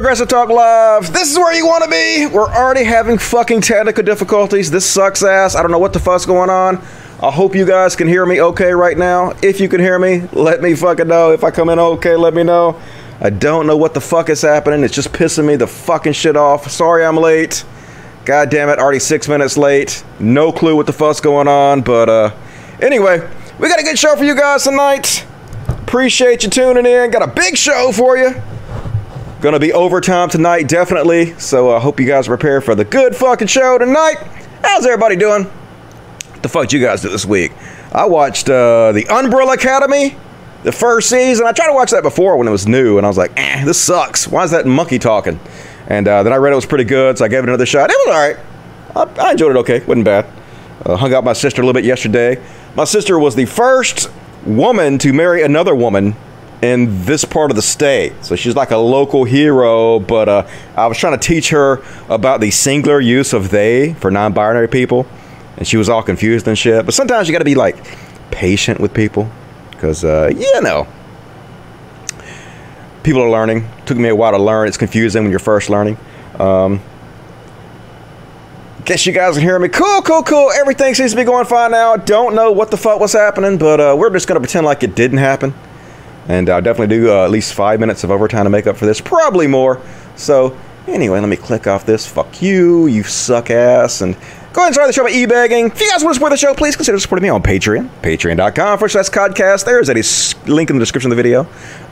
Progressive Talk Live. This is where you want to be. We're already having fucking technical difficulties. This sucks ass. I don't know what the fuck's going on. I hope you guys can hear me okay right now. If you can hear me, let me fucking know. If I come in okay, let me know. I don't know what the fuck is happening. It's just pissing me the fucking shit off. Sorry I'm late. God damn it, already six minutes late. No clue what the fuck's going on, but uh, anyway, we got a good show for you guys tonight. Appreciate you tuning in. Got a big show for you. Gonna be overtime tonight, definitely. So I uh, hope you guys are prepared for the good fucking show tonight. How's everybody doing? What the fuck you guys do this week? I watched uh, the Umbrella Academy, the first season. I tried to watch that before when it was new, and I was like, eh, this sucks. Why is that monkey talking? And uh, then I read it was pretty good, so I gave it another shot. It was all right. I, I enjoyed it okay. wasn't bad. Uh, hung out with my sister a little bit yesterday. My sister was the first woman to marry another woman in this part of the state. So she's like a local hero, but uh, I was trying to teach her about the singular use of they for non binary people, and she was all confused and shit. But sometimes you got to be like patient with people because, uh, you know, people are learning. It took me a while to learn. It's confusing when you're first learning. Um, Guess you guys can hear me. Cool, cool, cool. Everything seems to be going fine now. Don't know what the fuck was happening, but uh, we're just gonna pretend like it didn't happen. And I'll definitely do uh, at least five minutes of overtime to make up for this, probably more. So anyway, let me click off this. Fuck you, you suck ass, and Go ahead and start the show by e-bagging. If you guys want to support the show, please consider supporting me on Patreon. Patreon.com forward slash podcast. There is a link in the description of the video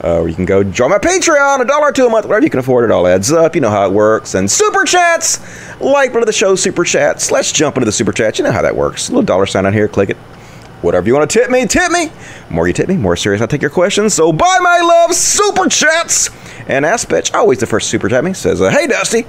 uh, where you can go join my Patreon. A dollar or two a month, whatever you can afford. It all adds up. You know how it works. And super chats. Like one of the show's super chats. Let's jump into the super chat. You know how that works. A little dollar sign on here. Click it. Whatever you want to tip me, tip me. more you tip me, more serious I'll take your questions. So buy my love super chats. And Aspetch, always the first super chat me, says, uh, Hey Dusty,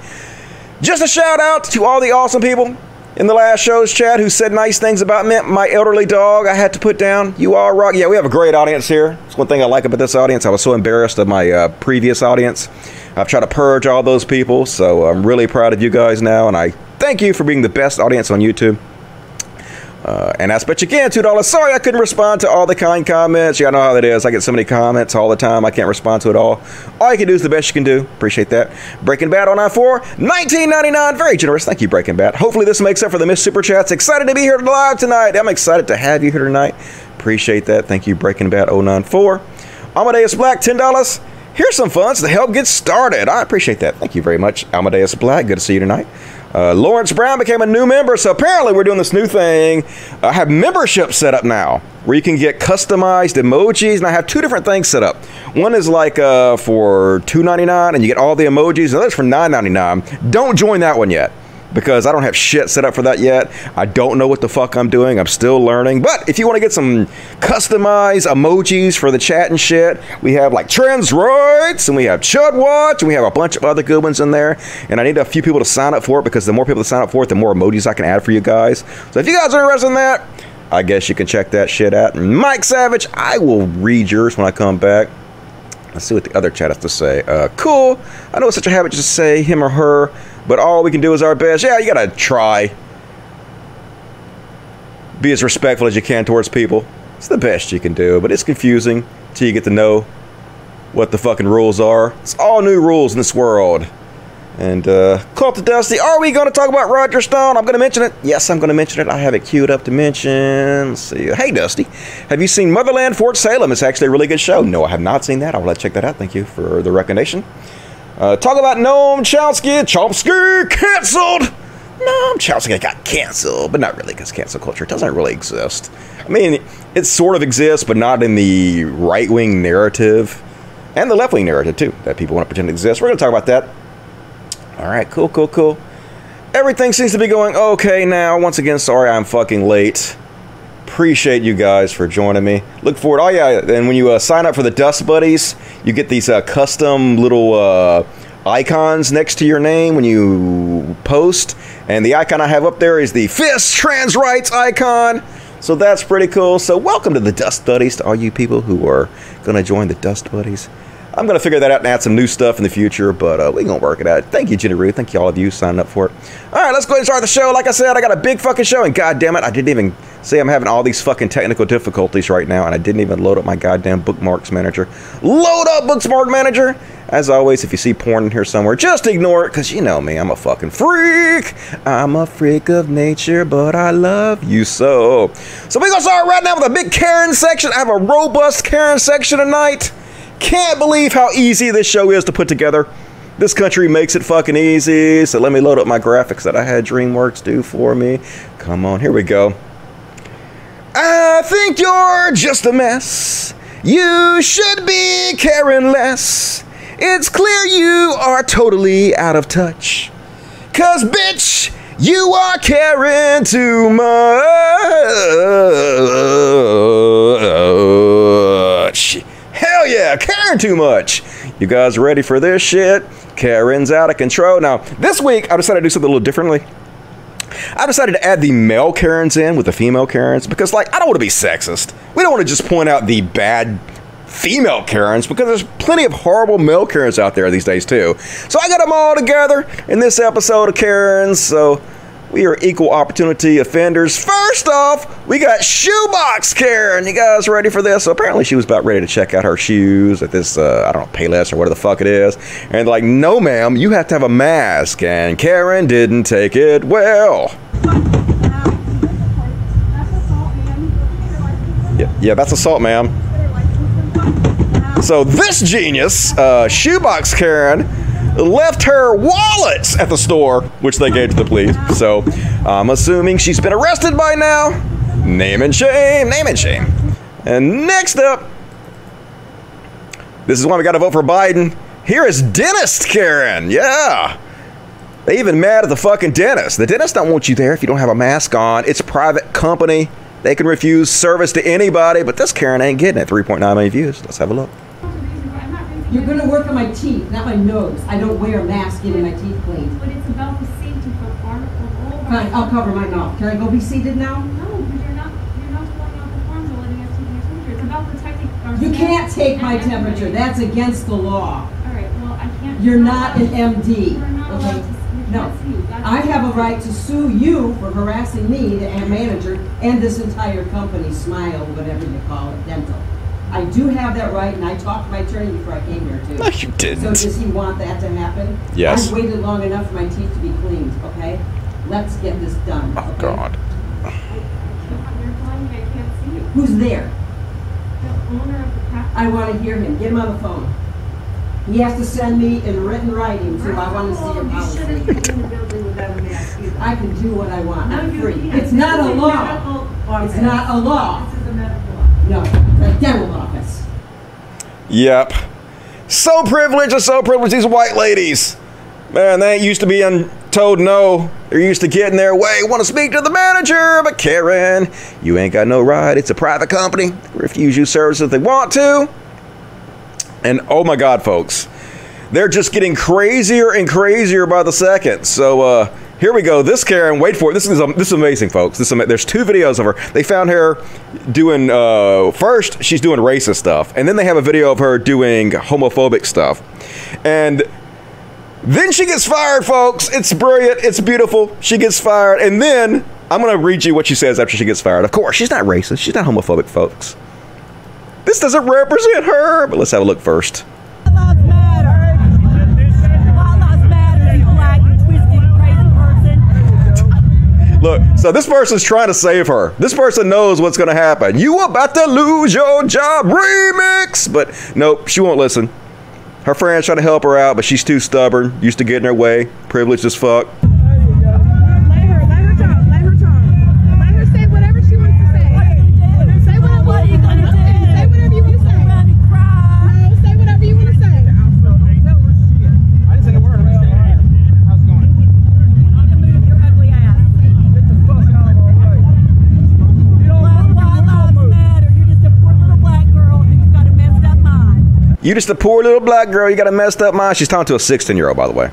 just a shout out to all the awesome people in the last show's chat who said nice things about me, my elderly dog. I had to put down. You are rock. Yeah, we have a great audience here. It's one thing I like about this audience. I was so embarrassed of my uh, previous audience. I've tried to purge all those people, so I'm really proud of you guys now, and I thank you for being the best audience on YouTube. Uh, and Aspetch again, two dollars. Sorry, I couldn't respond to all the kind comments. Y'all know how that is. I get so many comments all the time. I can't respond to it all. All you can do is the best you can do. Appreciate that. Breaking Bad on 94, 19.99. Very generous. Thank you, Breaking Bad. Hopefully this makes up for the missed super chats. Excited to be here live tonight. I'm excited to have you here tonight. Appreciate that. Thank you, Breaking Bad 094. Amadeus Black, ten dollars. Here's some funds to help get started. I appreciate that. Thank you very much, Amadeus Black. Good to see you tonight. Uh, Lawrence Brown became a new member, so apparently we're doing this new thing. I have membership set up now where you can get customized emojis, and I have two different things set up. One is like uh, for $2.99 and you get all the emojis, and the for $9.99. Don't join that one yet because I don't have shit set up for that yet. I don't know what the fuck I'm doing. I'm still learning. But if you want to get some customized emojis for the chat and shit, we have like Trans Rights and we have Chud Watch and we have a bunch of other good ones in there. And I need a few people to sign up for it because the more people that sign up for it, the more emojis I can add for you guys. So if you guys are interested in that, I guess you can check that shit out. Mike Savage, I will read yours when I come back. Let's see what the other chat has to say. Uh, cool. I know it's such a habit just to say him or her but all we can do is our best. Yeah, you gotta try. Be as respectful as you can towards people. It's the best you can do, but it's confusing till you get to know what the fucking rules are. It's all new rules in this world. And uh, call up to Dusty. Are we going to talk about Roger Stone? I'm going to mention it. Yes, I'm going to mention it. I have it queued up to mention. Let's see. Hey, Dusty, have you seen Motherland Fort Salem? It's actually a really good show. No, I have not seen that. I will check that out. Thank you for the recommendation. Uh, talk about Noam Chomsky. Chomsky canceled. Noam Chomsky got canceled, but not really because cancel culture doesn't really exist. I mean, it sort of exists, but not in the right wing narrative and the left wing narrative, too, that people want to pretend exists. We're going to talk about that. All right, cool, cool, cool. Everything seems to be going okay now. Once again, sorry I'm fucking late appreciate you guys for joining me. Look forward. Oh yeah, and when you uh, sign up for the Dust Buddies, you get these uh, custom little uh, icons next to your name when you post. And the icon I have up there is the Fist Trans Rights icon. So that's pretty cool. So welcome to the Dust Buddies to all you people who are to join the Dust Buddies. I'm gonna figure that out and add some new stuff in the future, but uh, we gonna work it out. Thank you, Jenny Ruth. Thank you all of you signing up for it. All right, let's go ahead and start the show. Like I said, I got a big fucking show, and god damn it, I didn't even say I'm having all these fucking technical difficulties right now, and I didn't even load up my goddamn bookmarks manager. Load up bookmark manager. As always, if you see porn in here somewhere, just ignore it, because you know me, I'm a fucking freak. I'm a freak of nature, but I love you so. So we're gonna start right now with a big Karen section. I have a robust Karen section tonight. Can't believe how easy this show is to put together. This country makes it fucking easy. So let me load up my graphics that I had DreamWorks do for me. Come on, here we go. I think you're just a mess. You should be caring less. It's clear you are totally out of touch. Cause, bitch, you are caring too much. Hell yeah, caring too much. You guys ready for this shit? Karen's out of control. Now, this week I decided to do something a little differently. I decided to add the male Karens in with the female Karens because, like, I don't want to be sexist. We don't want to just point out the bad female Karens because there's plenty of horrible male Karens out there these days, too. So I got them all together in this episode of Karens. So we are equal opportunity offenders. First off, we got Shoebox Karen. You guys ready for this? So apparently she was about ready to check out her shoes at this, uh, I don't know, Payless or whatever the fuck it is. And like, no ma'am, you have to have a mask. And Karen didn't take it well. Yeah, yeah that's assault, ma'am. So this genius, uh, Shoebox Karen, left her wallets at the store, which they gave to the police. So I'm assuming she's been arrested by now. Name and shame, name and shame. And next up, this is why we got to vote for Biden. Here is Dentist Karen. Yeah. They even mad at the fucking dentist. The dentist don't want you there if you don't have a mask on. It's a private company. They can refuse service to anybody, but this Karen ain't getting it. 3.9 million views. Let's have a look. You're gonna work on my teeth, not my nose. I don't wear a mask getting my teeth cleaned. But it's about the safety for farm for all. Fine, I'll cover my mouth. Can I go be seated now? No, because you're not, you're not filling out the forms or letting us take your temperature. It's about protecting our. You can't take and my temperature. That's against the law. All right, well, I can't. You're not an MD. We're not allowed Okay? to, No. can't sue. That's- I have a right to sue you for harassing me, the manager, and this entire company, Smile, whatever you call it, dental. I do have that right, and I talked to my attorney before I came here too. No, you So didn't. does he want that to happen? Yes. I've waited long enough for my teeth to be cleaned, okay? Let's get this done, Oh, okay? God. You're telling me I can't see you. Who's there? The owner of the practice. I want to hear him. Get him on the phone. He has to send me in written writing too. I want to see your You shouldn't be in the building without a mask. I can do what I want. No, I'm free. It's not a law. It's not a law. This is a medical office. No, the dental office. Yep. So privileged and so privileged, these white ladies. Man, they used to being told no. They're used to getting their way. Want to speak to the manager, but Karen, you ain't got no right. It's a private company. Refuse you services if they want to. And oh my God, folks, they're just getting crazier and crazier by the second. So uh, here we go. This Karen, wait for it. This is um, this is amazing, folks. This there's two videos of her. They found her doing uh, first she's doing racist stuff, and then they have a video of her doing homophobic stuff, and. Then she gets fired, folks. It's brilliant. It's beautiful. She gets fired. And then I'm to read you what she says after she gets fired. Of course, she's not racist. She's not homophobic, folks. This doesn't represent her. But let's have a look first. Look, so this person's trying to save her. This person knows what's to happen. You about to lose your job. Remix. But nope, she won't listen. Her friend's trying to help her out, but she's too stubborn, used to getting her way, privileged as fuck. Let her, let her talk, let her talk. Let her say whatever she wants to say. Say whatever, What are you gonna do? say whatever you want to say. Run and cry. No, say whatever you want to say. I didn't say a word. I'm just standing here. How's it going? You need to move your ugly ass. Get the fuck out of our way. You don't Black, want all lives matter. You're just a poor little black girl who's got a messed up mind. You just a poor little black girl. You got a messed up mind. She's talking to a 16 year old, by the way.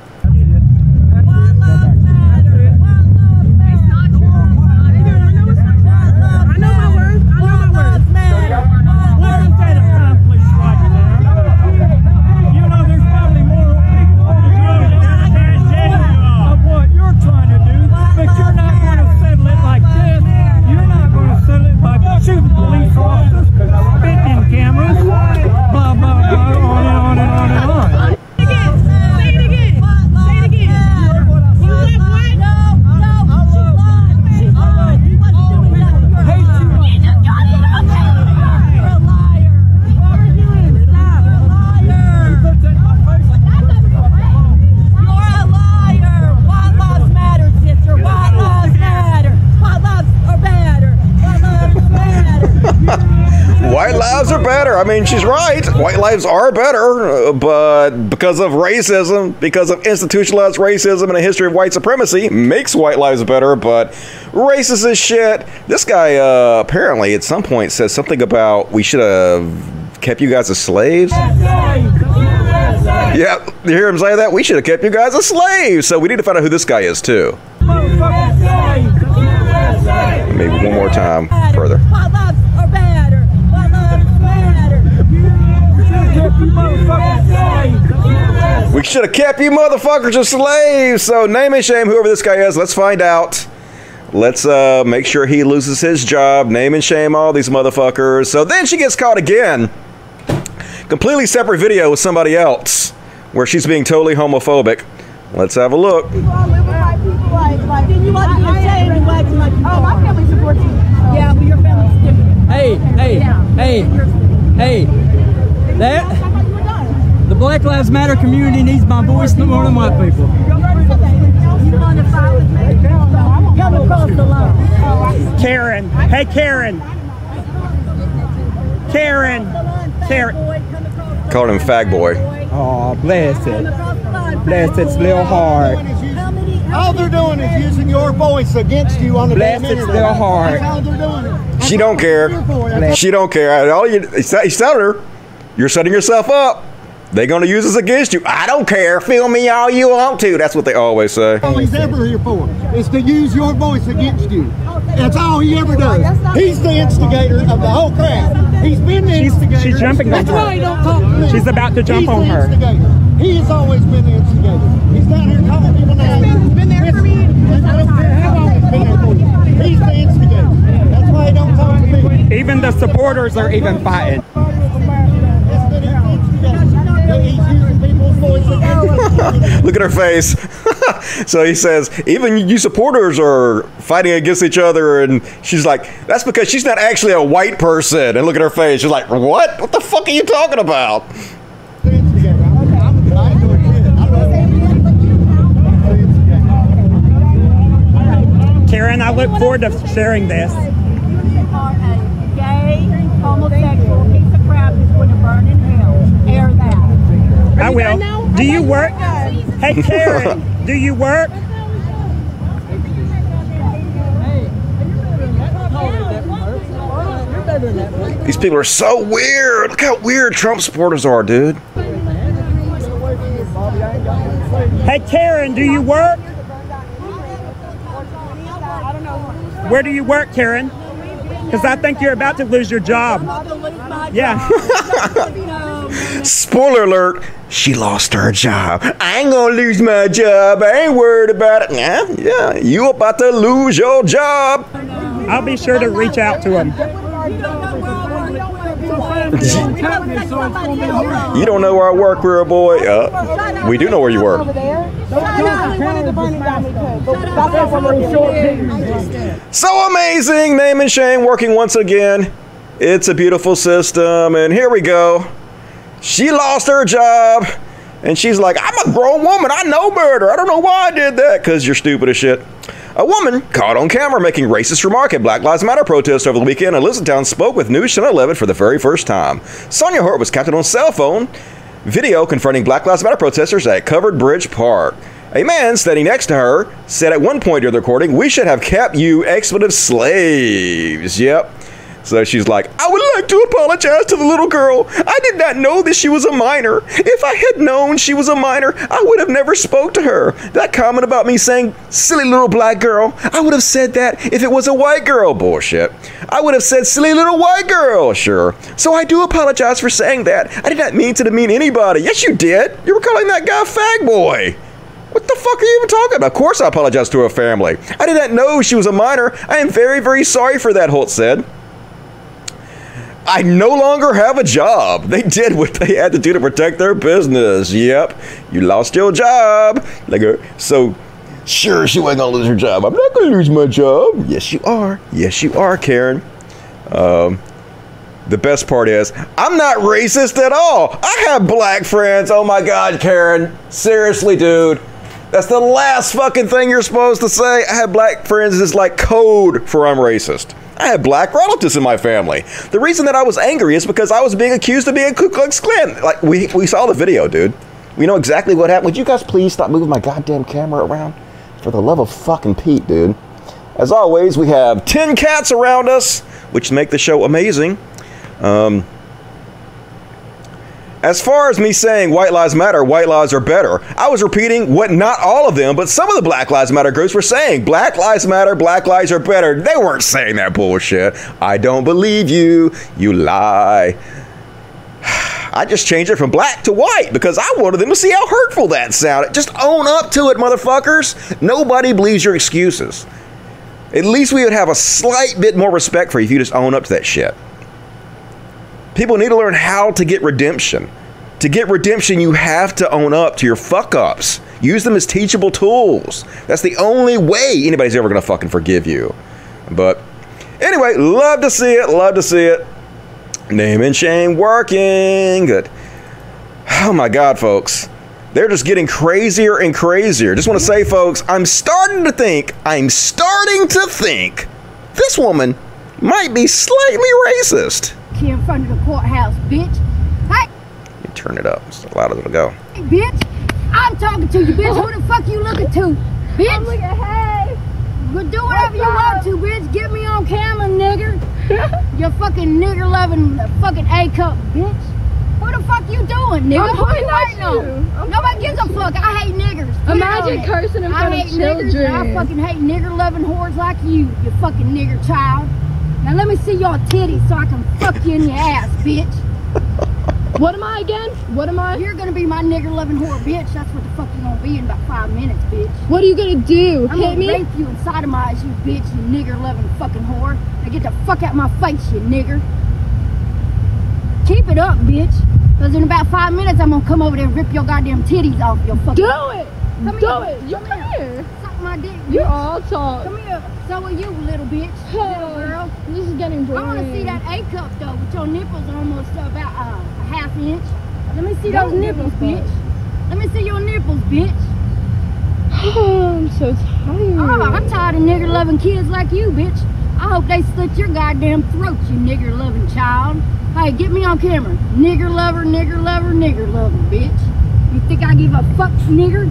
I mean, she's right. White lives are better, uh, but because of racism, because of institutionalized racism and a history of white supremacy, makes white lives better. But racist as shit. This guy uh, apparently at some point says something about we should have kept you guys as slaves. Yeah, you hear him say that? We should have kept you guys as slaves. So we need to find out who this guy is too. Maybe one more time further. White lives are better. White lives matter. We should have kept you motherfuckers as slaves. So name and shame whoever this guy is. Let's find out. Let's uh, make sure he loses his job. Name and shame all these motherfuckers. So then she gets caught again. Completely separate video with somebody else where she's being totally homophobic. Let's have a look. People all live with white people like, like, you want to be ashamed of black people. Oh, my family supports you. Yeah, but your family's different. Hey, hey, hey, hey. That the Black Lives Matter community needs my voice no more than white people. You want to fight with me? Come across the line. Karen. Hey, Karen. Karen. Karen. Calling him fag boy. Oh, bless it. Bless it's little hard. All they're doing is using your voice against you on the Bless damn it's internet. little hard. That's how they're doing it. She don't care. She don't care. All you, he's telling her, you're setting yourself up. They're gonna use this against you. I don't care. Feel me all you want to. That's what they always say. all he's ever here for is to use your voice against you. That's all he ever does. He's the instigator of the whole crap. He's been the She's- instigator. she's jumping on That's her. why he don't talk to me. She's about to jump He's on her. Instigator. He has always been the instigator. He's down here calling people names. man's been there for me. I don't care how long he's been there for you. He's the instigator. That's why he don't talk to me. Even the supporters are even fighting. It's been his instigator. He's using people's voice against you. Look at her face. so he says, even you supporters are fighting against each other. And she's like, that's because she's not actually a white person. And look at her face. She's like, what? What the fuck are you talking about? Karen, I look forward to sharing this. You are a gay, homosexual piece of crap that's going to burn in hell. Air that. I will. Do you work? Hey, Karen, do you work? These people are so weird. Look how weird Trump supporters are, dude. Hey, Karen, do you work? Where do you work, Karen? Because I think you're about to lose your job. Yeah. Spoiler alert, she lost her job. I ain't gonna lose my job. I ain't worried about it. Yeah, yeah, you about to lose your job. I'll be sure to reach out to him. You don't know where I work, real boy. Uh, we do know where you work. So amazing, name and shame working once again. It's a beautiful system, and here we go. She lost her job, and she's like, I'm a grown woman. I know murder. I don't know why I did that, because you're stupid as shit. A woman caught on camera making racist remark at Black Lives Matter protest over the weekend in Elizabethtown spoke with News Channel 11 for the very first time. Sonia Holt was captured on cell phone video confronting Black Lives Matter protesters at Covered Bridge Park. A man standing next to her said at one point during the recording, We should have kept you expletive slaves. Yep. So she's like, I would like to apologize to the little girl. I did not know that she was a minor. If I had known she was a minor, I would have never spoke to her. That comment about me saying, silly little black girl, I would have said that if it was a white girl. Bullshit. I would have said, silly little white girl. Sure. So I do apologize for saying that. I did not mean to demean anybody. Yes, you did. You were calling that guy fag boy. What the fuck are you even talking about? Of course I apologize to her family. I did not know she was a minor. I am very, very sorry for that, Holt said. I no longer have a job. They did what they had to do to protect their business. Yep, you lost your job. Like, uh, so sure, she wasn't gonna lose her job. I'm not gonna lose my job. Yes, you are. Yes, you are, Karen. Um, the best part is, I'm not racist at all. I have black friends. Oh my God, Karen. Seriously, dude. That's the last fucking thing you're supposed to say. I have black friends is like code for I'm racist. I had black relatives in my family. The reason that I was angry is because I was being accused of being a Ku Klux Klan. Like we we saw the video, dude. We know exactly what happened. Would you guys please stop moving my goddamn camera around? For the love of fucking Pete, dude. As always, we have 10 cats around us, which make the show amazing. Um, as far as me saying white lives matter, white lives are better, I was repeating what not all of them, but some of the Black Lives Matter groups were saying. Black lives matter, black lives are better. They weren't saying that bullshit. I don't believe you. You lie. I just changed it from black to white because I wanted them to see how hurtful that sounded. Just own up to it, motherfuckers. Nobody believes your excuses. At least we would have a slight bit more respect for you if you just own up to that shit. People need to learn how to get redemption. To get redemption, you have to own up to your fuck ups. Use them as teachable tools. That's the only way anybody's ever gonna fucking forgive you. But anyway, love to see it, love to see it. Name and shame working. Good. Oh my God, folks. They're just getting crazier and crazier. Just want to say, folks, I'm starting to think, I'm starting to think this woman might be slightly racist. Here in front of the courthouse, bitch. Hey, You turn it up. It's as loud as it'll go. Hey, bitch. I'm talking to you, bitch. Who the fuck you looking to? Bitch. I'm looking, hey. Well, do whatever you want to, bitch. Get me on camera, nigger. you fucking nigger loving fucking A cup, bitch. What the fuck you doing, nigga? I'm Who you pointing waiting on? Nobody gives a fuck. I hate niggers. Put it Imagine cursing in I front of hate niggers. and I fucking hate nigger loving whores like you, you fucking nigger child. Now let me see your titties so I can fuck you in your ass, bitch. What am I again? What am I? You're gonna be my nigger loving whore, bitch. That's what the fuck you're gonna be in about five minutes, bitch. What are you gonna do? I'm Hit gonna me? rape you and sodomize you, bitch, you nigger loving fucking whore. Now get the fuck out my face, you nigger. Keep it up, bitch. Cause in about five minutes I'm gonna come over there and rip your goddamn titties off your fucking Do it! Come Do here. it! You come here. Suck dick. You're all talk. Come here. So are you, little bitch. Little girl. This is getting boring. I want to see that A cup though, with your nipples almost about uh, a half inch. Let me see those Don't nipples, nipple bitch. Let me see your nipples, bitch. I'm so tired. Oh, I'm tired of nigger loving kids like you, bitch. I hope they slit your goddamn throat, you nigger loving child. Hey, get me on camera. Nigger lover, nigger lover, nigger lover, bitch. You think I give a fuck, nigger?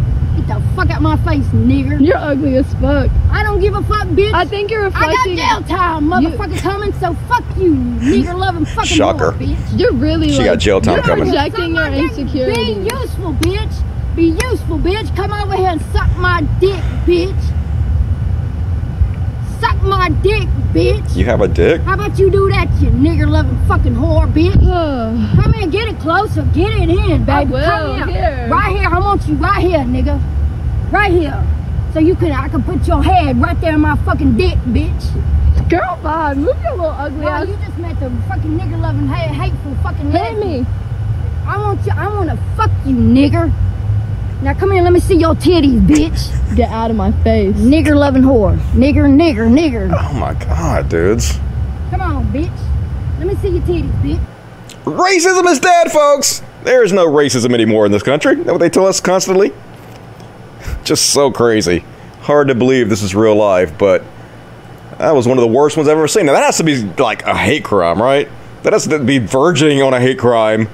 Get the fuck out my face, nigger. You're ugly as fuck. I don't give a fuck, bitch. I think you're a fucking. I got jail time, motherfucker, coming, so fuck you, nigger loving fucking Shocker. whore, bitch. You're really She like, got jail time you're coming. projecting your Suck my dick. insecurity. Be useful, bitch. Be useful, bitch. Come over here and suck my dick, bitch. Suck my dick, bitch. You have a dick? How about you do that, you nigger loving fucking whore, bitch? Come here, get it closer. Get it in, baby. I will, Come here. here. Right here. I want you right here, nigga. Right here. So you can, I can put your head right there in my fucking dick, bitch. Girl, bye. Move your little ugly Wow, ass. you just met the fucking nigger loving, ha- hateful fucking Hit lesbian. me. I want you. I want to fuck you, nigger. Now come here. Let me see your titties, bitch. Get out of my face. Nigger loving whore. Nigger, nigger, nigger. Oh my god, dudes. Come on, bitch. Let me see your titties, bitch. Racism is dead, folks. There is no racism anymore in this country. Is that what they tell us constantly? Just so crazy. Hard to believe this is real life, but that was one of the worst ones I've ever seen. Now that has to be like a hate crime, right? That has to be verging on a hate crime.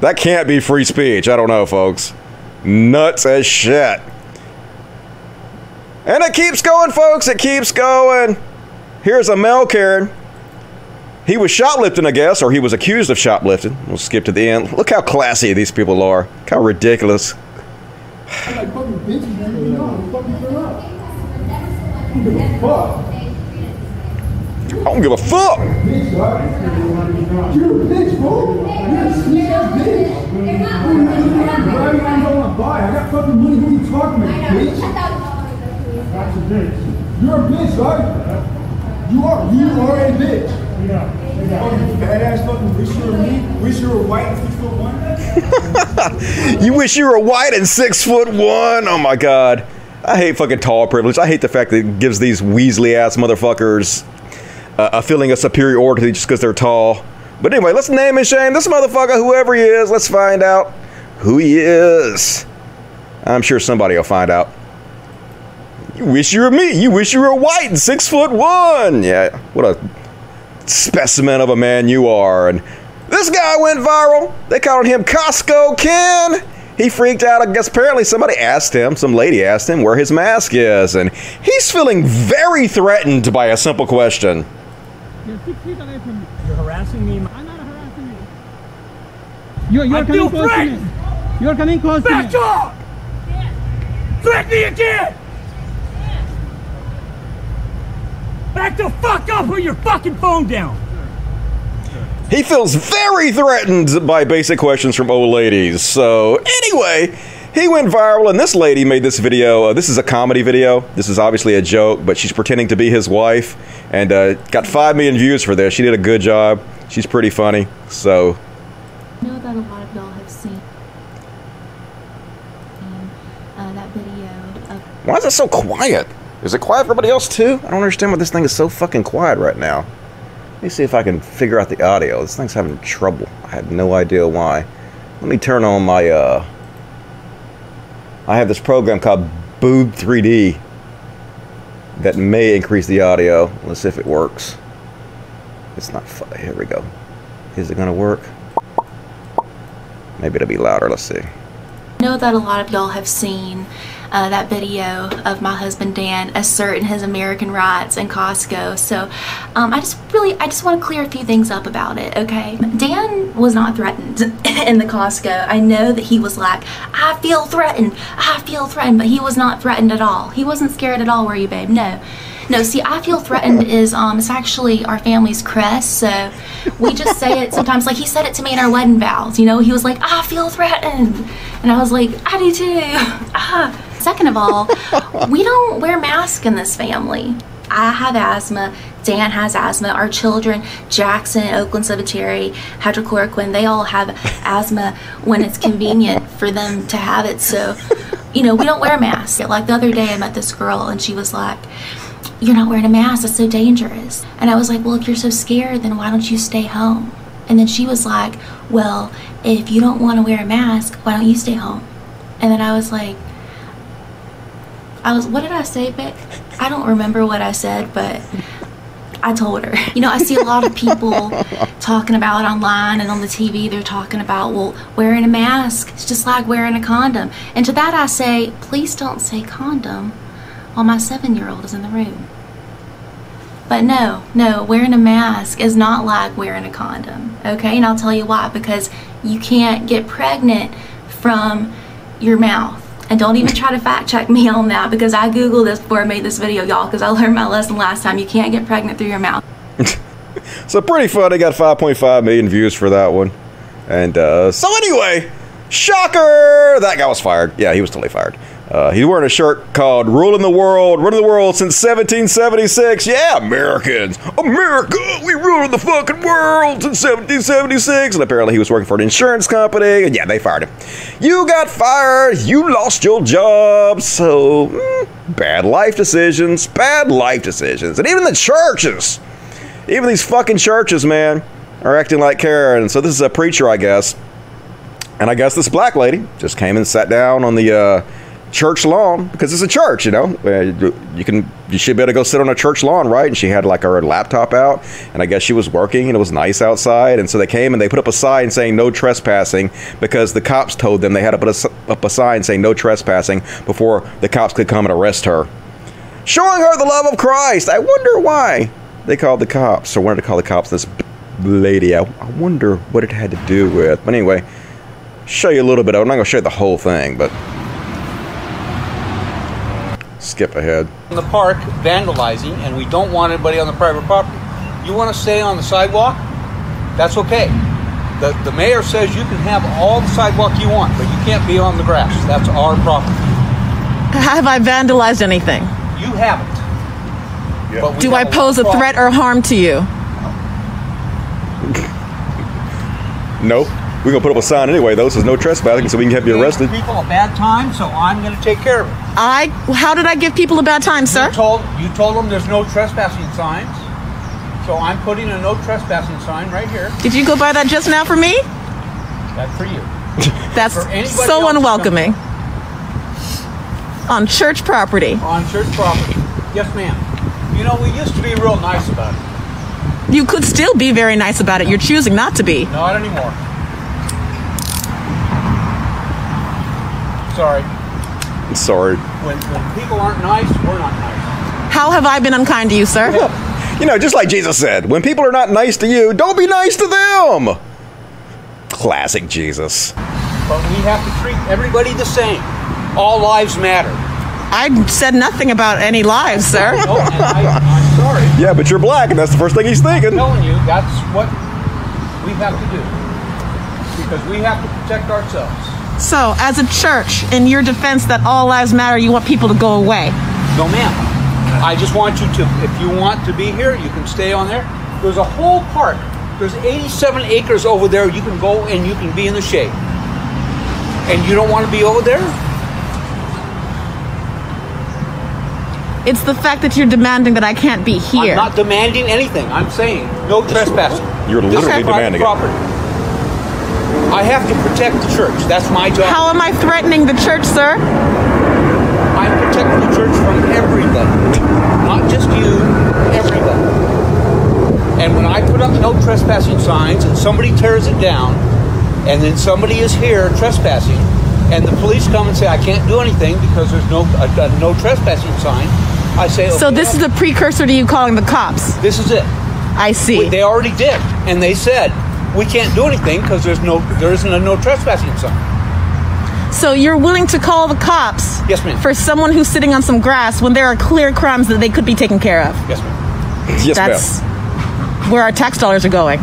That can't be free speech. I don't know, folks. Nuts as shit. And it keeps going, folks. It keeps going. Here's a male Karen. He was shoplifting, I guess, or he was accused of shoplifting. We'll skip to the end. Look how classy these people are. Look How ridiculous. I like fucking bitches, man. You know, I'm fucking her up. I don't give a fuck. I don't a. Bitch, dog. You're a bitch, bro. You're a sneak bitch. I'm not even driving around on my bike. I got fucking money. What are you talking about, bitch? That's a bitch. You're a bitch, dog. You are. You are a bitch. Fucking badass fucking wish you were me. Wish you were white and six foot one. You wish you were white and six foot one. Oh my god. I hate fucking tall privilege. I hate the fact that it gives these Weasley ass motherfuckers uh, a feeling of superiority just because they're tall. But anyway, let's name and shame this motherfucker, whoever he is. Let's find out who he is. I'm sure somebody will find out. You wish you were me. You wish you were white and six foot one. Yeah, what a specimen of a man you are. And this guy went viral. They called him Costco Ken. He freaked out. I guess apparently somebody asked him, some lady asked him where his mask is, and he's feeling very threatened by a simple question. You're six feet away from me. You're harassing me. I'm not harassing you. You're, you're I coming feel close to threatened. me. You're coming close Back to me. off! Threaten me again! Back the fuck up or your fucking phone down! He feels very threatened by basic questions from old ladies. So, anyway, he went viral, and this lady made this video. Uh, this is a comedy video. This is obviously a joke, but she's pretending to be his wife and uh, got 5 million views for this. She did a good job. She's pretty funny. So, I know that a lot of y'all have seen um, uh, that video of why is it so quiet? Is it quiet for everybody else too? I don't understand why this thing is so fucking quiet right now. Let me see if I can figure out the audio. This thing's having trouble. I have no idea why. Let me turn on my uh I have this program called Boom 3D that may increase the audio. Let's see if it works. It's not here we go. Is it gonna work? Maybe it'll be louder. Let's see. I know that a lot of y'all have seen uh, that video of my husband Dan asserting his American rights in Costco. So um, I just really, I just want to clear a few things up about it, okay? Dan was not threatened in the Costco. I know that he was like, I feel threatened, I feel threatened, but he was not threatened at all. He wasn't scared at all, were you, babe? No. No, see, I feel threatened is um, it's actually our family's crest. So we just say it sometimes. Like he said it to me in our wedding vows. You know, he was like, "I feel threatened," and I was like, "I do too." ah. Second of all, we don't wear masks in this family. I have asthma. Dan has asthma. Our children, Jackson, Oakland Cemetery, hydroxychloroquine, they all have asthma when it's convenient for them to have it. So, you know, we don't wear masks. Like the other day, I met this girl and she was like, You're not wearing a mask. That's so dangerous. And I was like, Well, if you're so scared, then why don't you stay home? And then she was like, Well, if you don't want to wear a mask, why don't you stay home? And then I was like, I was, what did I say, Beck? I don't remember what I said, but I told her. You know, I see a lot of people talking about it online and on the TV. They're talking about, well, wearing a mask. It's just like wearing a condom. And to that I say, please don't say condom while my seven year old is in the room. But no, no, wearing a mask is not like wearing a condom. Okay? And I'll tell you why. Because you can't get pregnant from your mouth. And don't even try to fact check me on that because I Googled this before I made this video, y'all, because I learned my lesson last time. You can't get pregnant through your mouth. So pretty funny. Got 5.5 million views for that one. And uh, so anyway, shocker! That guy was fired. Yeah, he was totally fired. Uh, he's wearing a shirt called "Ruling the World," running the world since 1776. Yeah, Americans, America, we rule the fucking world since 1776. And apparently, he was working for an insurance company. And yeah, they fired him. You got fired. You lost your job. So mm, bad life decisions. Bad life decisions. And even the churches. Even these fucking churches, man, are acting like Karen. So this is a preacher, I guess. And I guess this black lady just came and sat down on the uh, church lawn because it's a church, you know. Uh, You can, you should be able to go sit on a church lawn, right? And she had like her laptop out, and I guess she was working, and it was nice outside. And so they came and they put up a sign saying no trespassing because the cops told them they had to put a up a sign saying no trespassing before the cops could come and arrest her showing her the love of Christ. I wonder why they called the cops or wanted to call the cops this lady. I, I wonder what it had to do with. But anyway, show you a little bit. I'm not going to show you the whole thing, but skip ahead. in the park vandalizing and we don't want anybody on the private property. You want to stay on the sidewalk? That's okay. The, the mayor says you can have all the sidewalk you want, but you can't be on the grass. That's our property. Have I vandalized anything? You haven't. But Do I pose a lot of threat or harm to you? Nope. We're going to put up a sign anyway, though, says no trespassing, so we can have you arrested. People a bad time, so I'm going to take care of it. I. How did I give people a bad time, sir? You told you told them there's no trespassing signs, so I'm putting a no trespassing sign right here. Did you go by that just now for me? That's for you. That's For so unwelcoming. On church property. On church property. Yes, ma'am. You know, we used to be real nice about it. You could still be very nice about it. You're choosing not to be. Not anymore. Sorry. Sorry. When, when people aren't nice, we're not nice. How have I been unkind to you, sir? You know, just like Jesus said, when people are not nice to you, don't be nice to them. Classic Jesus. But we have to treat everybody the same. All lives matter. I said nothing about any lives, sir. No, and I, I'm sorry. Yeah, but you're black, and that's the first thing he's I'm thinking. telling you, that's what we have to do. Because we have to protect ourselves. So, as a church, in your defense that all lives matter, you want people to go away. No, ma'am. I just want you to, if you want to be here, you can stay on there. There's a whole park. There's 87 acres over there. You can go and you can be in the shade. And you don't want to be over there? It's the fact that you're demanding that I can't be here. I'm not demanding anything. I'm saying no trespassing. You're This is literally private demanding it. I have to protect the church. That's my job. How am I threatening the church, sir? I'm protecting the church from everybody, not just you, everybody. And when I put up no trespassing signs and somebody tears it down, and then somebody is here trespassing, and the police come and say I can't do anything because there's no a, a no trespassing sign, I say So okay, this is a precursor to you calling the cops. this is it. I see. They already did, and they said we can't do anything because there's no there isn't a no trespassing sign. So you're willing to call the cops Yes, ma'am. for someone who's sitting on some grass when there are clear crimes that they could be taken care of. Yes, ma'am. Yes, That's where our tax dollars are going.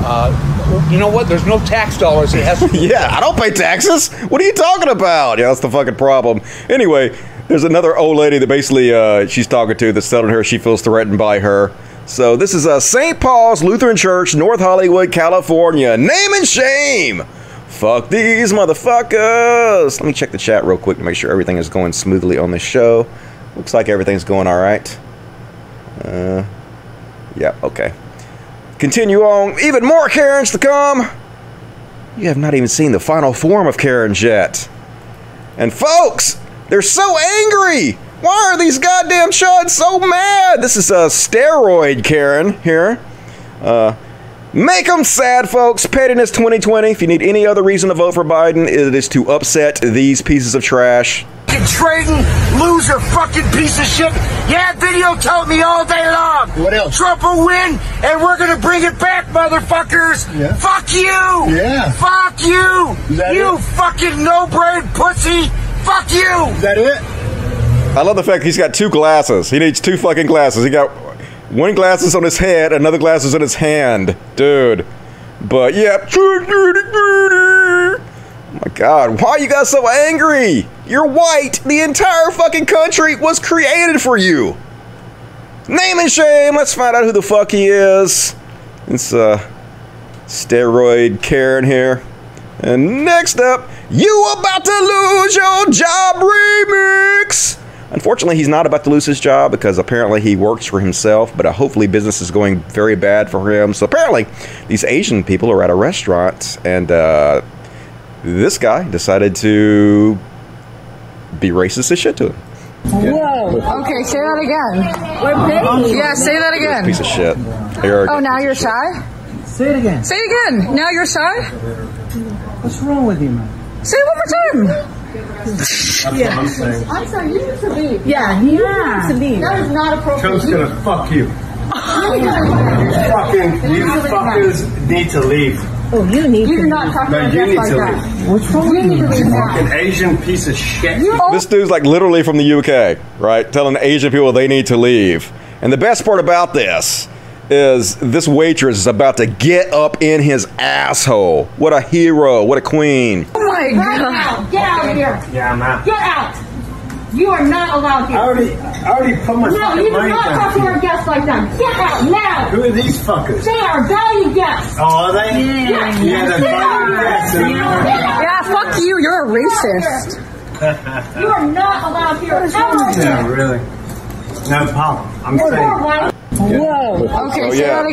Uh, you know what? There's no tax dollars. It has to Yeah, I don't pay taxes. What are you talking about? Yeah, that's the fucking problem. Anyway, there's another old lady that basically uh, she's talking to that's telling her she feels threatened by her. So this is uh, St. Paul's Lutheran Church, North Hollywood, California. Name and shame. Fuck these motherfuckers. Let me check the chat real quick to make sure everything is going smoothly on the show. Looks like everything's going all right. Uh, yeah, okay. Continue on. Even more Karens to come. You have not even seen the final form of Karens yet. And folks, they're so angry. Why are these goddamn chuds so mad? This is a steroid Karen here. Uh, make them sad, folks. Pettiness 2020. If you need any other reason to vote for Biden, it is to upset these pieces of trash. fucking trading, loser fucking piece of shit. Yeah, video told me all day long. What else? Trump will win, and we're gonna bring it back, motherfuckers. Yeah. Fuck you. Yeah. Fuck you. Is that you it? fucking no brain pussy. Fuck you. Is that it? I love the fact he's got two glasses. He needs two fucking glasses. He got one glasses on his head, another glasses on his hand. Dude. But yeah. Oh my god, why are you guys so angry? You're white. The entire fucking country was created for you. Name and shame. Let's find out who the fuck he is. It's uh steroid Karen here. And next up, you about to lose your job remix. Unfortunately, he's not about to lose his job because apparently he works for himself, but uh, hopefully business is going very bad for him. So apparently, these Asian people are at a restaurant and uh, this guy decided to be racist as shit to him. Whoa. Okay, say that again. Yeah, say that again. Piece of shit. Arrogant. Oh, now you're shy? Say it again. Say it again. Now you're shy? What's wrong with you, man? Say it one more time. Yeah. I'm saying. I'm sorry, you need to leave. Yeah, you Yeah. need to leave. That is not appropriate. Trump's gonna fuck you. You Fucking, you fuckers need to leave. Oh, you need You do not talk No, about you need like to that. leave. What's wrong with You need to leave now. Fucking Asian piece of shit. This dude's like literally from the UK, right? Telling Asian people they need to leave. And the best part about this is this waitress is about to get up in his asshole. What a hero. What a queen. Oh my Right god. now, get out of here. Yeah, I'm out. Get out. You are not allowed here. I already, I already put my no, you do not down. talk to our guests like that. Get out now. Who are these fuckers? They are valued guests. Oh, are they? Yeah. Yeah, they're They valued are. guests, and Yeah, fuck you. You're a racist. You are not allowed here. Ever. Yeah, really. No problem. I'm Poor saying. white. Whoa. Okay, Oh, say yeah. that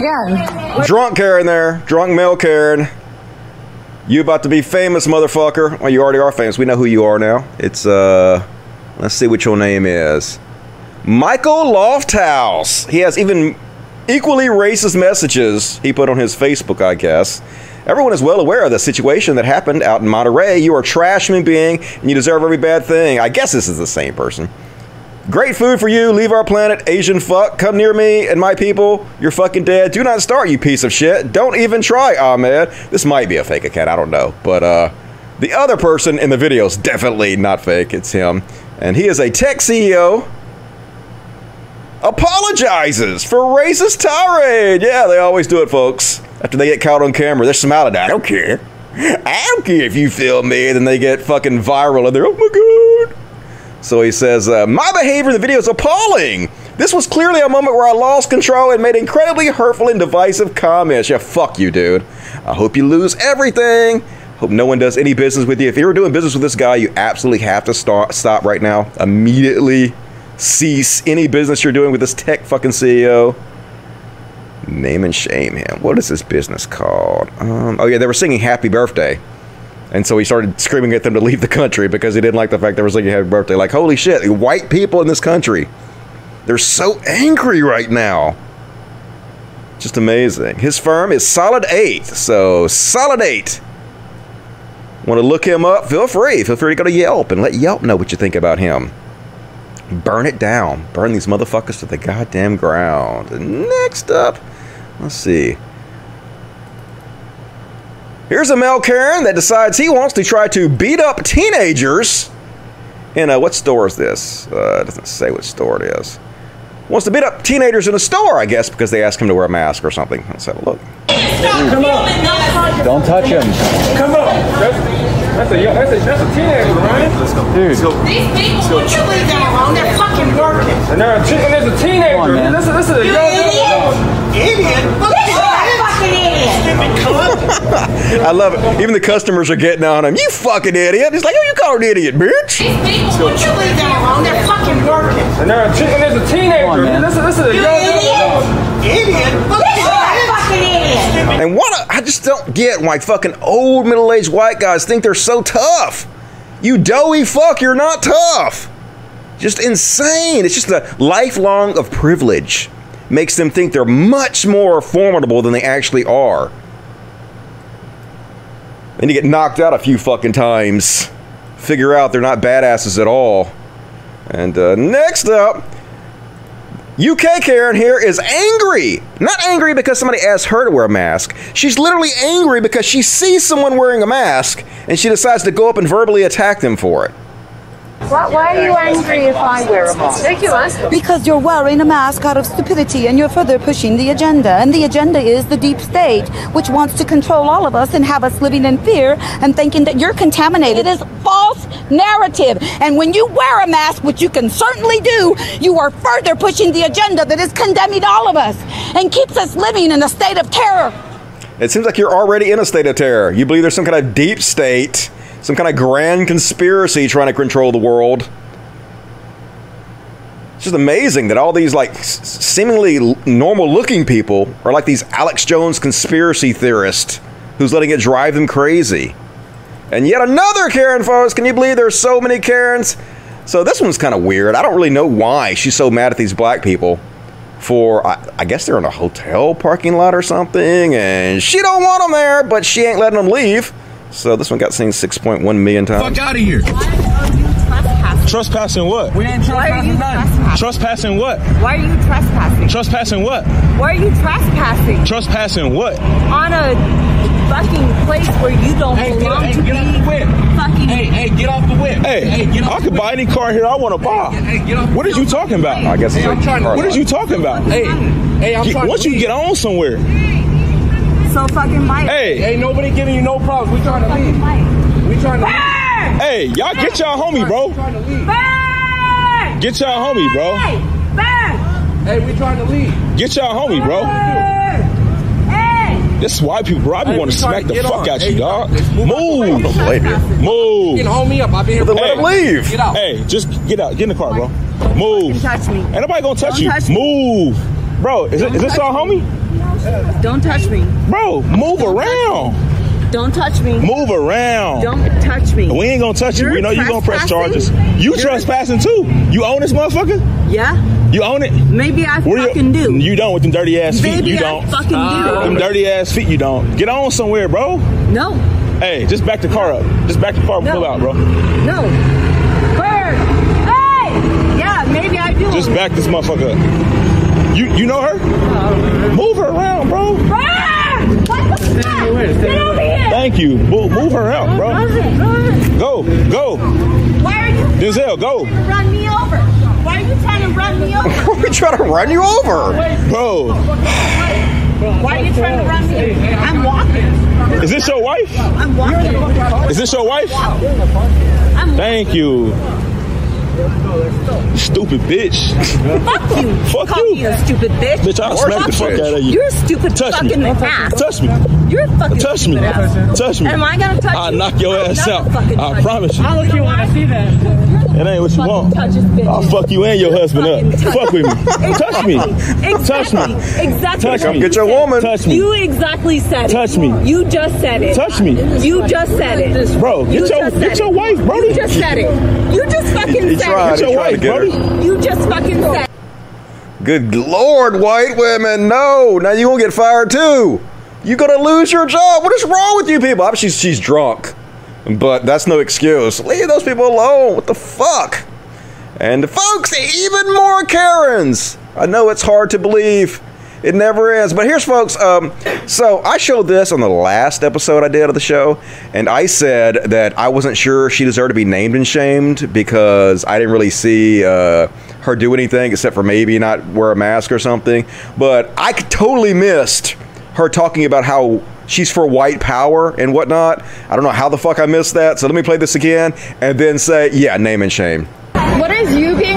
again. Drunk Karen there. Drunk male Karen. You about to be famous, motherfucker. Well, you already are famous. We know who you are now. It's, uh, Let's see what your name is. Michael Lofthouse. He has even equally racist messages he put on his Facebook, I guess. Everyone is well aware of the situation that happened out in Monterey. You are a trash human being and you deserve every bad thing. I guess this is the same person. Great food for you. Leave our planet, Asian fuck. Come near me and my people. You're fucking dead. Do not start, you piece of shit. Don't even try, Ahmed. This might be a fake account. I don't know. But, uh, the other person in the video is definitely not fake. It's him. And he is a tech CEO. Apologizes for racist tirade. Yeah, they always do it, folks. After they get caught on camera, they're smiling. I don't care. I don't care if you film me. Then they get fucking viral and they're, oh my god. So he says, uh, My behavior in the video is appalling. This was clearly a moment where I lost control and made incredibly hurtful and divisive comments. Yeah, fuck you, dude. I hope you lose everything. Hope no one does any business with you. If you were doing business with this guy, you absolutely have to start, stop right now. Immediately cease any business you're doing with this tech fucking CEO. Name and shame him. What is this business called? Um, oh, yeah, they were singing Happy Birthday. And so he started screaming at them to leave the country because he didn't like the fact that they were singing Happy Birthday. Like, holy shit, white people in this country. They're so angry right now. Just amazing. His firm is Solid 8. So, Solid 8. Want to look him up? Feel free. Feel free to go to Yelp and let Yelp know what you think about him. Burn it down. Burn these motherfuckers to the goddamn ground. Next up, let's see. Here's a male Karen that decides he wants to try to beat up teenagers in a what store is this? Uh, it doesn't say what store it is. Wants to beat up teenagers in a store, I guess, because they ask him to wear a mask or something. Let's have a look. Come on. Don't touch him. Come on. That's, that's a that's a that's a teenager, right? Let's go. Dude. Let's go. These people, would you leave them alone? They're fucking working. And, there are te- and there's a teenager. Come on, man. This, this is a You young idiot. Idiot? Look at I love it. Even the customers are getting on him. You fucking idiot. He's like, who you call an idiot, bitch? These people, would you leave them alone? They're fucking working. And, there are te- and there's a teenager. Come on, man. This, is- this is a You young idiot. Idiot? Look at idiot. And what a, I just don't get why fucking old middle aged white guys think they're so tough. You doughy fuck, you're not tough. Just insane. It's just a lifelong of privilege. Makes them think they're much more formidable than they actually are. Then you get knocked out a few fucking times. Figure out they're not badasses at all. And uh, next up, UK Karen here is angry. Not angry because somebody asked her to wear a mask. She's literally angry because she sees someone wearing a mask and she decides to go up and verbally attack them for it. Why, why are you angry if I wear a mask? Ridiculous. Because you're wearing a mask out of stupidity and you're further pushing the agenda. And the agenda is the deep state, which wants to control all of us and have us living in fear and thinking that you're contaminated. It is false narrative. And when you wear a mask, which you can certainly do, you are further pushing the agenda that is condemning all of us and keeps us living in a state of terror. It seems like you're already in a state of terror. You believe there's some kind of deep state, some kind of grand conspiracy trying to control the world. It's just amazing that all these like seemingly normal looking people are like these Alex Jones conspiracy theorists who's letting it drive them crazy. And yet another Karen, folks. Can you believe there's so many Karens? So this one's kind of weird. I don't really know why she's so mad at these black people for I, I guess they're in a hotel parking lot or something, and she don't want them there, but she ain't letting them leave. So this one got seen 6.1 million times. Fuck out of here. Trespassing what? We ain't Why are you trespassing Trespassing what? Why are you trespassing? Trespassing what? Why are you trespassing? Trespassing what? On a fucking place where you don't belong to be. Fucking. Hey, hey, get off the whip. Hey, hey, get off the whip. I could buy any car here I want to buy. Hey, get off what are you talking about? I guess it's hey, a I'm trying to, car What are you talking about? Hey, hey, I'm Get- trying once to you get on somewhere. So fucking bite. Hey, hey, nobody giving you no problems. We trying to leave. We trying to leave. Hey, y'all get y'all homie, bro. Get y'all homie, bro. Hey, we trying to leave. Get y'all homie, bro. Hey. This is white people, bro. I be Hey, want to smack the fuck on. out Hey, you, dog. let's move out. Move. Don't blame you. Move. You can hold me up. I've been here. Well, then let him leave. Get out. Hey, just get out. Get in the car, bro. Move. Don't touch me. Ain't nobody gonna touch Don't you. touch me. Bro, is, it, is this our homie? Don't touch me. Bro, move around. Don't touch me. Move around. Don't touch me. We ain't gonna touch you. You're we know you're gonna press charges. You You're- trespassing too. You own this motherfucker? Yeah. You own it? Maybe I Where you- do. You don't with them dirty ass feet. Maybe you I don't. fucking do. Them dirty ass feet. You don't. Get on somewhere, bro. No. Hey, just back the car up. Just back the car and No. pull out, bro. No. Bird. Hey. Yeah, maybe I do. Just back this motherfucker up. You you know her? Move her around, bro. Bird. What the fuck? Get over here. Thank you. Move, move her out, bro. Go, go. Why are you Denzel, go. trying to run me over? Why are you trying to run me over? we trying to run you over. Bro, Why are you trying to run me over? I'm walking. is this your wife? I'm walking. Is this your wife? I'm Thank you. Stupid bitch. Fuck you. Fuck Call you. me a stupid bitch. Bitch, I'll smack the fuck out of you. You're a stupid Touch me. ass. Touch me. You're a fucking Touch me. ass. Touch me. Am I gonna touch you? I'll you? knock your I'll ass out. I promise you. I'll look you when I see that. It ain't what you want. I'll fuck you and your husband up. Fuck with me. Touch me. Touch me. Exactly. Touch me. you Get your woman. Touch me. You exactly said it. Touch me. You just said it. Touch me. You just said it. Bro, get You your- get your wife, bro. You just said it. You just fucking he said tried, he tried to get her. You just fucking said. Good lord, white women, no! Now you gonna get fired too. You gonna lose your job. What is wrong with you people? Obviously, she's she's drunk, but that's no excuse. Leave those people alone. What the fuck? And folks, even more Karens. I know it's hard to believe. It never ends. But here's folks. Um, so I showed this on the last episode I did of the show, and I said that I wasn't sure she deserved to be named and shamed because I didn't really see uh, her do anything except for maybe not wear a mask or something. But I totally missed her talking about how she's for white power and whatnot. I don't know how the fuck I missed that. So let me play this again and then say, yeah, name and shame. What is you being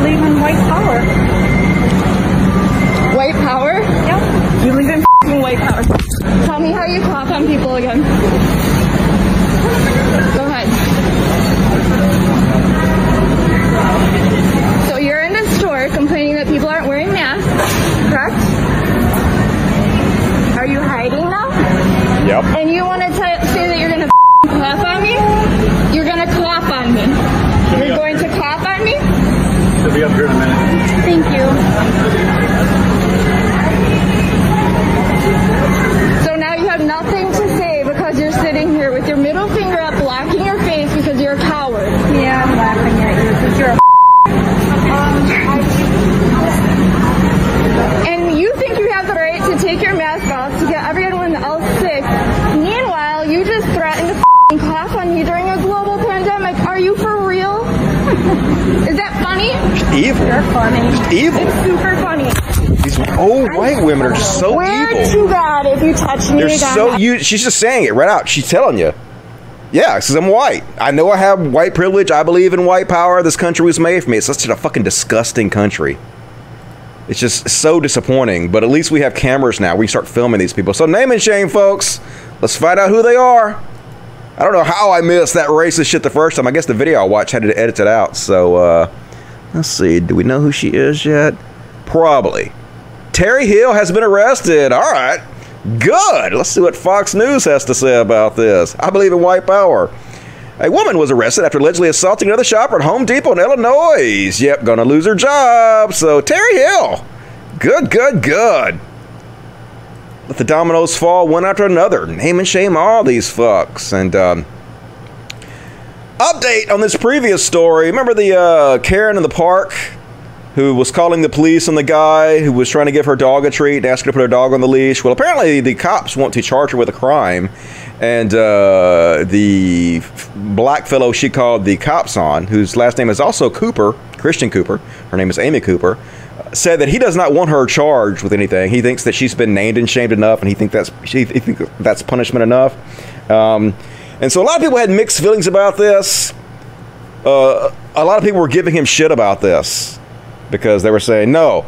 believe in white power. White power? Yep. You believe in f***ing white power. Tell me how you clap on people again. Go ahead. So you're in the store complaining that people aren't wearing masks, correct? Are you hiding now? Yep. And you want to say that you're going to clap on me? You're going to clap on me. You're going to clap on me? She'll be up here in a minute. Thank you. So now you have nothing to say because you're sitting here with your middle finger up, blocking your face because you're a coward. Yeah, I'm laughing at you because you're a And you think you have the right to take your mask off to get everyone else sick. Meanwhile, you just threatened to f***ing cough on me during a global pandemic. Are you for real? Is that funny? Evil. You're funny. Evil. It's super funny. These old white women are just so Swear evil. to God, if you touch me They're again, so you. She's just saying it right out. She's telling you. Yeah, because I'm white. I know I have white privilege. I believe in white power. This country was made for me. It's such a fucking disgusting country. It's just so disappointing. But at least we have cameras now. We start filming these people. So name and shame, folks. Let's find out who they are. I don't know how I missed that racist shit the first time. I guess the video I watched had to edit it out. So uh, let's see. Do we know who she is yet? Probably. Terry Hill has been arrested. All right. Good. Let's see what Fox News has to say about this. I believe in white power. A woman was arrested after allegedly assaulting another shopper at Home Depot in Illinois. Yep, gonna lose her job. So, Terry Hill. Good, good, good. Let the dominoes fall one after another. Name and shame all these fucks. And, um, update on this previous story. Remember the uh, Karen in the park who was calling the police on the guy who was trying to give her dog a treat and asked her to put her dog on the leash? Well, apparently the cops want to charge her with a crime. And uh, the black fellow she called the cops on, whose last name is also Cooper, Christian Cooper, her name is Amy Cooper, said that he does not want her charged with anything. He thinks that she's been named and shamed enough, and he think that's he think that's punishment enough. Um, and so a lot of people had mixed feelings about this. Uh, a lot of people were giving him shit about this because they were saying, no,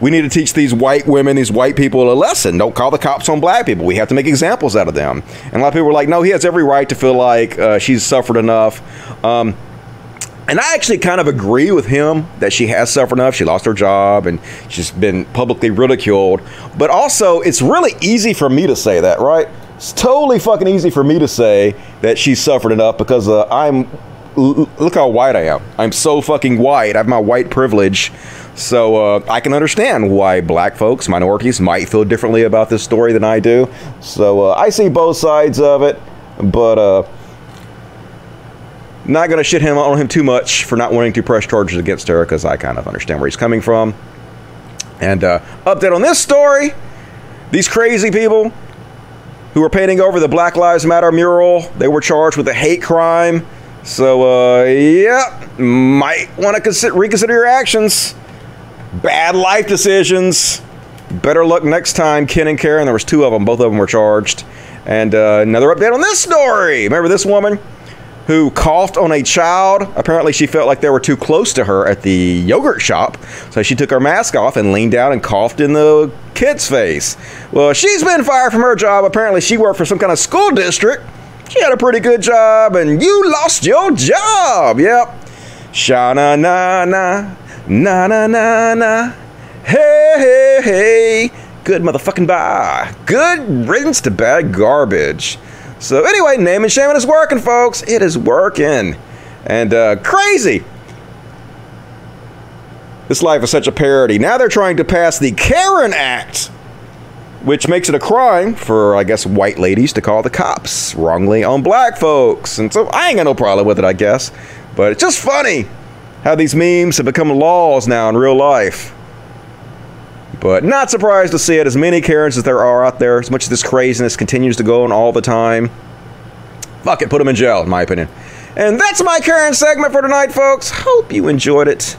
we need to teach these white women, these white people a lesson. Don't call the cops on black people. We have to make examples out of them. And a lot of people were like, no, he has every right to feel like uh, she's suffered enough. Um, and I actually kind of agree with him that she has suffered enough. She lost her job and she's been publicly ridiculed. But also, it's really easy for me to say that, right? It's totally fucking easy for me to say that she's suffered enough because uh, I'm. l- Look how white I am. I'm so fucking white. I have my white privilege. So uh, I can understand why black folks, minorities, might feel differently about this story than I do. So uh, I see both sides of it. But. Uh, not to shit him on him too much for not wanting to press charges against her because I kind of understand where he's coming from. And uh, update on this story: these crazy people who were painting over the Black Lives Matter mural, they were charged with a hate crime. So, uh, yeah, might want to consider, reconsider your actions. Bad life decisions. Better luck next time, Ken and Karen. There was two of them. Both of them were charged. And uh, another update on this story. Remember this woman who coughed on a child. Apparently, she felt like they were too close to her at the yogurt shop. So she took her mask off and leaned down and coughed in the kid's face. Well, she's been fired from her job. Apparently, she worked for some kind of school district. She had a pretty good job, and you lost your job. Yep. Sha na na na. Na na na na. Hey, hey, hey. Good motherfucking bye. Good riddance to bad garbage. So anyway, name and shaming is working, folks. It is working. And uh, crazy. This life is such a parody. Now they're trying to pass the Karen Act, which makes it a crime for, I guess, white ladies to call the cops wrongly on black folks. And so I ain't got no problem with it, I guess. But it's just funny how these memes have become laws now in real life. But not surprised to see it. As many Karens as there are out there, as much as this craziness continues to go on all the time. Fuck it, put them in jail, in my opinion. And that's my Karen segment for tonight, folks. Hope you enjoyed it.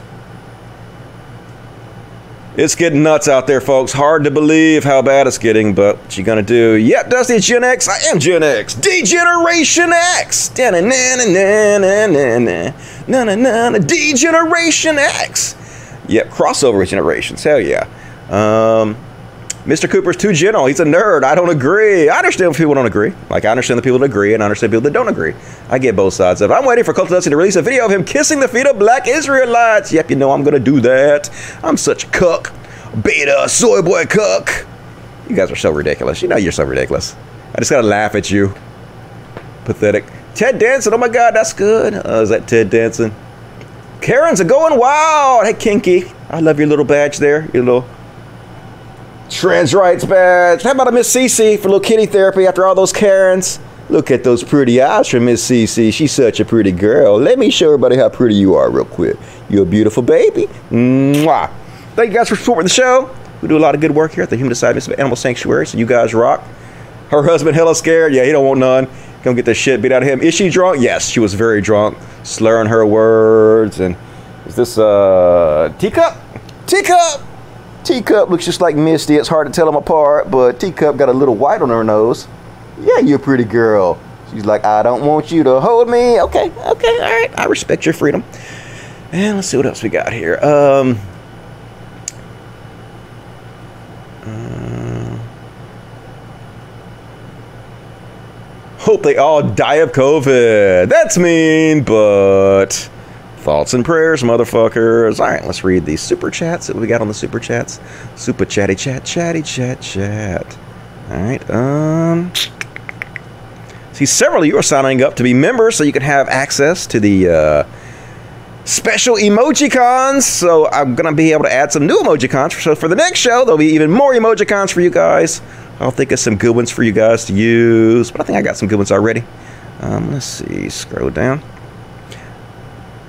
It's getting nuts out there, folks. Hard to believe how bad it's getting, but what you gonna do? Yep, Dusty, Gen X. I am Gen X. Degeneration X. Da-na-na-na-na-na-na. Degeneration X. Yep, crossover generations. Hell yeah. Um, Mr. Cooper's too gentle. He's a nerd. I don't agree. I understand if people don't agree. Like, I understand the people that agree, and I understand people that don't agree. I get both sides of it. I'm waiting for Cult Dusty to release a video of him kissing the feet of black Israelites. Yep, you know I'm going to do that. I'm such a cuck. Beta, soy boy cuck. You guys are so ridiculous. You know you're so ridiculous. I just got to laugh at you. Pathetic. Ted Danson. Oh my God, that's good. Uh, is that Ted Danson? Karen's are going wild. Hey, Kinky. I love your little badge there. Your little trans rights badge. How about a Miss Cece for a little kitty therapy after all those Karens? Look at those pretty eyes from Miss Cece. She's such a pretty girl. Let me show everybody how pretty you are real quick. You're a beautiful baby. Mwah. Thank you guys for supporting the show. We do a lot of good work here at the Human of Animal Sanctuary, so you guys rock. Her husband hella scared. Yeah, he don't want none. Gonna get the shit beat out of him. Is she drunk? Yes, she was very drunk, slurring her words. And is this uh teacup? Teacup. Teacup looks just like Misty. It's hard to tell them apart, but Teacup got a little white on her nose. Yeah, you're a pretty girl. She's like, I don't want you to hold me. Okay, okay, all right. I respect your freedom. And let's see what else we got here. Um. uh, hope they all die of COVID. That's mean, but thoughts and prayers, motherfuckers. All right, let's read these super chats that we got on the super chats. Super chatty chat, chatty chat, chat. All right, um. See, several of you are signing up to be members so you can have access to the uh, special emoji cons. So I'm going to be able to add some new emoji cons. So for the next show, there'll be even more emoji cons for you guys. I'll think of some good ones for you guys to use. But I think I got some good ones already. Um, let's see. Scroll down.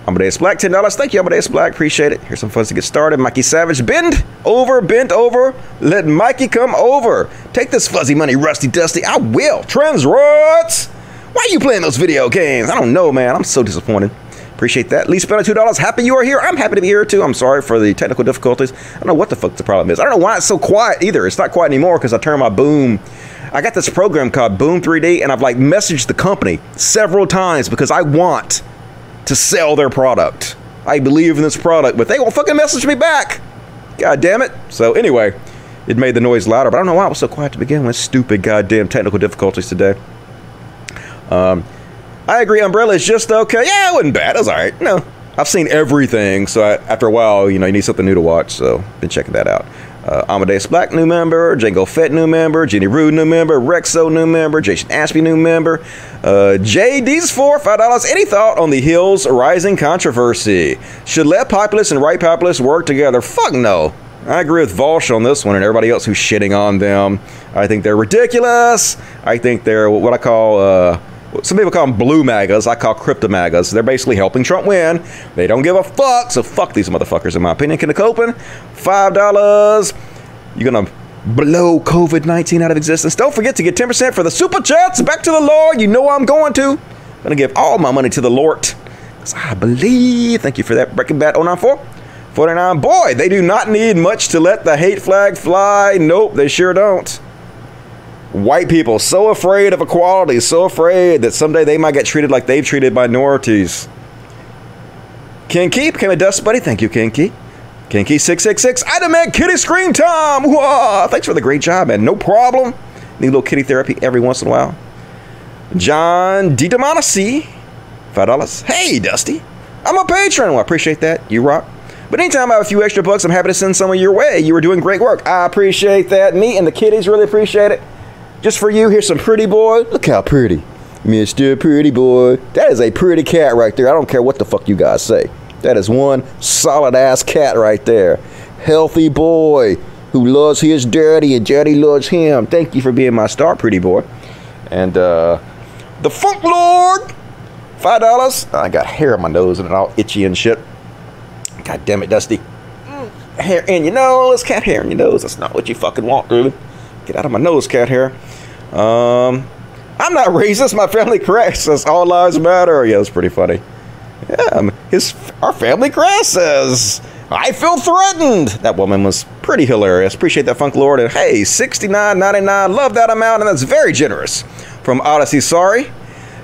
Amadeus Black, $10. Thank you, Amadeus Black. Appreciate it. Here's some funds to get started. Mikey Savage, bend over, bent over. Let Mikey come over. Take this fuzzy money, Rusty Dusty. I will. Trends Ruts. Why are you playing those video games? I don't know, man. I'm so disappointed. Appreciate that. Lee spent $2. Happy you are here. I'm happy to be here too. I'm sorry for the technical difficulties. I don't know what the fuck the problem is. I don't know why it's so quiet either. It's not quiet anymore because I turned my boom. I got this program called Boom 3D and I've like messaged the company several times because I want to sell their product. I believe in this product, but they won't fucking message me back. God damn it. So anyway, it made the noise louder, but I don't know why it was so quiet to begin with. Stupid goddamn technical difficulties today. Um, I agree. Umbrella is just okay. Yeah, it wasn't bad. It was all right. No, I've seen everything, so I, after a while, you know, you need something new to watch. So been checking that out. Uh, Amadeus Black, new member. Django Fett, new member. Jenny Rude, new member. Rexo, new member. Jason Ashby, new member. Uh, JD's four, five dollars. Any thought on the Hills Rising controversy? Should left populists and right populists work together? Fuck no. I agree with Vaush on this one and everybody else who's shitting on them. I think they're ridiculous. I think they're what I call. Uh, some people call them blue magas. I call crypto magas. They're basically helping Trump win. They don't give a fuck. So fuck these motherfuckers, in my opinion. Can the Copen, five dollars. You're gonna blow COVID 19 out of existence. Don't forget to get 10% for the super chats. Back to the Lord. You know I'm going to. I'm gonna give all my money to the Lord. Because I believe. Thank you for that. Breaking Bad 094. 49. Boy, they do not need much to let the hate flag fly. Nope, they sure don't. White people so afraid of equality, so afraid that someday they might get treated like they've treated minorities. Kinky became a dust buddy. Thank you, Kinky. Kinky666. I demand kitty screen time. Whoa, thanks for the great job, man. No problem. Need a little kitty therapy every once in a while. John DiDomanacy. $5. Hey, Dusty. I'm a patron. Well, I appreciate that. You rock. But anytime I have a few extra bucks, I'm happy to send some your way. You were doing great work. I appreciate that. Me and the kiddies really appreciate it. Just for you, here's some pretty boy. Look how pretty. Mr. Pretty Boy. That is a pretty cat right there. I don't care what the fuck you guys say. That is one solid ass cat right there. Healthy boy who loves his daddy and daddy loves him. Thank you for being my star, pretty boy. And uh the Funk Lord. Five dollars. I got hair on my nose and it all itchy and shit. God damn it, Dusty. Hair in your nose, cat hair in your nose. That's not what you fucking want, really. Get out of my nose, cat hair. Um, I'm not racist. My family says all lives matter. Yeah, it's pretty funny. Yeah, his our family says I feel threatened. That woman was pretty hilarious. Appreciate that, Funk Lord. And hey, 69.99. Love that amount, and that's very generous from Odyssey. Sorry.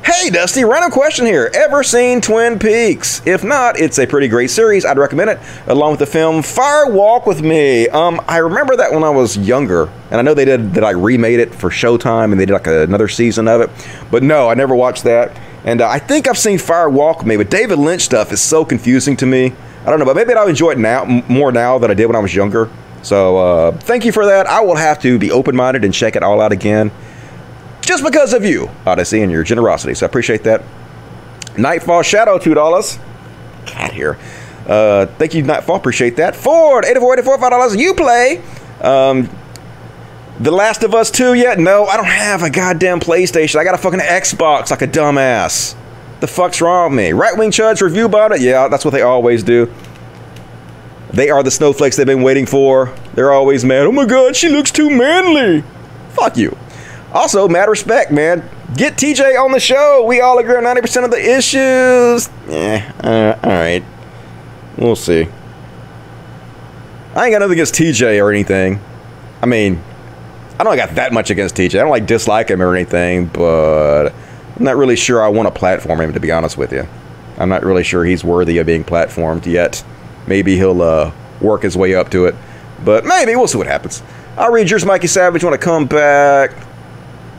Hey, Dusty, random question here. Ever seen Twin Peaks? If not, it's a pretty great series. I'd recommend it, along with the film Fire Walk with Me. Um, I remember that when I was younger, and I know they did that. I remade it for Showtime, and they did like another season of it. But no, I never watched that. And uh, I think I've seen Fire Walk with Me, but David Lynch stuff is so confusing to me. I don't know, but maybe I'll enjoy it now more now than I did when I was younger. So uh, thank you for that. I will have to be open minded and check it all out again just because of you, Odyssey, and your generosity. So I appreciate that. Nightfall Shadow, $2. Cat here. Uh, thank you, Nightfall. Appreciate that. Ford, 8484 $5. You play. Um, the Last of Us 2 yet? No, I don't have a goddamn PlayStation. I got a fucking Xbox like a dumbass. The fuck's wrong with me? Right Wing Chuds review about it? Yeah, that's what they always do. They are the snowflakes they've been waiting for. They're always mad. Oh my god, she looks too manly. Fuck you. Also, mad respect, man. Get TJ on the show. We all agree on 90% of the issues. Yeah, uh, alright. We'll see. I ain't got nothing against TJ or anything. I mean, I don't got that much against TJ. I don't like dislike him or anything, but I'm not really sure I want to platform him, to be honest with you. I'm not really sure he's worthy of being platformed yet. Maybe he'll uh, work his way up to it. But maybe. We'll see what happens. I'll read yours, Mikey Savage. Want to come back?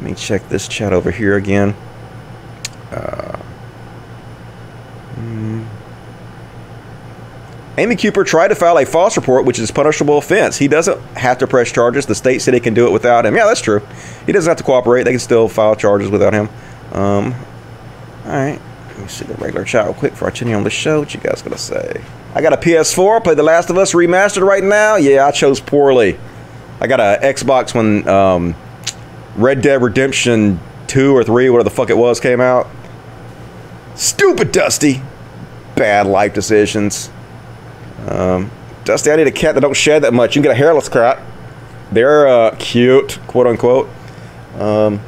Let me check this chat over here again. Uh, hmm. Amy Cooper tried to file a false report, which is a punishable offense. He doesn't have to press charges. The state said he can do it without him. Yeah, that's true. He doesn't have to cooperate. They can still file charges without him. Um, all right. Let me see the regular chat real quick I continue on the show. What you guys gonna say? I got a PS4. Play The Last of Us remastered right now. Yeah, I chose poorly. I got a Xbox when um, Red Dead Redemption 2 or 3, whatever the fuck it was, came out. Stupid Dusty. Bad life decisions. Um, Dusty, I need a cat that don't shed that much. You can get a hairless cat. They're uh, cute, quote unquote. Um,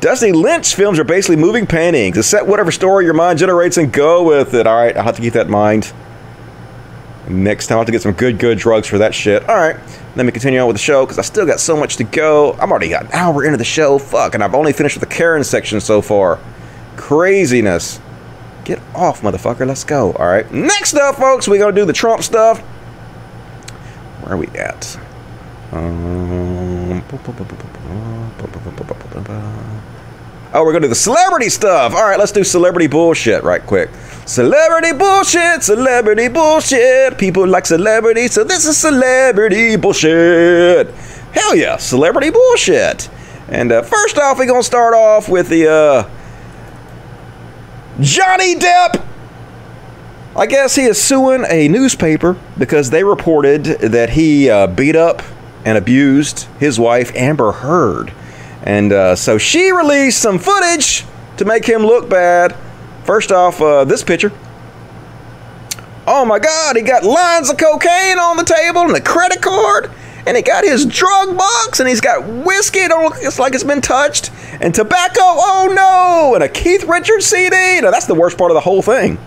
Dusty Lynch films are basically moving paintings. Set whatever story your mind generates and go with it. All right, I'll have to keep that in mind. Next time, I'll have to get some good, good drugs for that shit. All right, let me continue on with the show because I still got so much to go. I'm already got an hour into the show. Fuck, and I've only finished with the Karen section so far. Craziness. Get off, motherfucker. Let's go. All right. Next up, folks, we're going to do the Trump stuff. Where are we at? Um, oh, we're gonna do the celebrity stuff. All right, let's do celebrity bullshit right quick. Celebrity bullshit, celebrity bullshit. People like celebrities, so this is celebrity bullshit. Hell yeah, celebrity bullshit. And uh, first off, we're gonna start off with the uh, Johnny Depp. I guess he is suing a newspaper because they reported that he uh, beat up and abused his wife Amber Heard, and uh, so she released some footage to make him look bad. First off, uh, this picture. Oh my God, he got lines of cocaine on the table and a credit card, and he got his drug box, and he's got whiskey. It don't it's like it's been touched, and tobacco. Oh no, and a Keith Richards CD. Now that's the worst part of the whole thing.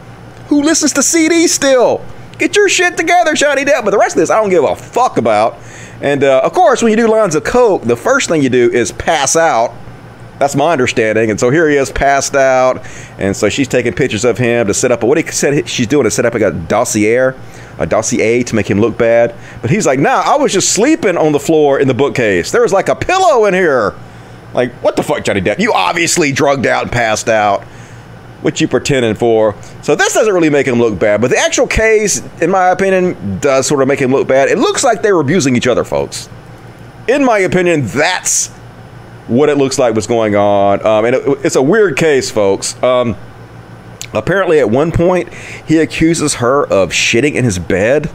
Who listens to CDs still? Get your shit together, Johnny Depp. But the rest of this, I don't give a fuck about. And uh, of course, when you do lines of coke, the first thing you do is pass out. That's my understanding. And so here he is, passed out. And so she's taking pictures of him to set up. What he said she's doing is set up like a dossier, a dossier to make him look bad. But he's like, Nah, I was just sleeping on the floor in the bookcase. There was like a pillow in here. Like, what the fuck, Johnny Depp? You obviously drugged out and passed out. What you pretending for? So this doesn't really make him look bad, but the actual case, in my opinion, does sort of make him look bad. It looks like they were abusing each other, folks. In my opinion, that's what it looks like was going on. Um, and it, it's a weird case, folks. Um, apparently, at one point, he accuses her of shitting in his bed.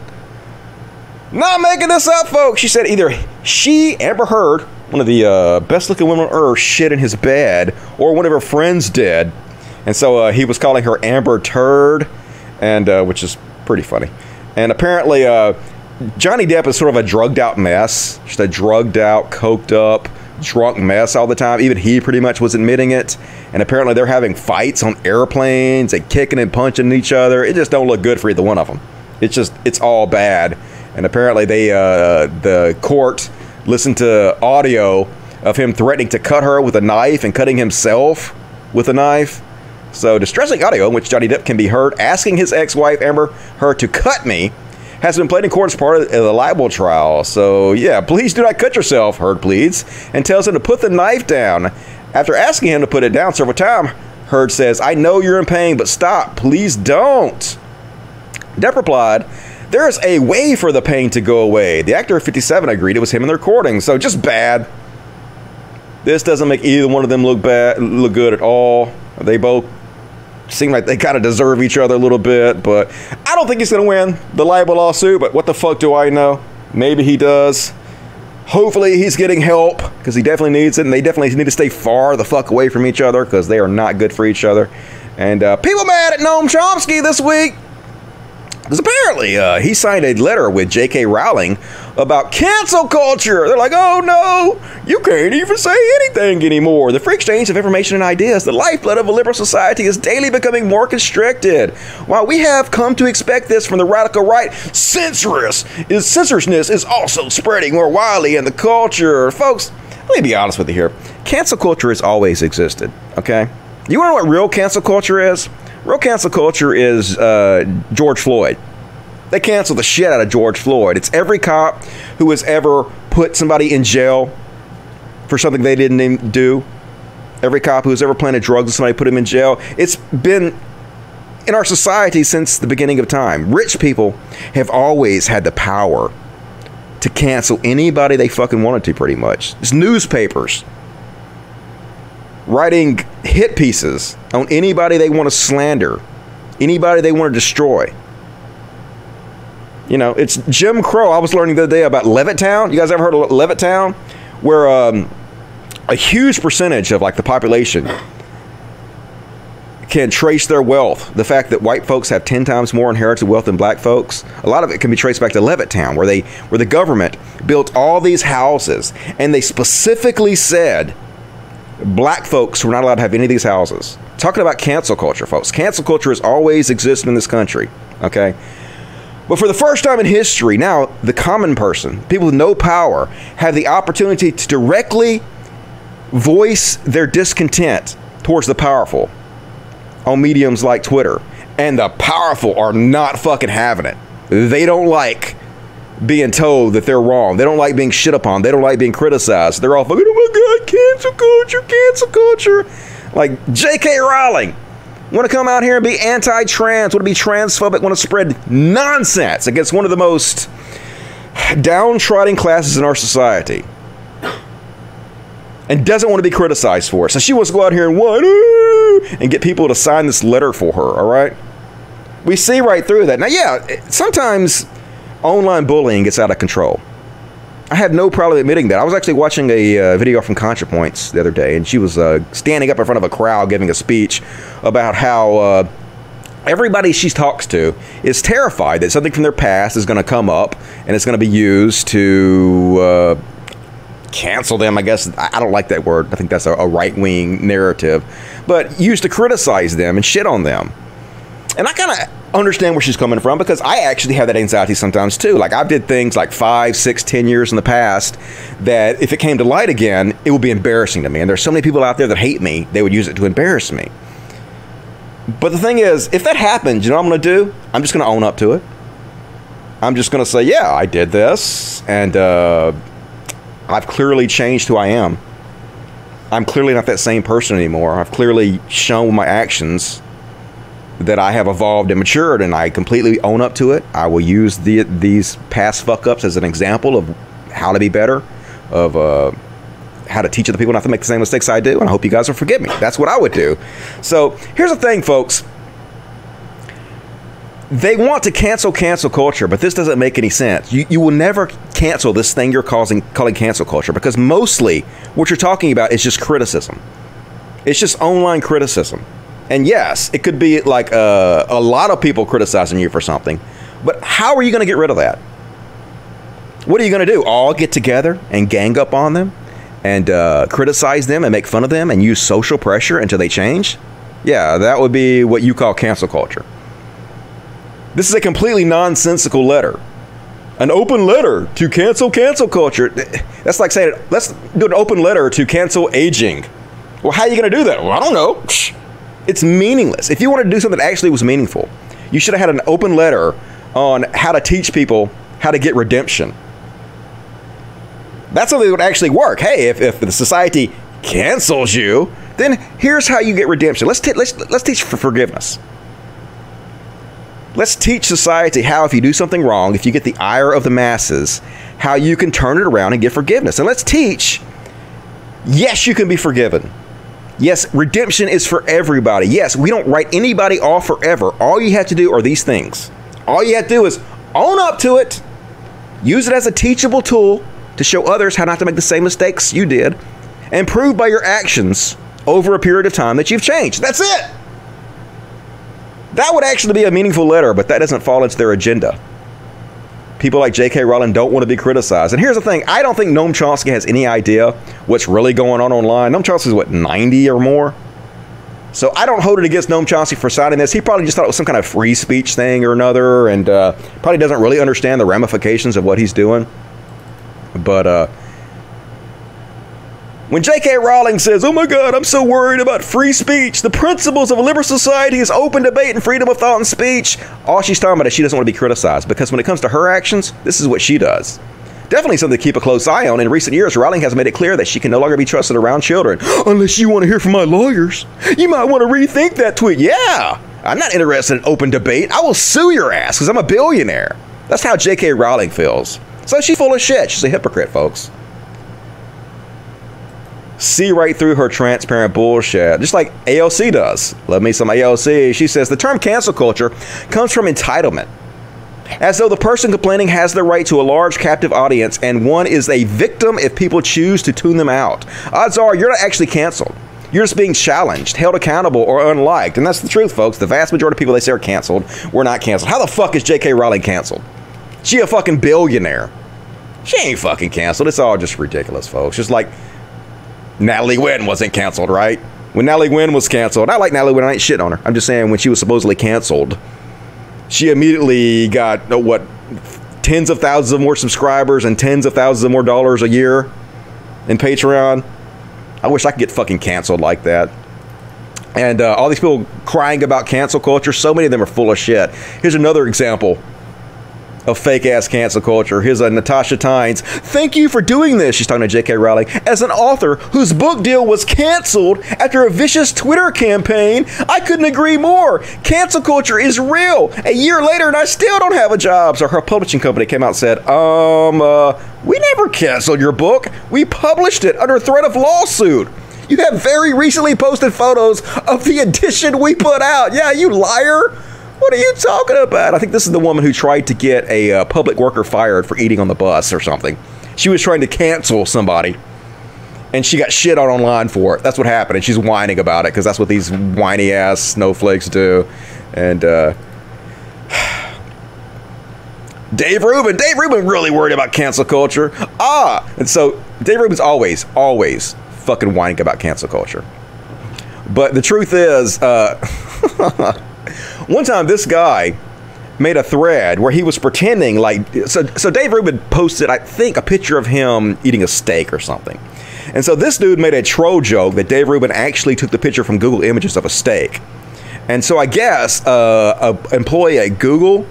Not making this up, folks. She said either she, Amber Heard, one of the uh, best looking women on earth, shit in his bed, or one of her friends did. And so uh, he was calling her Amber Turd, and uh, which is pretty funny. And apparently, uh, Johnny Depp is sort of a drugged out mess, just a drugged out, coked up, drunk mess all the time. Even he pretty much was admitting it. And apparently, they're having fights on airplanes and kicking and punching each other. It just don't look good for either one of them. It's just it's all bad. And apparently, they uh, the court listened to audio of him threatening to cut her with a knife and cutting himself with a knife. So, distressing audio in which Johnny Depp can be heard asking his ex wife, Amber Heard, to cut me has been played in court as part of the libel trial. So, yeah, please do not cut yourself, Heard pleads, and tells him to put the knife down. After asking him to put it down several times, Heard says, I know you're in pain, but stop. Please don't. Depp replied, There is a way for the pain to go away. The actor of 57 agreed it was him in the recording, so just bad. This doesn't make either one of them look bad, look good at all. They both seem like they kind of deserve each other a little bit, but I don't think he's going to win the libel lawsuit. But what the fuck do I know? Maybe he does. Hopefully he's getting help because he definitely needs it, and they definitely need to stay far the fuck away from each other because they are not good for each other. And uh, people mad at Noam Chomsky this week because apparently uh, he signed a letter with J.K. Rowling about cancel culture. They're like, oh no, you can't even say anything anymore. The free exchange of information and ideas, the lifeblood of a liberal society, is daily becoming more constricted. While we have come to expect this from the radical right, censorous is censoriousness is also spreading more widely in the culture. Folks, let me be honest with you here. Cancel culture has always existed, okay? You want to know what real cancel culture is? Real cancel culture is uh, George Floyd. They cancel the shit out of George Floyd. It's every cop who has ever put somebody in jail for something they didn't do. Every cop who's ever planted drugs and somebody put him in jail. It's been in our society since the beginning of time. Rich people have always had the power to cancel anybody they fucking wanted to, pretty much. It's newspapers writing hit pieces on anybody they want to slander, anybody they want to destroy. You know, it's Jim Crow. I was learning the other day about Levittown. You guys ever heard of Levittown? Where um, a huge percentage of like the population can trace their wealth. The fact that white folks have 10 times more inherited wealth than black folks, a lot of it can be traced back to Levittown, where they where the government built all these houses and they specifically said black folks were not allowed to have any of these houses. Talking about cancel culture, folks. Cancel culture has always existed in this country. Okay. But for the first time in history, now the common person, people with no power, have the opportunity to directly voice their discontent towards the powerful on mediums like Twitter. And the powerful are not fucking having it. They don't like being told that they're wrong. They don't like being shit upon. They don't like being criticized. They're all fucking, oh my god, cancel culture, cancel culture. Like J.K. Rowling. Want to come out here and be anti trans, want to be transphobic, want to spread nonsense against one of the most downtrodden classes in our society. And doesn't want to be criticized for it. So she wants to go out here and "Ooh," and get people to sign this letter for her, all right? We see right through that. Now, yeah, sometimes online bullying gets out of control. I have no problem admitting that. I was actually watching a uh, video from ContraPoints the other day, and she was uh, standing up in front of a crowd giving a speech about how uh, everybody she talks to is terrified that something from their past is going to come up and it's going to be used to uh, cancel them. I guess I I don't like that word. I think that's a, a right wing narrative, but used to criticize them and shit on them. And I kind of understand where she's coming from because I actually have that anxiety sometimes too. Like I've did things like five, six, ten years in the past that if it came to light again, it would be embarrassing to me. And there's so many people out there that hate me, they would use it to embarrass me. But the thing is, if that happens, you know what I'm going to do? I'm just going to own up to it. I'm just going to say, yeah, I did this, and uh, I've clearly changed who I am. I'm clearly not that same person anymore. I've clearly shown my actions that I have evolved and matured, and I completely own up to it. I will use the, these past fuck ups as an example of how to be better, of uh, how to teach other people not to make the same mistakes I do, and I hope you guys will forgive me. That's what I would do. So here's the thing, folks. They want to cancel cancel culture, but this doesn't make any sense. You, you will never cancel this thing you're causing calling cancel culture because mostly what you're talking about is just criticism. It's just online criticism. And yes, it could be like uh, a lot of people criticizing you for something, but how are you going to get rid of that? What are you going to do? All get together and gang up on them and uh, criticize them and make fun of them and use social pressure until they change? Yeah, that would be what you call cancel culture. This is a completely nonsensical letter. An open letter to cancel cancel culture. That's like saying, let's do an open letter to cancel aging. Well, how are you going to do that? Well, I don't know. It's meaningless. If you wanted to do something that actually was meaningful, you should have had an open letter on how to teach people how to get redemption. That's something that would actually work. Hey, if, if the society cancels you, then here's how you get redemption. Let's, t- let's, let's teach for forgiveness. Let's teach society how, if you do something wrong, if you get the ire of the masses, how you can turn it around and get forgiveness. And let's teach yes, you can be forgiven. Yes, redemption is for everybody. Yes, we don't write anybody off forever. All you have to do are these things. All you have to do is own up to it, use it as a teachable tool to show others how not to make the same mistakes you did, and prove by your actions over a period of time that you've changed. That's it. That would actually be a meaningful letter, but that doesn't fall into their agenda. People like J.K. Rowling don't want to be criticized. And here's the thing I don't think Noam Chomsky has any idea what's really going on online. Noam Chomsky's what, 90 or more? So I don't hold it against Noam Chomsky for signing this. He probably just thought it was some kind of free speech thing or another, and uh, probably doesn't really understand the ramifications of what he's doing. But uh, when J.K. Rowling says, Oh my God, I'm so worried about free speech, the principles of a liberal society is open debate and freedom of thought and speech, all she's talking about is she doesn't want to be criticized because when it comes to her actions, this is what she does. Definitely something to keep a close eye on. In recent years, Rowling has made it clear that she can no longer be trusted around children. Unless you want to hear from my lawyers, you might want to rethink that tweet. Yeah, I'm not interested in open debate. I will sue your ass because I'm a billionaire. That's how J.K. Rowling feels. So she's full of shit. She's a hypocrite, folks see right through her transparent bullshit, just like AOC does. Love me some AOC. She says the term cancel culture comes from entitlement. As though the person complaining has the right to a large captive audience and one is a victim if people choose to tune them out. Odds are you're not actually canceled. You're just being challenged, held accountable, or unliked. And that's the truth, folks. The vast majority of people they say are canceled were not canceled. How the fuck is J.K. Rowling canceled? She a fucking billionaire. She ain't fucking canceled. It's all just ridiculous, folks. Just like Natalie Wynn wasn't canceled, right? When Natalie Wynn was canceled, I like Natalie Wynn. I ain't shitting on her. I'm just saying when she was supposedly canceled, she immediately got uh, what tens of thousands of more subscribers and tens of thousands of more dollars a year in Patreon. I wish I could get fucking canceled like that. And uh, all these people crying about cancel culture, so many of them are full of shit. Here's another example of fake ass cancel culture. Here's a Natasha Tynes. Thank you for doing this. She's talking to J.K. Rowling as an author whose book deal was canceled after a vicious Twitter campaign. I couldn't agree more. Cancel culture is real. A year later, and I still don't have a job. So her publishing company came out and said, um, uh, we never canceled your book. We published it under threat of lawsuit. You have very recently posted photos of the edition we put out. Yeah, you liar. What are you talking about? I think this is the woman who tried to get a uh, public worker fired for eating on the bus or something. She was trying to cancel somebody, and she got shit on online for it. That's what happened, and she's whining about it because that's what these whiny ass snowflakes do. And uh, Dave Rubin, Dave Rubin really worried about cancel culture. Ah, and so Dave Rubin's always, always fucking whining about cancel culture. But the truth is, uh, one time this guy made a thread where he was pretending like so so Dave Rubin posted I think a picture of him eating a steak or something. And so this dude made a troll joke that Dave Rubin actually took the picture from Google Images of a steak. And so I guess uh, a employee at Google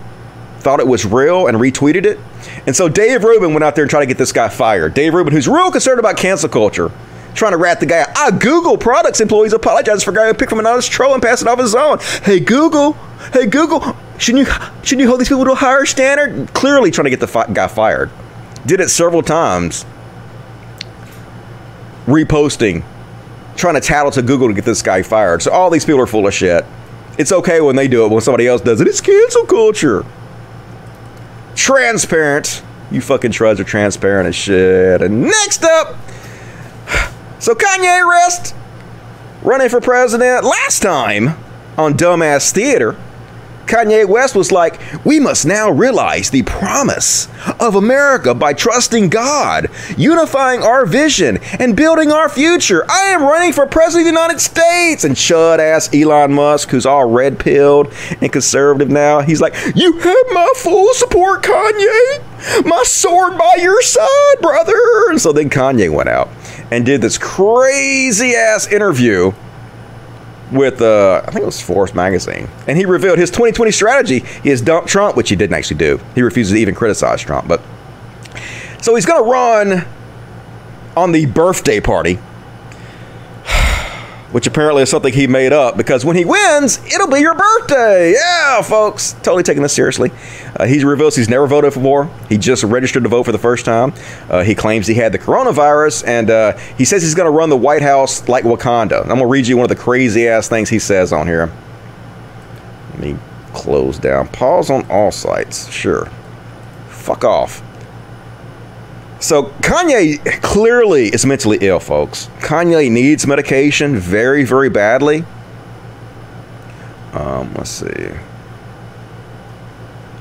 thought it was real and retweeted it. And so Dave Rubin went out there and tried to get this guy fired. Dave Rubin, who's real concerned about cancel culture, trying to rat the guy out. Google products employees apologize for a guy who picked from an honest troll and passed it off his own. Hey Google, hey Google, shouldn't you shouldn't you hold these people to a higher standard? Clearly trying to get the fi- guy fired. Did it several times. Reposting, trying to tattle to Google to get this guy fired. So all these people are full of shit. It's okay when they do it. But when somebody else does it, it's cancel culture. Transparent. You fucking chuds are transparent as shit. And next up, so Kanye West running for president last time on Dumbass Theater. Kanye West was like, We must now realize the promise of America by trusting God, unifying our vision, and building our future. I am running for president of the United States. And chud ass Elon Musk, who's all red pilled and conservative now, he's like, You have my full support, Kanye. My sword by your side, brother. And so then Kanye went out and did this crazy ass interview with uh, I think it was Forbes magazine, and he revealed his 2020 strategy is dump Trump, which he didn't actually do. He refuses to even criticize Trump, but so he's going to run on the birthday party, which apparently is something he made up because when he wins, it'll be your birthday. Yeah, folks, totally taking this seriously. Uh, he reveals he's never voted for. war. He just registered to vote for the first time. Uh, he claims he had the coronavirus, and uh, he says he's going to run the White House like Wakanda. I'm going to read you one of the crazy ass things he says on here. Let me close down. Pause on all sites. Sure. Fuck off. So Kanye clearly is mentally ill, folks. Kanye needs medication very, very badly. Um, let's see.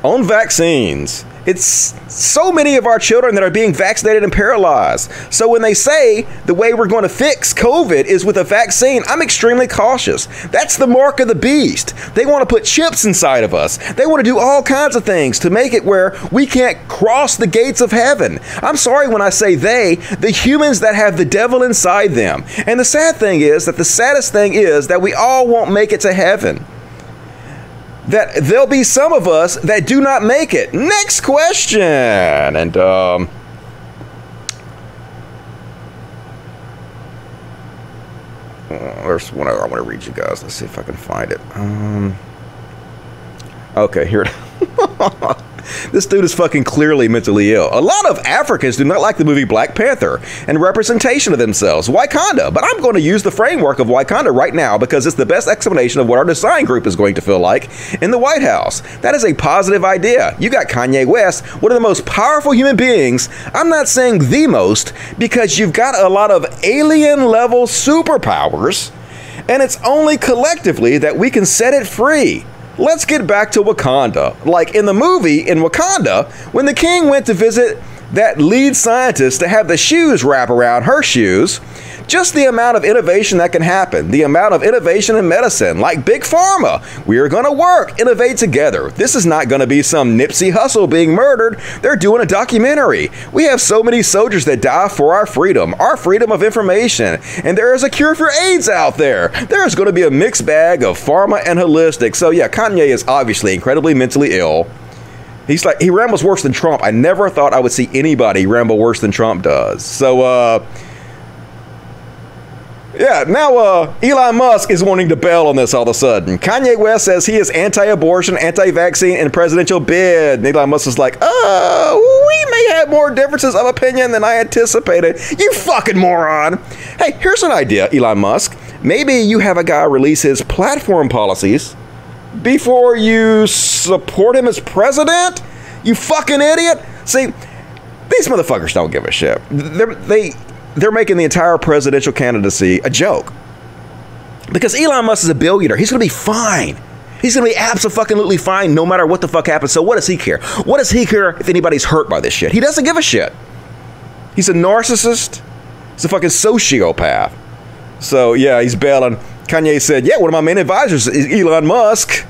On vaccines, it's so many of our children that are being vaccinated and paralyzed. So when they say the way we're going to fix COVID is with a vaccine, I'm extremely cautious. That's the mark of the beast. They want to put chips inside of us. They want to do all kinds of things to make it where we can't cross the gates of heaven. I'm sorry when I say they, the humans that have the devil inside them. And the sad thing is that the saddest thing is that we all won't make it to heaven that there'll be some of us that do not make it. Next question. And um there's one I want to read you guys. Let's see if I can find it. Um Okay, here this dude is fucking clearly mentally ill. A lot of Africans do not like the movie Black Panther and representation of themselves, Wakanda. But I'm going to use the framework of Wakanda right now because it's the best explanation of what our design group is going to feel like in the White House. That is a positive idea. You got Kanye West, one of the most powerful human beings. I'm not saying the most because you've got a lot of alien level superpowers, and it's only collectively that we can set it free let's get back to Wakanda. Like in the movie, in Wakanda, when the king went to visit that lead scientist to have the shoes wrap around her shoes, just the amount of innovation that can happen, the amount of innovation in medicine, like Big Pharma. We are going to work, innovate together. This is not going to be some Nipsey Hussle being murdered. They're doing a documentary. We have so many soldiers that die for our freedom, our freedom of information, and there is a cure for AIDS out there. There is going to be a mixed bag of pharma and holistic. So, yeah, Kanye is obviously incredibly mentally ill. He's like he rambles worse than Trump. I never thought I would see anybody ramble worse than Trump does. So uh yeah, now uh, Elon Musk is wanting to bail on this all of a sudden. Kanye West says he is anti-abortion, anti-vaccine, and presidential bid. And Elon Musk is like, "Oh, we may have more differences of opinion than I anticipated." You fucking moron! Hey, here's an idea, Elon Musk. Maybe you have a guy release his platform policies before you support him as president. You fucking idiot! See, these motherfuckers don't give a shit. They're, they they're making the entire presidential candidacy a joke. Because Elon Musk is a billionaire. He's going to be fine. He's going to be absolutely fine no matter what the fuck happens. So what does he care? What does he care if anybody's hurt by this shit? He doesn't give a shit. He's a narcissist. He's a fucking sociopath. So yeah, he's bailing. Kanye said, "Yeah, one of my main advisors is Elon Musk."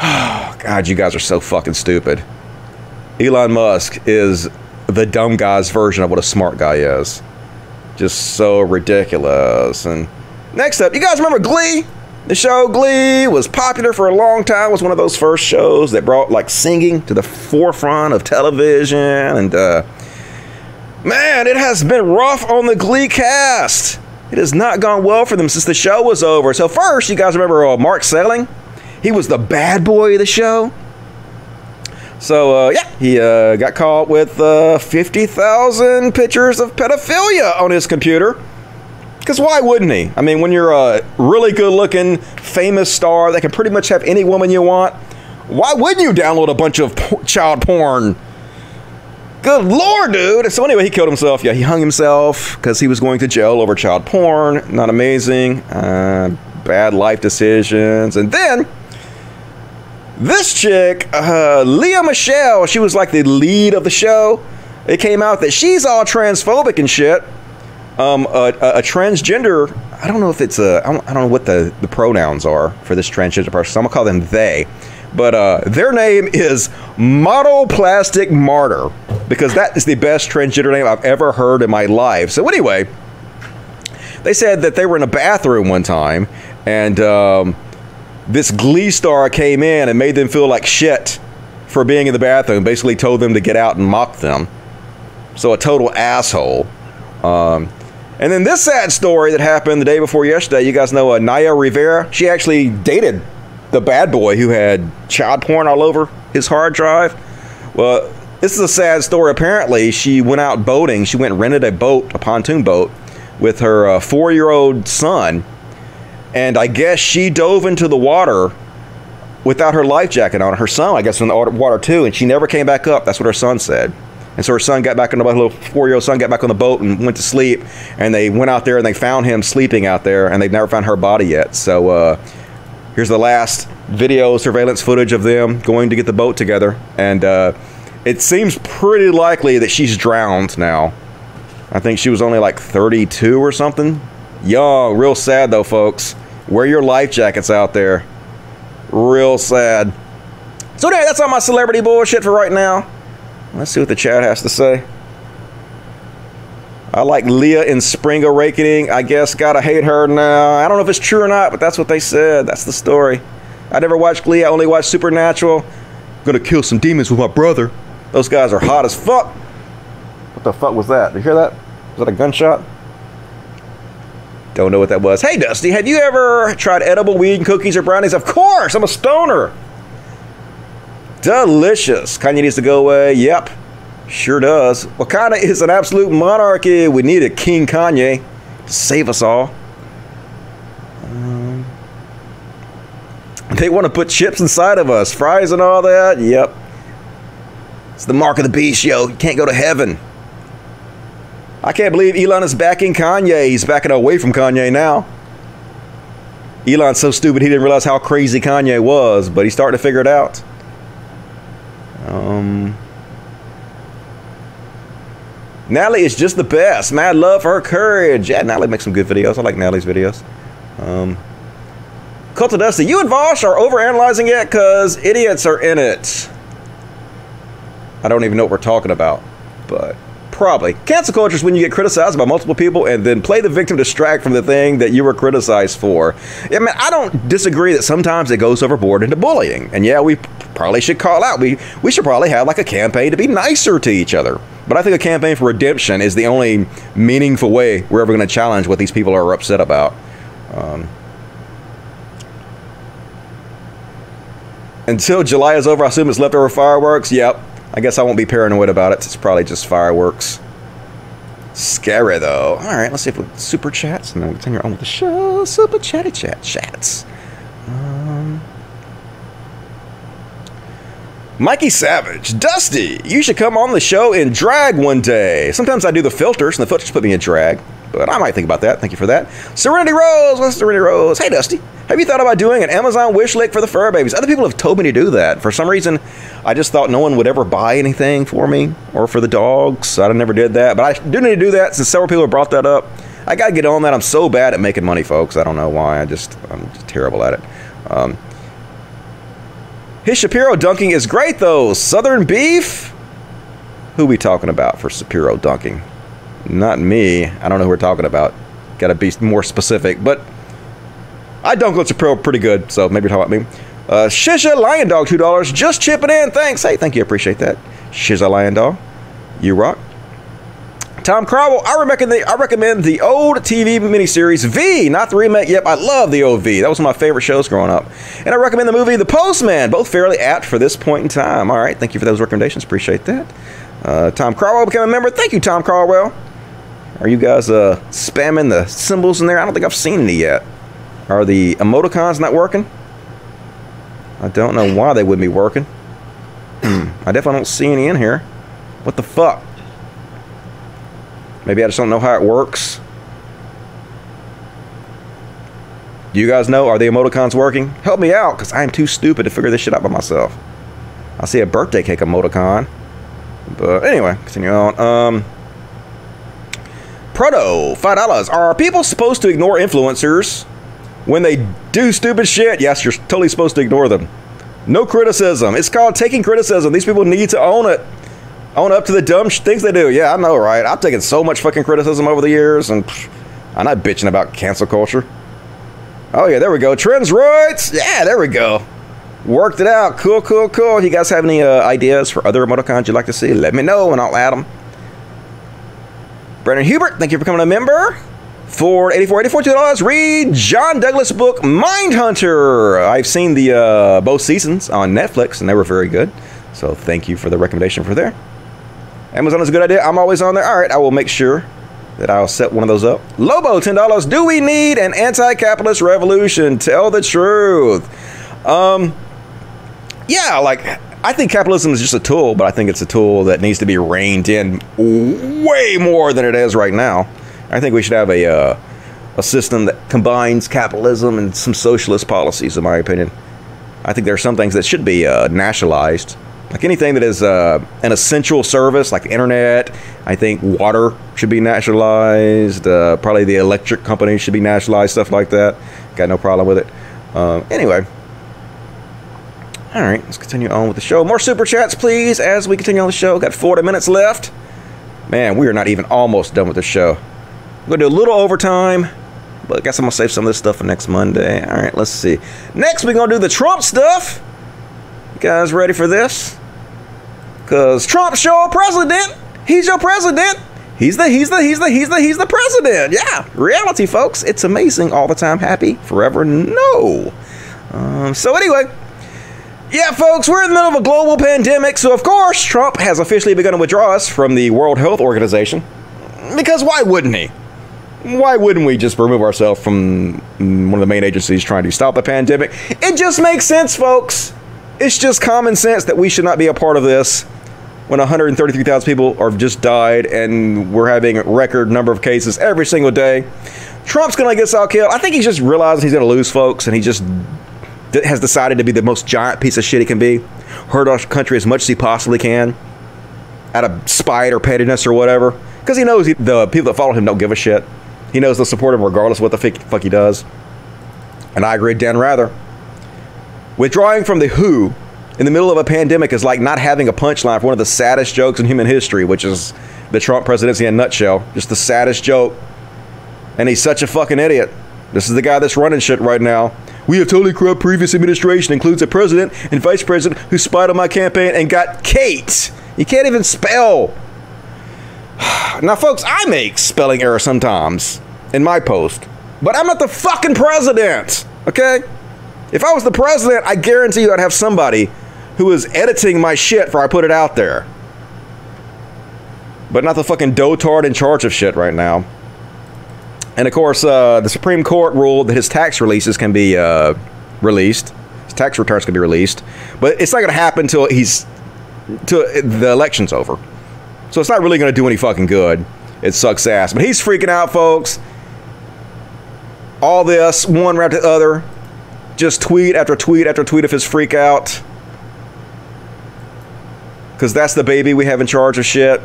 Oh, God, you guys are so fucking stupid. Elon Musk is the dumb guy's version of what a smart guy is just so ridiculous. And next up, you guys remember Glee? The show Glee was popular for a long time. Was one of those first shows that brought like singing to the forefront of television. And uh, man, it has been rough on the Glee cast. It has not gone well for them since the show was over. So first, you guys remember uh, Mark Salling? He was the bad boy of the show. So uh, yeah, he uh, got caught with uh, 50,000 pictures of pedophilia on his computer. Because why wouldn't he? I mean, when you're a really good-looking, famous star that can pretty much have any woman you want, why wouldn't you download a bunch of child porn? Good lord, dude. So anyway, he killed himself. Yeah, he hung himself because he was going to jail over child porn. Not amazing. Uh, bad life decisions. And then this chick, uh, Lea Michele, she was like the lead of the show. It came out that she's all transphobic and shit. Um, a, a, a transgender, I don't know if it's a, I don't, I don't know what the, the pronouns are for this transgender person. So I'm gonna call them they. But uh, their name is Model Plastic Martyr because that is the best transgender name I've ever heard in my life. So anyway, they said that they were in a bathroom one time and um, this Glee star came in and made them feel like shit for being in the bathroom. Basically, told them to get out and mock them. So a total asshole. Um, and then this sad story that happened the day before yesterday. You guys know uh, Naya Rivera. She actually dated the bad boy who had child porn all over his hard drive. Well, this is a sad story. Apparently, she went out boating. She went rented a boat, a pontoon boat, with her uh, four-year-old son and I guess she dove into the water without her life jacket on. Her son, I guess, in the water too, and she never came back up. That's what her son said. And so her son got back on the boat, little four-year-old son got back on the boat and went to sleep. And they went out there and they found him sleeping out there, and they've never found her body yet. So uh, here's the last video surveillance footage of them going to get the boat together, and uh, it seems pretty likely that she's drowned now. I think she was only like 32 or something. Young, real sad though, folks. Wear your life jackets out there. Real sad. So anyway, that's all my celebrity bullshit for right now. Let's see what the chat has to say. I like Lea in Spring Awakening. I guess gotta hate her now. I don't know if it's true or not, but that's what they said. That's the story. I never watched Glee. I only watched Supernatural. Gonna kill some demons with my brother. Those guys are hot as fuck. What the fuck was that? Did you hear that? Was that a gunshot? Don't know what that was. Hey, Dusty, have you ever tried edible weed and cookies or brownies? Of course, I'm a stoner. Delicious. Kanye needs to go away. Yep, sure does. Wakanda is an absolute monarchy. We need a King Kanye to save us all. Um, they want to put chips inside of us, fries and all that. Yep. It's the mark of the beast, yo. You can't go to heaven. I can't believe Elon is backing Kanye. He's backing away from Kanye now. Elon's so stupid he didn't realize how crazy Kanye was, but he's starting to figure it out. Um, Natalie is just the best. Mad love for her courage. Yeah, Natalie makes some good videos. I like Natalie's videos. Um, Cult of Dusty, you and Vaush are overanalyzing it because idiots are in it. I don't even know what we're talking about, but Probably. Cancel culture is when you get criticized by multiple people and then play the victim to distract from the thing that you were criticized for. I mean, I don't disagree that sometimes it goes overboard into bullying. And yeah, we probably should call out. We we should probably have like a campaign to be nicer to each other. But I think a campaign for redemption is the only meaningful way we're ever going to challenge what these people are upset about. Um, until July is over, I assume it's leftover fireworks. Yep. I guess I won't be paranoid about it. It's probably just fireworks. Scary though. All right, let's see if we super chats and then we'll continue on with the show. Super chatty chat chats. Um, Mikey Savage, Dusty, you should come on the show in drag one day. Sometimes I do the filters and the filters put me in drag, but I might think about that. Thank you for that. Serenity Rose, what's Serenity Rose? Hey Dusty, have you thought about doing an Amazon wish list for the fur babies? Other people have told me to do that. For some reason, I just thought no one would ever buy anything for me or for the dogs. I never did that, but I do need to do that since several people have brought that up. I gotta get on that. I'm so bad at making money, folks. I don't know why. I just I'm just terrible at it. Um, his Shapiro dunking is great though. Southern beef. Who we talking about for Shapiro dunking? Not me. I don't know who we're talking about. Got to be more specific. But I dunk on Shapiro pretty good, so maybe talk about me. Uh, Shisha Lion Dog, two dollars, just chipping in. Thanks. Hey, thank you. Appreciate that. Shisha Lion Dog, you rock. Tom Crowell, I recommend the I recommend the old TV miniseries V, not the remake. Yep, I love the old V. That was one of my favorite shows growing up. And I recommend the movie The Postman, both fairly apt for this point in time. All right, thank you for those recommendations. Appreciate that. Uh, Tom Crowell became a member. Thank you, Tom Crowell. Are you guys uh, spamming the symbols in there? I don't think I've seen any yet. Are the emoticons not working? I don't know why they wouldn't be working. Hmm, I definitely don't see any in here. What the fuck? Maybe I just don't know how it works. Do you guys know? Are the emoticons working? Help me out, because I am too stupid to figure this shit out by myself. I see a birthday cake emoticon. But anyway, continue on. Um, Proto, $5. Are people supposed to ignore influencers when they do stupid shit? Yes, you're totally supposed to ignore them. No criticism. It's called taking criticism. These people need to own it own up to the dumb things they do. Yeah, I know, right? I've taken so much fucking criticism over the years, and I'm not bitching about cancel culture. Oh yeah, there we go. Trans rights. Yeah, there we go. Worked it out. Cool, cool, cool. You guys have any uh, ideas for other emoticons you'd like to see? Let me know, and I'll add them. Brandon Hubert, thank you for becoming a member. For 84 84 dollars. Read John Douglas book Mindhunter. I've seen the uh, both seasons on Netflix, and they were very good. So thank you for the recommendation for there. Amazon is a good idea. I'm always on there. All right, I will make sure that I'll set one of those up. Lobo, $10. Do we need an anti capitalist revolution? Tell the truth. Um, yeah, like, I think capitalism is just a tool, but I think it's a tool that needs to be reined in way more than it is right now. I think we should have a, uh, a system that combines capitalism and some socialist policies, in my opinion. I think there are some things that should be uh, nationalized like anything that is uh, an essential service, like the internet, I think water should be nationalized. Uh, probably the electric company should be nationalized, stuff like that. Got no problem with it. Uh, anyway, all right, let's continue on with the show. More super chats, please, as we continue on the show. Got 40 minutes left. Man, we are not even almost done with the show. I'm gonna do a little overtime, but I guess I'm gonna save some of this stuff for next Monday. All right, let's see. Next, we're gonna do the Trump stuff. You guys ready for this? Cause Trump's your president. He's your president. He's the he's the he's the he's the he's the president. Yeah, reality, folks. It's amazing all the time. Happy forever. No. Um, so anyway, yeah, folks, we're in the middle of a global pandemic. So of course, Trump has officially begun to withdraw us from the World Health Organization. Because why wouldn't he? Why wouldn't we just remove ourselves from one of the main agencies trying to stop the pandemic? It just makes sense, folks. It's just common sense that we should not be a part of this when 133,000 people have just died and we're having a record number of cases every single day. Trump's going to get us all killed. I think he's just realizing he's going to lose folks and he just has decided to be the most giant piece of shit he can be. Hurt our country as much as he possibly can out of spite or pettiness or whatever. Because he knows he, the people that follow him don't give a shit. He knows they'll support him regardless of what the fuck he does. And I agree, Dan Rather. Withdrawing from the WHO in the middle of a pandemic is like not having a punchline for one of the saddest jokes in human history, which is the Trump presidency in a nutshell. Just the saddest joke. And he's such a fucking idiot. This is the guy that's running shit right now. We have totally corrupt previous administration, includes a president and vice president who spied on my campaign and got Kate. You can't even spell. Now, folks, I make spelling errors sometimes in my post, but I'm not the fucking president, okay? If I was the president, I guarantee you I'd have somebody who is editing my shit before I put it out there. But not the fucking dotard in charge of shit right now. And of course, uh, the Supreme Court ruled that his tax releases can be uh, released. His tax returns can be released, but it's not going to happen until he's till the election's over. So it's not really going to do any fucking good. It sucks ass. But he's freaking out, folks. All this, one after the other, just tweet after tweet after tweet of his freak out. Because that's the baby we have in charge of shit.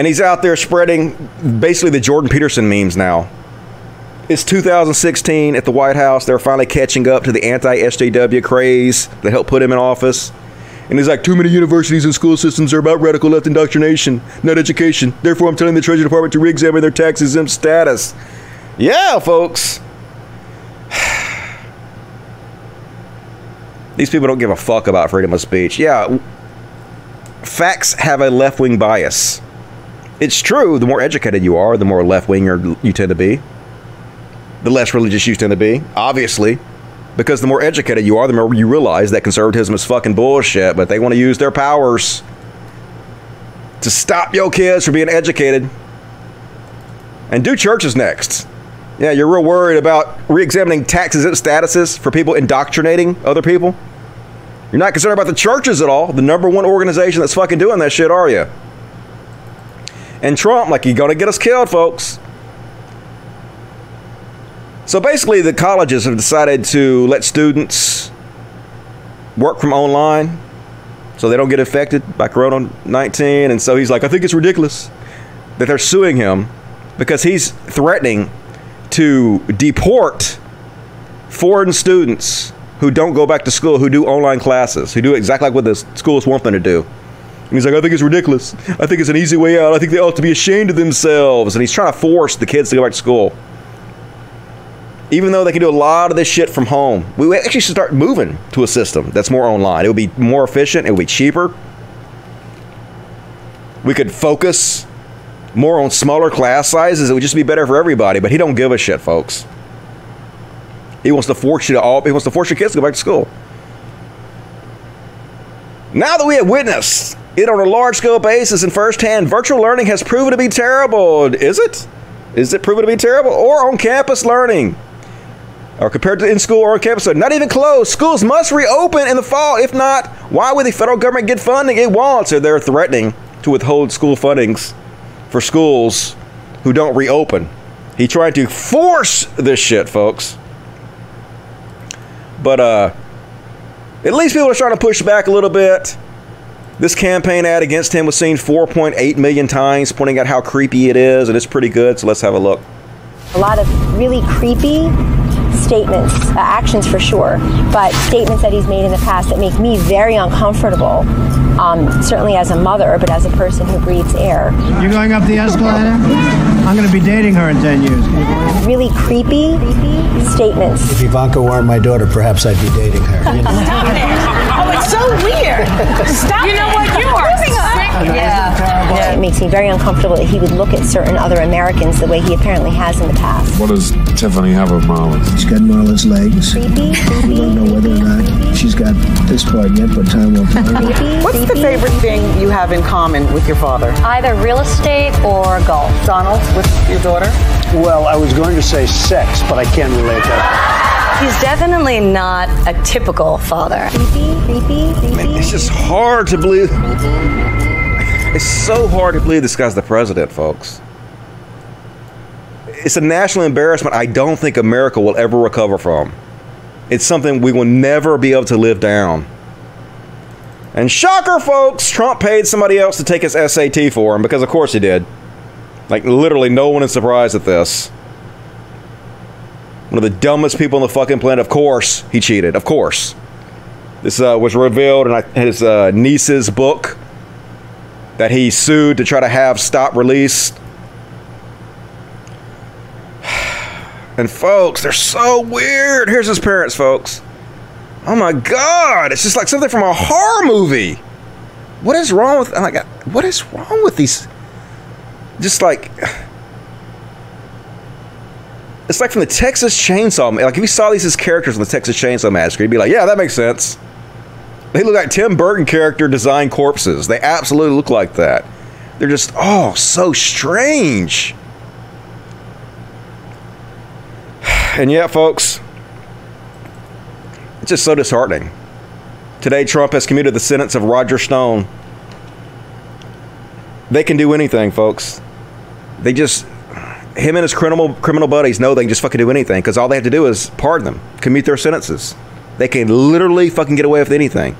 And he's out there spreading basically the Jordan Peterson memes now. It's 2016 at the White House. They're finally catching up to the anti SJW craze that helped put him in office. And he's like, too many universities and school systems are about radical left indoctrination, not education. Therefore, I'm telling the Treasury Department to re examine their tax exempt status. Yeah, folks. These people don't give a fuck about freedom of speech. Yeah, facts have a left wing bias. It's true, the more educated you are, the more left winger you tend to be. The less religious you tend to be, obviously. Because the more educated you are, the more you realize that conservatism is fucking bullshit, but they want to use their powers to stop your kids from being educated. And do churches next. Yeah, you're real worried about re examining taxes and statuses for people indoctrinating other people. You're not concerned about the churches at all, the number one organization that's fucking doing that shit, are you? And Trump, like, you're going to get us killed, folks. So basically, the colleges have decided to let students work from online so they don't get affected by Corona 19. And so he's like, I think it's ridiculous that they're suing him because he's threatening to deport foreign students who don't go back to school, who do online classes, who do exactly like what the schools want them to do. And he's like, I think it's ridiculous. I think it's an easy way out. I think they ought to be ashamed of themselves. And he's trying to force the kids to go back to school. Even though they can do a lot of this shit from home, we actually should start moving to a system that's more online. It would be more efficient, it would be cheaper. We could focus more on smaller class sizes. It would just be better for everybody. But he don't give a shit, folks. He wants to force you to all. He wants to force your kids to go back to school. Now that we have witnessed it on a large scale basis and firsthand, virtual learning has proven to be terrible. Is it? Is it proven to be terrible? Or on campus learning? Or compared to in school or on campus learning? Not even close. Schools must reopen in the fall. If not, why would the federal government get funding it wants? Or they're threatening to withhold school fundings for schools who don't reopen. He tried to force this shit, folks. But uh at least people are trying to push back a little bit. This campaign ad against him was seen 4.8 million times, pointing out how creepy it is, and it's pretty good. So let's have a look. A lot of really creepy statements, uh, actions for sure, but statements that he's made in the past that make me very uncomfortable. Um, certainly as a mother, but as a person who breathes air. You're going up the escalator? I'm going to be dating her in 10 years. Really creepy statements. If Ivanka weren't my daughter, perhaps I'd be dating her. You know? It's so weird. Stop. You know what? You are sick. Yeah. It makes me very uncomfortable that he would look at certain other Americans the way he apparently has in the past. What does Tiffany have of Marla? She's got Marla's legs. Creepy. We don't know whether or not she's got this part yet, but time will tell. What's the favorite thing you have in common with your father? Either real estate or golf. Donald, with your daughter? Well, I was going to say sex, but I can't relate that. He's definitely not a typical father. Creepy, creepy, creepy. Man, it's just hard to believe. It's so hard to believe this guy's the president, folks. It's a national embarrassment I don't think America will ever recover from. It's something we will never be able to live down. And shocker, folks, Trump paid somebody else to take his SAT for him because, of course, he did. Like, literally, no one is surprised at this. One of the dumbest people on the fucking planet. Of course, he cheated. Of course. This uh, was revealed in his uh, niece's book that he sued to try to have stop released. And folks, they're so weird. Here's his parents, folks. Oh my god, it's just like something from a horror movie. What is wrong with like what is wrong with these just like it's like from the Texas Chainsaw like if you saw these as characters in the Texas Chainsaw Massacre, you'd be like, yeah, that makes sense. They look like Tim Burton character design corpses. They absolutely look like that. They're just oh so strange. And yet, folks, it's just so disheartening. Today, Trump has commuted the sentence of Roger Stone. They can do anything, folks. They just, him and his criminal criminal buddies know they can just fucking do anything because all they have to do is pardon them, commute their sentences. They can literally fucking get away with anything.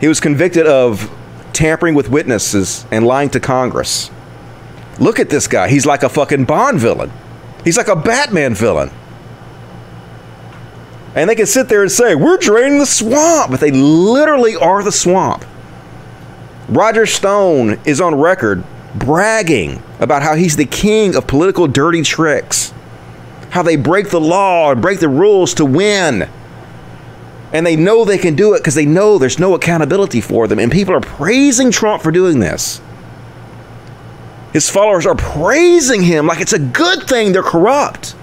He was convicted of tampering with witnesses and lying to Congress. Look at this guy. He's like a fucking Bond villain. He's like a Batman villain. And they can sit there and say, we're draining the swamp, but they literally are the swamp. Roger Stone is on record bragging about how he's the king of political dirty tricks, how they break the law and break the rules to win. And they know they can do it because they know there's no accountability for them. And people are praising Trump for doing this. His followers are praising him like it's a good thing they're corrupt.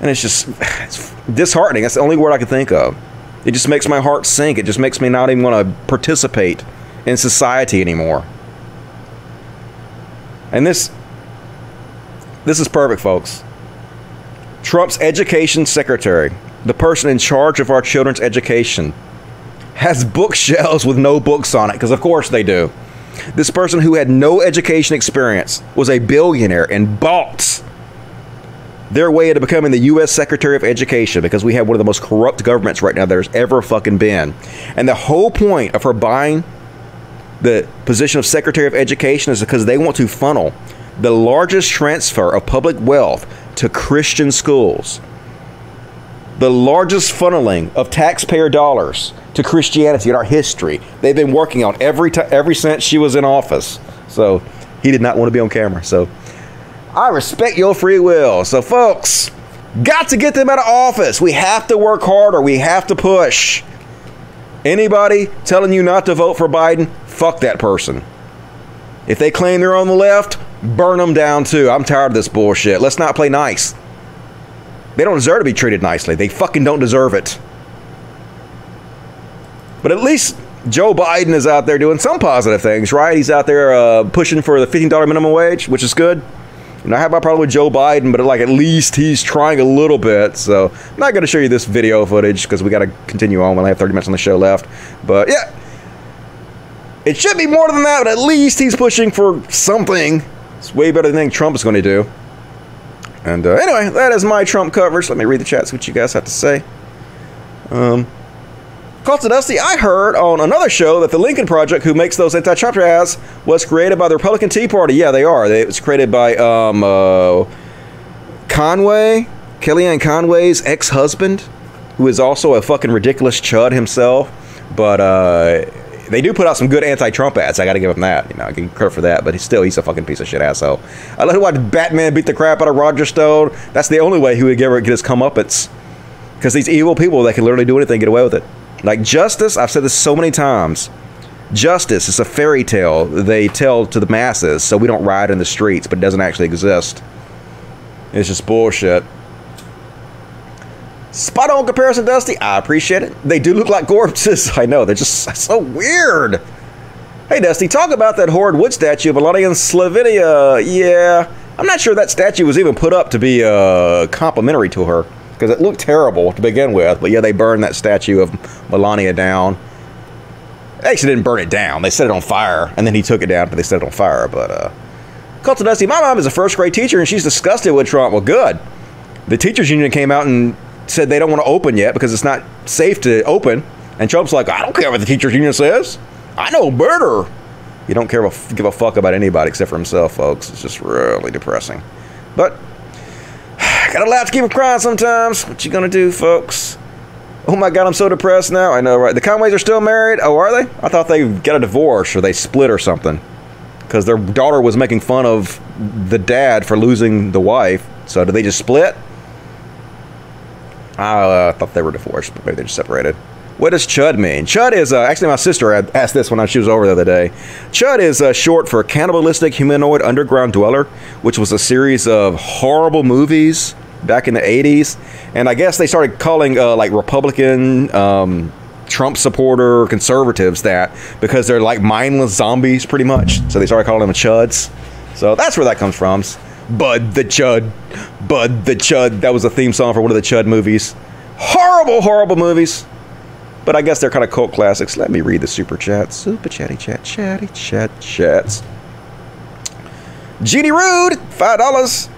And it's just it's disheartening. That's the only word I can think of. It just makes my heart sink. It just makes me not even want to participate in society anymore. And this this is perfect, folks. Trump's education secretary, the person in charge of our children's education, has bookshelves with no books on it because of course they do. This person who had no education experience was a billionaire and bought their way into becoming the U.S. Secretary of Education because we have one of the most corrupt governments right now there's ever fucking been. And the whole point of her buying the position of Secretary of Education is because they want to funnel the largest transfer of public wealth to Christian schools. The largest funneling of taxpayer dollars to Christianity in our history. They've been working on every t- every since she was in office. So he did not want to be on camera. So I respect your free will. So, folks, got to get them out of office. We have to work harder. We have to push. Anybody telling you not to vote for Biden, fuck that person. If they claim they're on the left, burn them down too. I'm tired of this bullshit. Let's not play nice. They don't deserve to be treated nicely. They fucking don't deserve it. But at least Joe Biden is out there doing some positive things, right? He's out there uh, pushing for the $15 minimum wage, which is good. And I have my problem with Joe Biden, but like at least he's trying a little bit. So I'm not going to show you this video footage because we got to continue on. We only have 30 minutes on the show left. But yeah, it should be more than that, but at least he's pushing for something. It's way better than anything Trump is going to do. And uh, anyway, that is my Trump coverage. Let me read the chat, see what you guys have to say. Um, to Dusty, I heard on another show that the Lincoln Project, who makes those anti-Trump ads, was created by the Republican Tea Party. Yeah, they are. They, it was created by um, uh, Conway, Kellyanne Conway's ex-husband, who is also a fucking ridiculous chud himself. But uh, they do put out some good anti-Trump ads. I got to give him that. You know, I can credit for that. But he's still he's a fucking piece of shit asshole. I let him watch Batman beat the crap out of Roger Stone. That's the only way he would ever get his comeuppance. Because these evil people, they can literally do anything, get away with it. Like justice, I've said this so many times. Justice is a fairy tale they tell to the masses so we don't ride in the streets, but it doesn't actually exist. It's just bullshit. Spot on comparison, Dusty. I appreciate it. They do look like corpses. I know, they're just so weird. Hey, Dusty, talk about that horrid wood statue of Melania in Slovenia. Yeah, I'm not sure that statue was even put up to be uh, complimentary to her because it looked terrible to begin with. But yeah, they burned that statue of Melania down. They actually didn't burn it down. They set it on fire, and then he took it down, but they set it on fire. But uh, Cult of Dusty, my mom is a first grade teacher, and she's disgusted with Trump. Well, good. The teachers union came out and said they don't want to open yet because it's not safe to open. And Trump's like, I don't care what the teachers union says. I know better. You don't care give a fuck about anybody except for himself, folks. It's just really depressing. But gotta laugh to keep him crying sometimes. What you gonna do, folks? Oh my god, I'm so depressed now. I know, right? The Conways are still married. Oh, are they? I thought they got a divorce or they split or something. Because their daughter was making fun of the dad for losing the wife. So did they just split? I uh, thought they were divorced, but maybe they just separated. What does Chud mean? Chud is uh, actually my sister asked this when she was over the other day. Chud is uh, short for Cannibalistic Humanoid Underground Dweller, which was a series of horrible movies back in the 80s. And I guess they started calling uh, like Republican, um, Trump supporter conservatives that because they're like mindless zombies pretty much. So they started calling them Chuds. So that's where that comes from. Bud the Chud. Bud the Chud. That was a theme song for one of the Chud movies. Horrible, horrible movies. But I guess they're kind of cult classics. Let me read the super chat. Super chatty chat, chatty chat chats. Jeannie Rude, five dollars.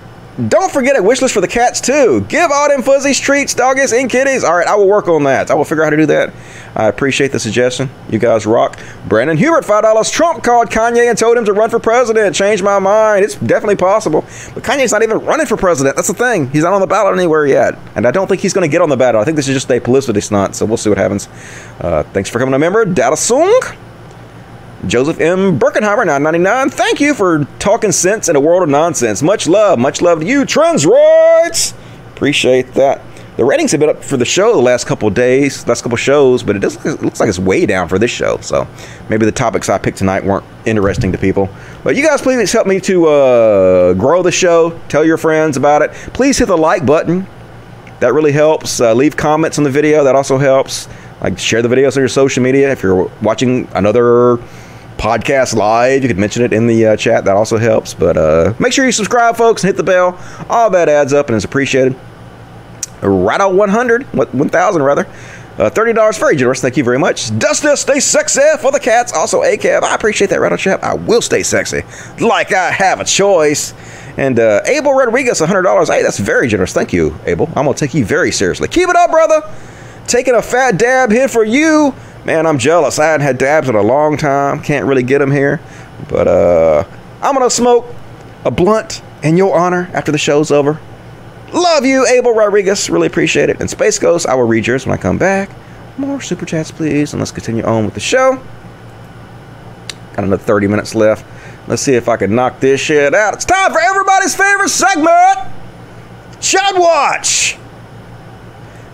Don't forget a wish list for the cats too. Give all them fuzzies treats, doggies, and kitties. All right, I will work on that. I will figure out how to do that. I appreciate the suggestion. You guys rock. Brandon Hubert, five dollars. Trump called Kanye and told him to run for president. Changed my mind. It's definitely possible, but Kanye's not even running for president. That's the thing. He's not on the ballot anywhere yet, and I don't think he's going to get on the ballot. I think this is just a publicity stunt. So we'll see what happens. Uh, thanks for coming a member, Data Sung. Joseph M. Birkenheimer, 999. Thank you for talking sense in a world of nonsense. Much love. Much love to you, Trans Rights. Appreciate that. The ratings have been up for the show the last couple days, last couple shows, but it does it looks like it's way down for this show. So maybe the topics I picked tonight weren't interesting to people. But you guys, please help me to uh, grow the show. Tell your friends about it. Please hit the like button. That really helps. Uh, leave comments on the video. That also helps. Like share the videos on your social media. If you're watching another podcast live, you could mention it in the uh, chat. That also helps. But uh, make sure you subscribe, folks, and hit the bell. All that adds up and is appreciated. Right on 100, 1,000 rather. Uh, $30, very generous. Thank you very much. Dusty, stay sexy for the cats. Also, ACAB. I appreciate that, Rattle Chap. I will stay sexy. Like I have a choice. And uh, Abel Rodriguez, $100. Hey, that's very generous. Thank you, Abel. I'm going to take you very seriously. Keep it up, brother. Taking a fat dab here for you. Man, I'm jealous. I hadn't had dabs in a long time. Can't really get them here. But uh, I'm going to smoke a blunt in your honor after the show's over. Love you, Abel Rodriguez. Really appreciate it. And Space Ghost, I will read yours when I come back. More super chats, please. And let's continue on with the show. Got another 30 minutes left. Let's see if I can knock this shit out. It's time for everybody's favorite segment Chud Watch.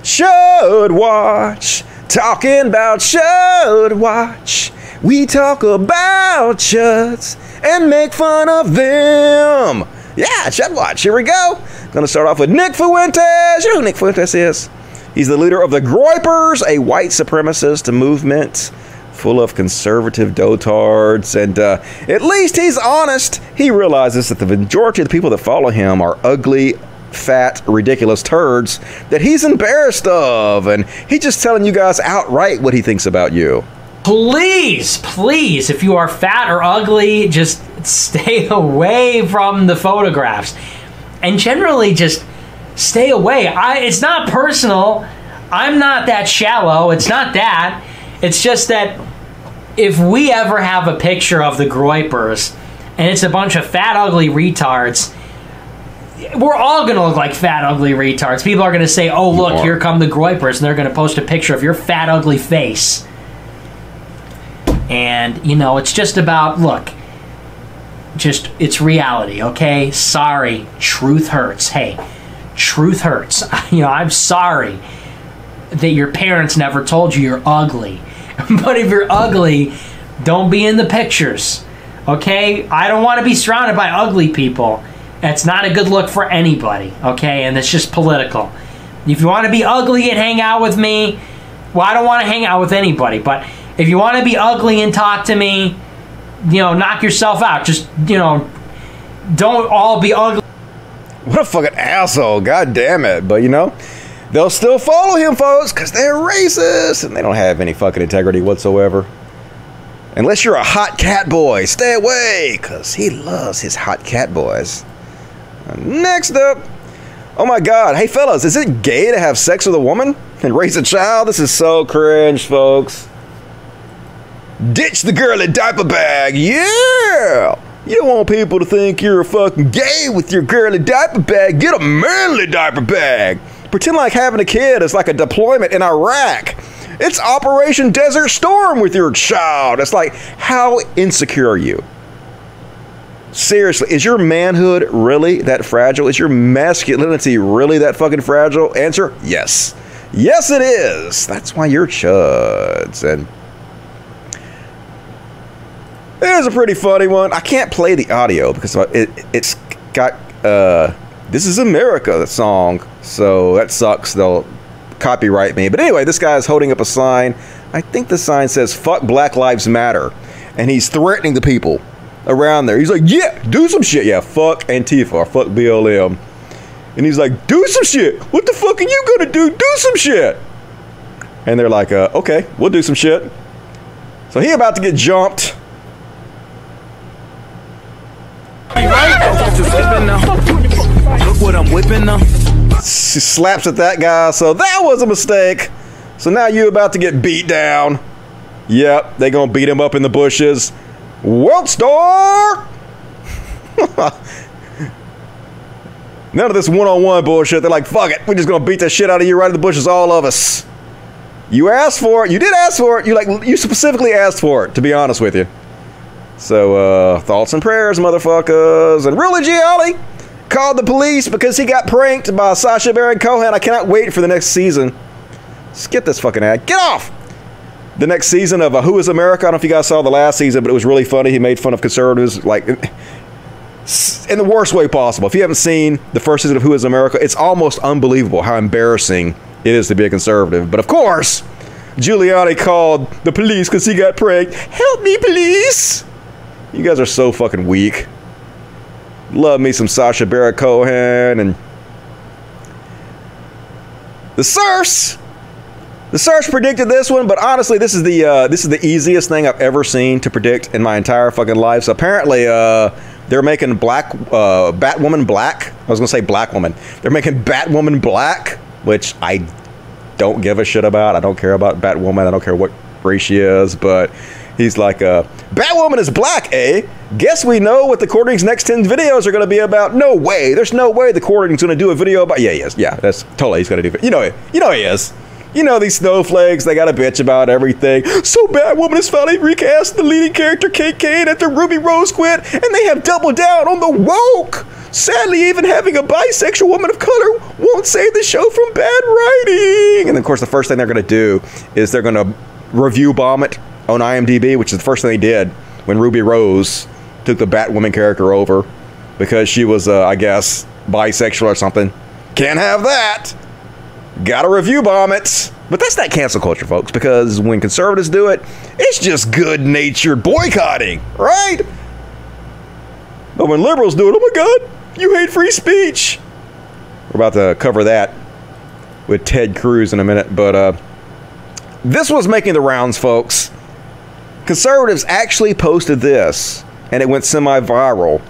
Chud Watch. Talking about Chud Watch. We talk about chuds and make fun of them. Yeah, Chud Watch. Here we go. Gonna start off with Nick Fuentes. You know who Nick Fuentes is? He's the leader of the Groypers, a white supremacist movement full of conservative dotards. And uh, at least he's honest. He realizes that the majority of the people that follow him are ugly, fat, ridiculous turds that he's embarrassed of. And he's just telling you guys outright what he thinks about you. Please, please, if you are fat or ugly, just stay away from the photographs. And generally just stay away. I it's not personal. I'm not that shallow. It's not that. It's just that if we ever have a picture of the Groypers and it's a bunch of fat ugly retards, we're all gonna look like fat ugly retards. People are gonna say, "Oh, look, here come the Groypers," and they're gonna post a picture of your fat ugly face. And you know, it's just about look. Just it's reality, okay? Sorry, truth hurts. Hey, truth hurts. You know, I'm sorry that your parents never told you you're ugly. but if you're ugly, don't be in the pictures. Okay? I don't want to be surrounded by ugly people. That's not a good look for anybody, okay? And it's just political. If you want to be ugly and hang out with me, well, I don't want to hang out with anybody, but if you want to be ugly and talk to me, you know, knock yourself out. Just, you know, don't all be ugly. What a fucking asshole. God damn it. But you know, they'll still follow him, folks, because they're racist and they don't have any fucking integrity whatsoever. Unless you're a hot cat boy, stay away, because he loves his hot cat boys. Next up. Oh my god. Hey, fellas, is it gay to have sex with a woman and raise a child? This is so cringe, folks. Ditch the girly diaper bag. Yeah! You don't want people to think you're a fucking gay with your girly diaper bag. Get a manly diaper bag. Pretend like having a kid is like a deployment in Iraq. It's Operation Desert Storm with your child. It's like, how insecure are you? Seriously, is your manhood really that fragile? Is your masculinity really that fucking fragile? Answer yes. Yes, it is. That's why you're chuds. And here's a pretty funny one. I can't play the audio because it, it's got uh, This is America, the song. So that sucks. They'll copyright me. But anyway, this guy is holding up a sign. I think the sign says, fuck Black Lives Matter. And he's threatening the people around there. He's like, yeah, do some shit. Yeah, fuck Antifa or fuck BLM. And he's like, do some shit. What the fuck are you gonna do? Do some shit. And they're like, uh, okay, we'll do some shit. So he about to get jumped. Look what I'm whipping now. She slaps at that guy. So that was a mistake. So now you about to get beat down. Yep, they gonna beat him up in the bushes. World Star! None of this one-on-one bullshit. They're like, fuck it, we're just gonna beat the shit out of you right in the bushes, all of us. You asked for it. You did ask for it. You like you specifically asked for it, to be honest with you. So, uh, thoughts and prayers, motherfuckers. And Rudy Giuliani called the police because he got pranked by Sacha Baron Cohen. I cannot wait for the next season. Skip this fucking ad. Get off! The next season of uh, Who is America? I don't know if you guys saw the last season, but it was really funny. He made fun of conservatives, like in the worst way possible. If you haven't seen the first season of Who is America, it's almost unbelievable how embarrassing it is to be a conservative. But of course, Giuliani called the police because he got pranked. Help me, police! You guys are so fucking weak. Love me some Sacha Baron Cohen and the Source. The search predicted this one, but honestly, this is the uh, this is the easiest thing I've ever seen to predict in my entire fucking life. So apparently, uh, they're making Black uh, Batwoman black. I was gonna say Black Woman. They're making Batwoman black, which I don't give a shit about. I don't care about Batwoman. I don't care what race she is, but he's like, uh, Batwoman is black, eh? Guess we know what the Quartering's next 10 videos are going to be about. No way. There's no way the Quartering's going to do a video about. Yeah, he is. Yeah, that's totally he's going to do. it. You know it. You know he is. You know these snowflakes, they got a bitch about everything. So Batwoman is finally recast the leading character Kate Kane after Ruby Rose quit, and they have doubled down on the woke. Sadly, even having a bisexual woman of color won't save the show from bad writing. And of course, the first thing they're going to do is they're going to review bomb it on IMDb, which is the first thing they did when Ruby Rose took the Batwoman character over because she was, uh, I guess, bisexual or something. Can't have that. Gotta review bomb it. But that's not cancel culture, folks, because when conservatives do it, it's just good natured boycotting, right? But when liberals do it, oh my God, you hate free speech. We're about to cover that with Ted Cruz in a minute, but uh, this was making the rounds, folks. Conservatives actually posted this, and it went semi viral.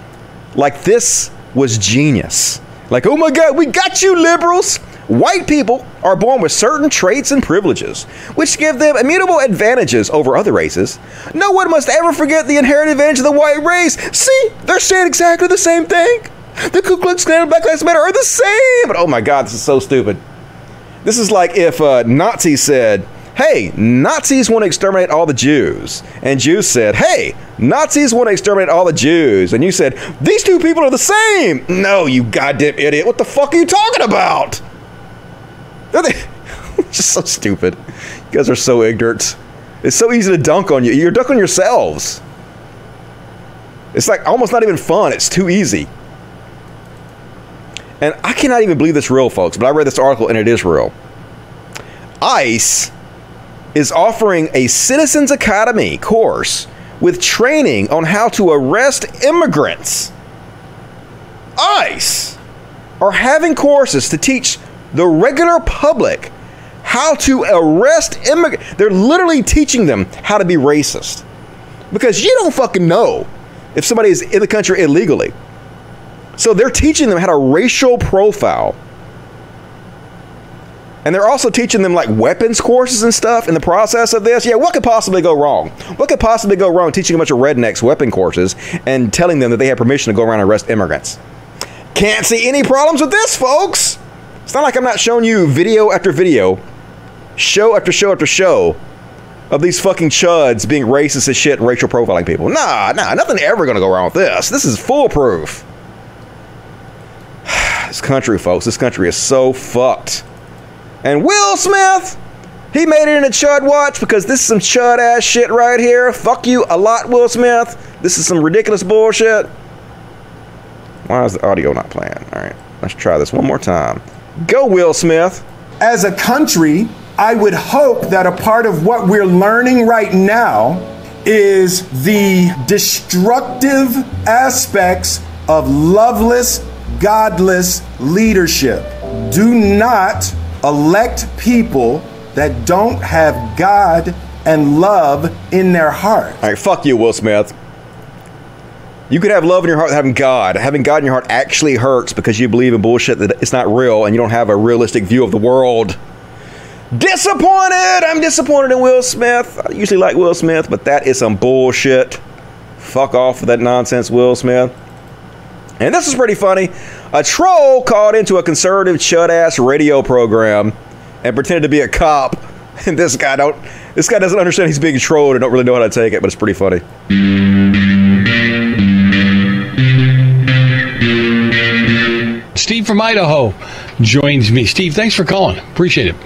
Like, this was genius. Like, oh my God, we got you, liberals. White people are born with certain traits and privileges, which give them immutable advantages over other races. No one must ever forget the inherent advantage of the white race. See, they're saying exactly the same thing. The Ku Klux Klan and Black Lives Matter are the same. But oh my God, this is so stupid. This is like if uh, Nazis said, hey, Nazis want to exterminate all the Jews. And Jews said, hey, Nazis want to exterminate all the Jews. And you said, these two people are the same. No, you goddamn idiot. What the fuck are you talking about? They're they- just so stupid. You guys are so ignorant. It's so easy to dunk on you. You're dunking yourselves. It's like almost not even fun. It's too easy. And I cannot even believe this real, folks, but I read this article and it is real. ICE is offering a Citizens Academy course with training on how to arrest immigrants. ICE are having courses to teach the regular public how to arrest immigrants. They're literally teaching them how to be racist. Because you don't fucking know if somebody is in the country illegally. So they're teaching them how to racial profile. And they're also teaching them like weapons courses and stuff in the process of this. Yeah, what could possibly go wrong? What could possibly go wrong teaching a bunch of rednecks weapon courses and telling them that they have permission to go around and arrest immigrants? Can't see any problems with this, folks. It's not like I'm not showing you video after video, show after show after show of these fucking chuds being racist as shit and racial profiling people. Nah, nah, nothing ever gonna go wrong with this. This is foolproof. this country, folks, this country is so fucked. And Will Smith, he made it in a chud watch because this is some chud ass shit right here. Fuck you a lot, Will Smith. This is some ridiculous bullshit. Why is the audio not playing? All right, let's try this one more time. Go, Will Smith. As a country, I would hope that a part of what we're learning right now is the destructive aspects of loveless, godless leadership. Do not elect people that don't have God and love in their heart. All right, fuck you, Will Smith. You could have love in your heart, having God. Having God in your heart actually hurts because you believe in bullshit that it's not real and you don't have a realistic view of the world. Disappointed! I'm disappointed in Will Smith. I usually like Will Smith, but that is some bullshit. Fuck off with that nonsense, Will Smith. And this is pretty funny. A troll called into a conservative chud ass radio program and pretended to be a cop. And this guy don't this guy doesn't understand he's being trolled and don't really know how to take it, but it's pretty funny. Steve from Idaho joins me. Steve, thanks for calling. Appreciate it.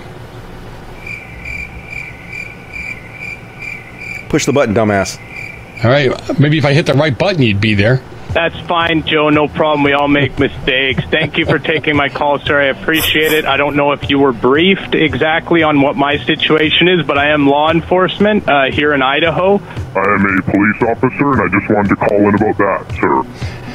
Push the button, dumbass. All right. Maybe if I hit the right button, you'd be there. That's fine, Joe. No problem. We all make mistakes. Thank you for taking my call, sir. I appreciate it. I don't know if you were briefed exactly on what my situation is, but I am law enforcement uh, here in Idaho. I am a police officer, and I just wanted to call in about that, sir.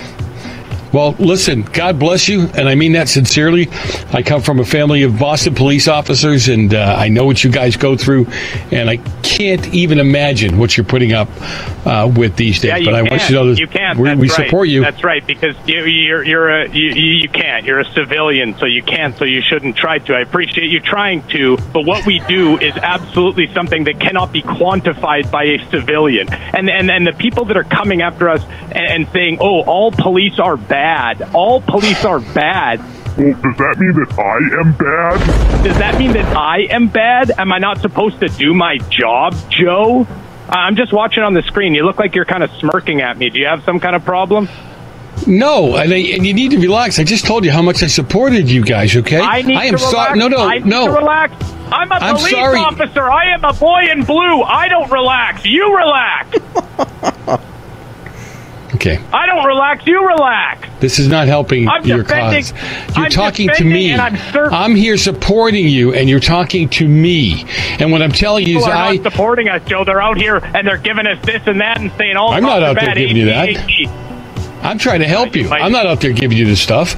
Well, listen, God bless you, and I mean that sincerely. I come from a family of Boston police officers, and uh, I know what you guys go through, and I can't even imagine what you're putting up uh, with these days. Yeah, but I can. want you to know that you can. we, we right. support you. That's right because you, you're you're a you, you you can't. You're a civilian, so you can't. So you shouldn't try to. I appreciate you trying to, but what we do is absolutely something that cannot be quantified by a civilian. And and and the people that are coming after us and, and saying, "Oh, all police are bad. All police are bad." Well, does that mean that I am bad? Does that mean that I am bad? Am I not supposed to do my job, Joe? I'm just watching on the screen. You look like you're kind of smirking at me. Do you have some kind of problem? No, and, I, and you need to relax. I just told you how much I supported you guys. Okay, I need am to relax. sorry. No, no, I need no. to relax. I'm a I'm police sorry. officer. I am a boy in blue. I don't relax. You relax. Okay, I don't relax. You relax. this is not helping I'm your cause. You're I'm talking to me. I'm I'm here supporting you, and you're talking to me. And what I'm telling you is, People are I not supporting us, Joe. They're out here and they're giving us this and that and saying all I'm not out there bad. giving you that. I'm trying to help you. I'm not out there giving you this stuff.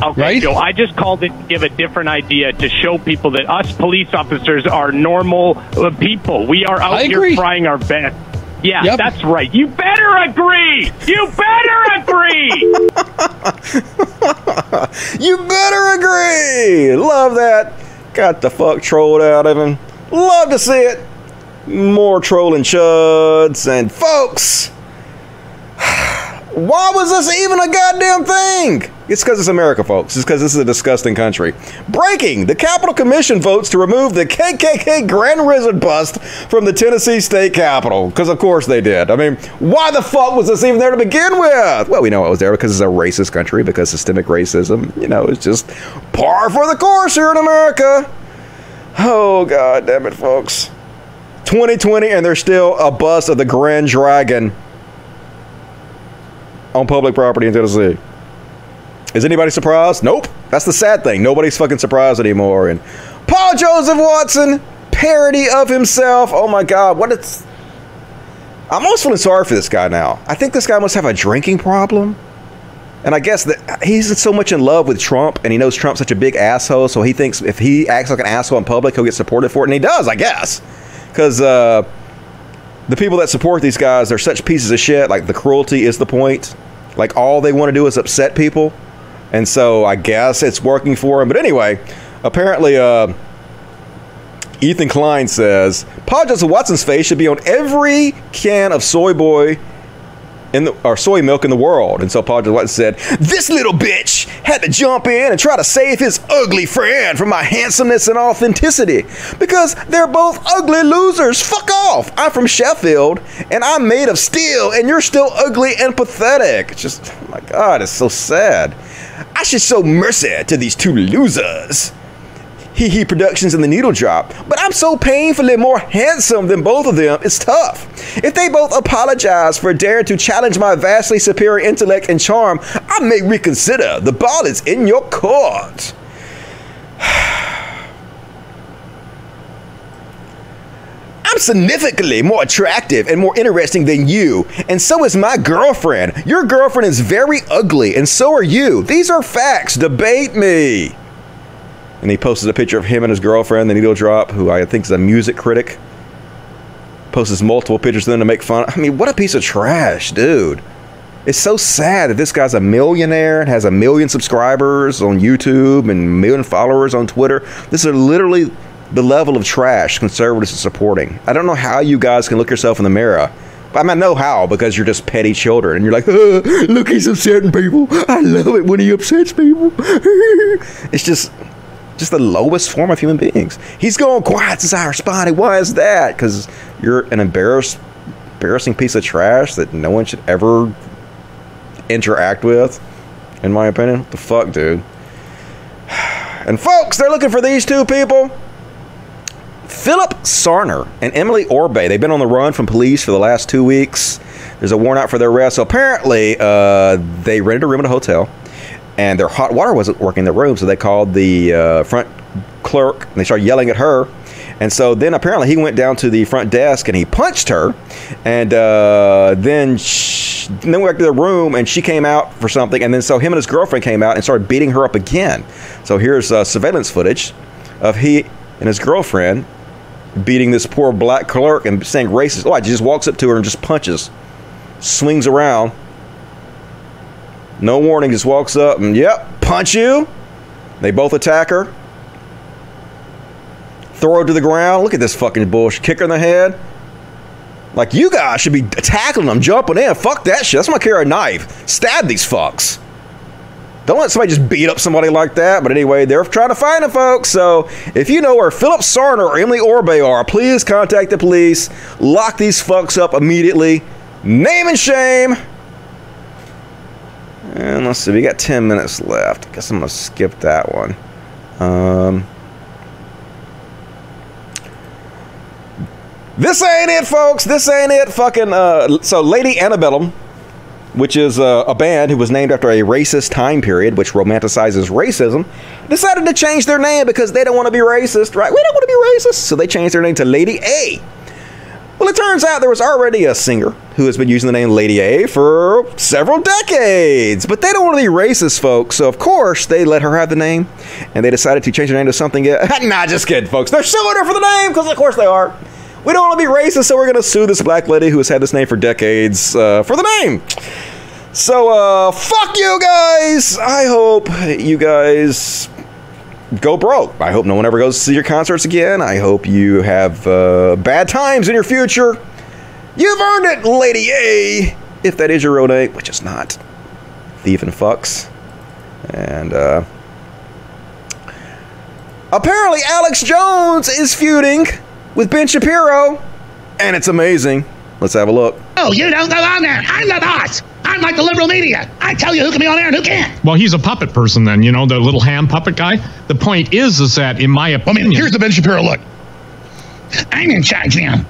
Okay, Right? Joe, I just called it to give a different idea to show people that us police officers are normal uh, people. We are out here trying our best. Yeah, Yep. that's right. You better agree. You better agree. You better agree. Love that. Got the fuck trolled out of him. Love to see it. More trolling chuds and folks. Why was this even a goddamn thing? It's because it's America, folks. It's because this is a disgusting country. Breaking: The Capitol Commission votes to remove the KKK Grand Wizard bust from the Tennessee State Capitol. Because of course they did. I mean, why the fuck was this even there to begin with? Well, we know it was there because it's a racist country. Because systemic racism, you know, is just par for the course here in America. Oh god damn it, folks. 2020, and there's still a bust of the Grand Dragon on public property in Tennessee. Is anybody surprised? Nope. That's the sad thing. Nobody's fucking surprised anymore. And Paul Joseph Watson, parody of himself. Oh my God, what it's. I'm almost feeling sorry for this guy now. I think this guy must have a drinking problem. And I guess that he's so much in love with Trump and he knows Trump's such a big asshole, so he thinks if he acts like an asshole in public, he'll get supported for it. And he does, I guess. Because uh, the people that support these guys, they're such pieces of shit. Like, the cruelty is the point. Like, all they want to do is upset people. And so I guess it's working for him. But anyway, apparently, uh, Ethan Klein says Paul Joseph Watson's face should be on every can of soy boy in the or soy milk in the world. And so Paul Joseph Watson said, "This little bitch had to jump in and try to save his ugly friend from my handsomeness and authenticity because they're both ugly losers. Fuck off. I'm from Sheffield and I'm made of steel and you're still ugly and pathetic. It's just, oh my God, it's so sad. I should show mercy to these two losers. Hee Hee Productions and the Needle Drop, but I'm so painfully more handsome than both of them, it's tough. If they both apologize for daring to challenge my vastly superior intellect and charm, I may reconsider. The ball is in your court. I'm significantly more attractive and more interesting than you, and so is my girlfriend. Your girlfriend is very ugly, and so are you. These are facts. Debate me. And he posted a picture of him and his girlfriend, the needle drop, who I think is a music critic. Posts multiple pictures of them to make fun. I mean, what a piece of trash, dude. It's so sad that this guy's a millionaire and has a million subscribers on YouTube and a million followers on Twitter. This is literally the level of trash conservatives are supporting. I don't know how you guys can look yourself in the mirror. I mean, I know how because you're just petty children and you're like, "Uh, look, he's upsetting people. I love it when he upsets people. it's just, just the lowest form of human beings. He's going quiet since I responded. Why is that? Because you're an embarrassed, embarrassing piece of trash that no one should ever interact with. In my opinion, what the fuck, dude. And folks, they're looking for these two people. Philip Sarner and Emily Orbe, they've been on the run from police for the last two weeks. There's a warrant out for their arrest. So apparently, uh, they rented a room at a hotel, and their hot water wasn't working in the room. So they called the uh, front clerk, and they started yelling at her. And so then apparently he went down to the front desk and he punched her, and uh, then sh then went back to the room and she came out for something, and then so him and his girlfriend came out and started beating her up again. So here's uh, surveillance footage of he and his girlfriend beating this poor black clerk and saying racist. Oh, he just walks up to her and just punches, swings around. No warning, just walks up and yep, punch you. They both attack her. Throw her to the ground. Look at this fucking bullshit. Kick her in the head. Like you guys should be tackling them, jumping in. Fuck that shit. That's my carry a knife. Stab these fucks. Don't let somebody just beat up somebody like that. But anyway, they're trying to find them, folks. So if you know where Philip Sarner or Emily Orbe are, please contact the police. Lock these fucks up immediately. Name and shame. And let's see, we got 10 minutes left. I guess I'm going to skip that one. Um, this ain't it, folks. This ain't it. Fucking, uh, so Lady Antebellum, which is uh, a band who was named after a racist time period, which romanticizes racism, decided to change their name because they don't want to be racist, right? We don't want to be racist. So they changed their name to Lady A. Well, it turns out there was already a singer who has been using the name Lady A for several decades, but they don't want to be racist, folks. So, of course, they let her have the name, and they decided to change her name to something. nah, just kidding, folks. They're suing her for the name because, of course, they are. We don't want to be racist, so we're going to sue this black lady who has had this name for decades uh, for the name. So, uh, fuck you guys. I hope you guys go broke. I hope no one ever goes to see your concerts again. I hope you have uh, bad times in your future. You've earned it, Lady A, if that is your real name, which is not. Thieving fucks. And, uh, apparently Alex Jones is feuding with Ben Shapiro, and it's amazing. Let's have a look. Oh, you don't go on there. I'm the boss. I'm like the liberal media. I tell you who can be on there and who can't. Well, he's a puppet person then, you know, the little ham puppet guy. The point is, is that in my I opinion, mean, here's the Ben Shapiro look. I'm in charge now.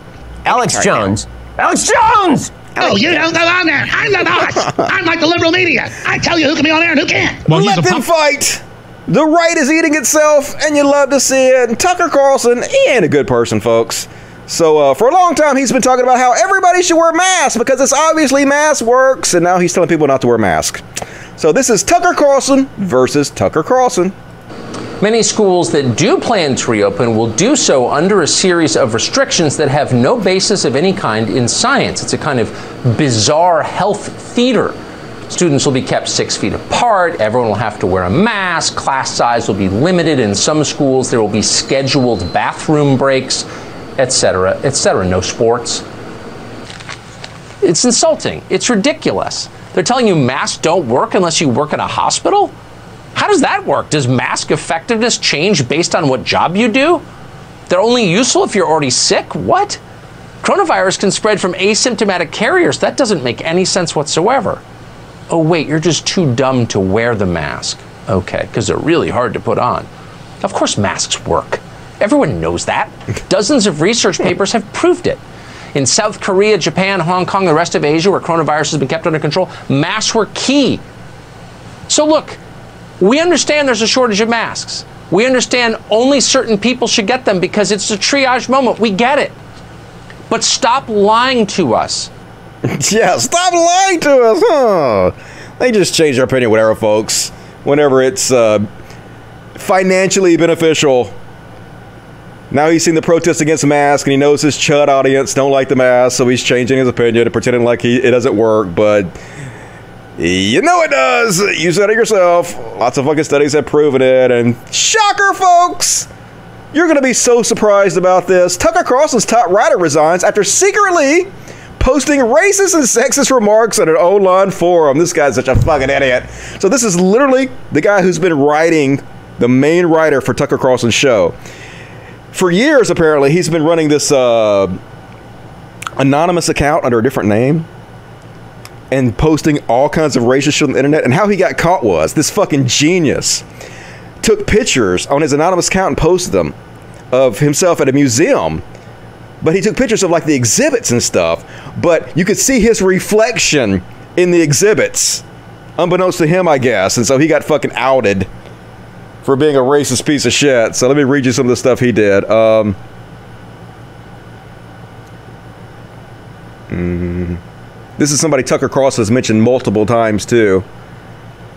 Alex Jones. Alex Jones! Oh, you don't go on there. I'm the boss. I'm like the liberal media. I tell you who can be on there and who can't. well, he's Let a them puppet. fight. The right is eating itself, and you love to see it. And Tucker Carlson, he ain't a good person, folks. So uh, for a long time, he's been talking about how everybody should wear masks because it's obviously mask works, and now he's telling people not to wear masks. So this is Tucker Carlson versus Tucker Carlson. Many schools that do plan to reopen will do so under a series of restrictions that have no basis of any kind in science. It's a kind of bizarre health theater. Students will be kept six feet apart. Everyone will have to wear a mask. Class size will be limited. In some schools, there will be scheduled bathroom breaks, etc., etc. No sports. It's insulting. It's ridiculous. They're telling you masks don't work unless you work in a hospital? How does that work? Does mask effectiveness change based on what job you do? They're only useful if you're already sick? What? Coronavirus can spread from asymptomatic carriers. That doesn't make any sense whatsoever. Oh, wait, you're just too dumb to wear the mask. Okay, because they're really hard to put on. Of course, masks work. Everyone knows that. Dozens of research papers have proved it. In South Korea, Japan, Hong Kong, the rest of Asia, where coronavirus has been kept under control, masks were key. So, look, we understand there's a shortage of masks. We understand only certain people should get them because it's a triage moment. We get it. But stop lying to us. yeah, stop lying to us, huh? They just change their opinion, whatever, folks. Whenever it's uh, financially beneficial. Now he's seen the protest against masks, and he knows his chud audience don't like the mask, so he's changing his opinion and pretending like he, it doesn't work. But you know it does. You said it yourself. Lots of fucking studies have proven it. And shocker, folks! You're going to be so surprised about this. Tucker Carlson's top writer resigns after secretly posting racist and sexist remarks on an online forum. This guy's such a fucking idiot. So, this is literally the guy who's been writing, the main writer for Tucker Carlson's show. For years, apparently, he's been running this uh, anonymous account under a different name and posting all kinds of racist shit on the internet. And how he got caught was this fucking genius took pictures on his anonymous account and posted them of himself at a museum. But he took pictures of like the exhibits and stuff. But you could see his reflection in the exhibits, unbeknownst to him, I guess. And so he got fucking outed for being a racist piece of shit. So let me read you some of the stuff he did. Um, mm, this is somebody Tucker Cross has mentioned multiple times too.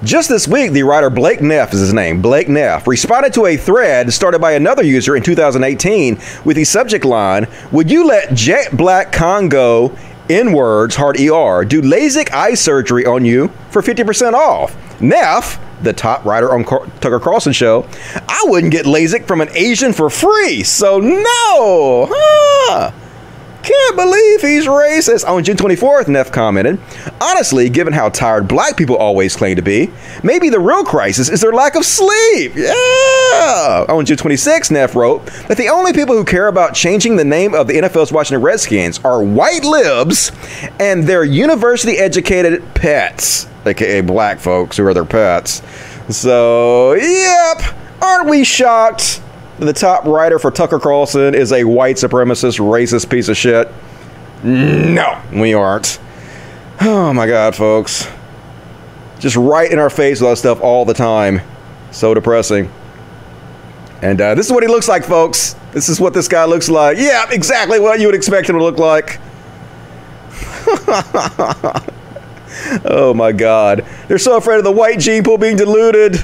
Just this week, the writer Blake Neff is his name, Blake Neff, responded to a thread started by another user in 2018 with the subject line Would you let Jet Black Congo, in words, hard ER, do LASIK eye surgery on you for 50% off? Neff, the top writer on Car- Tucker Carlson show, I wouldn't get LASIK from an Asian for free, so no! Huh? Can't believe he's racist. On June 24th, Neff commented, Honestly, given how tired black people always claim to be, maybe the real crisis is their lack of sleep. Yeah. On June 26th, Neff wrote that the only people who care about changing the name of the NFL's Washington Redskins are white libs and their university educated pets, aka black folks who are their pets. So, yep. Aren't we shocked? The top writer for Tucker Carlson is a white supremacist, racist piece of shit? No, we aren't. Oh my god, folks. Just right in our face with that stuff all the time. So depressing. And uh, this is what he looks like, folks. This is what this guy looks like. Yeah, exactly what you would expect him to look like. oh my god. They're so afraid of the white gene pool being diluted.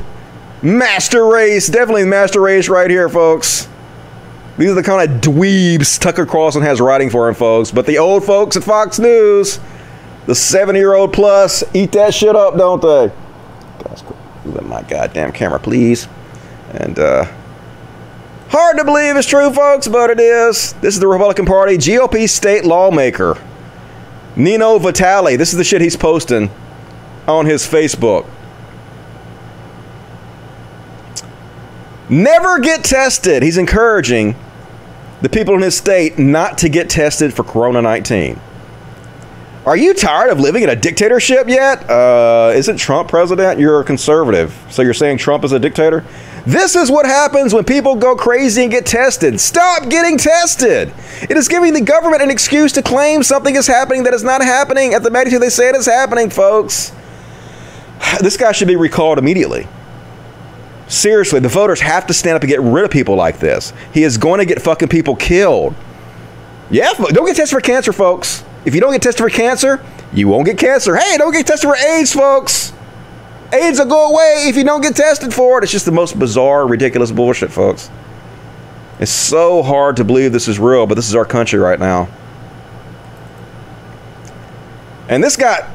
Master race, definitely master race right here, folks. These are the kind of dweebs Tucker Carlson has writing for him, folks. But the old folks at Fox News, the 70 year old plus, eat that shit up, don't they? Guys, move my goddamn camera, please. And, uh, hard to believe it's true, folks, but it is. This is the Republican Party GOP state lawmaker, Nino Vitale. This is the shit he's posting on his Facebook. Never get tested. He's encouraging the people in his state not to get tested for Corona 19. Are you tired of living in a dictatorship yet? Uh, isn't Trump president? You're a conservative. So you're saying Trump is a dictator? This is what happens when people go crazy and get tested. Stop getting tested. It is giving the government an excuse to claim something is happening that is not happening at the magnitude they say it is happening, folks. This guy should be recalled immediately. Seriously, the voters have to stand up and get rid of people like this. He is going to get fucking people killed. Yeah, don't get tested for cancer, folks. If you don't get tested for cancer, you won't get cancer. Hey, don't get tested for AIDS, folks. AIDS will go away if you don't get tested for it. It's just the most bizarre, ridiculous bullshit, folks. It's so hard to believe this is real, but this is our country right now. And this got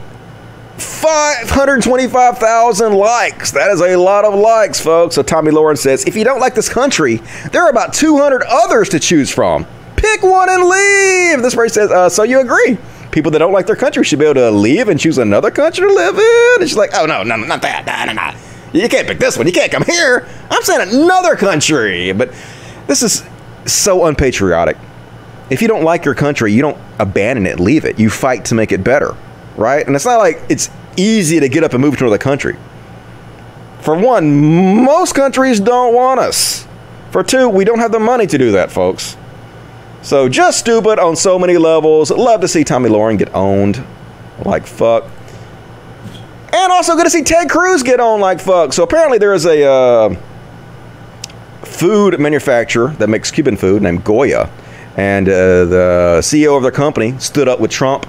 525,000 likes. That is a lot of likes, folks. So Tomi Lahren says, if you don't like this country, there are about 200 others to choose from. Pick one and leave. This person says, uh, so you agree? People that don't like their country should be able to leave and choose another country to live in. And she's like, oh, no, no, not that. Nah, nah, nah. You can't pick this one. You can't come here. I'm saying another country. But this is so unpatriotic. If you don't like your country, you don't abandon it, leave it. You fight to make it better, right? And it's not like it's easy to get up and move to another country. For one, most countries don't want us. For two, we don't have the money to do that, folks. So just stupid on so many levels. Love to see Tomi Lahren get owned like fuck. And also good to see Ted Cruz get on like fuck. So apparently there is a uh, food manufacturer that makes Cuban food named Goya. And uh, the CEO of their company stood up with Trump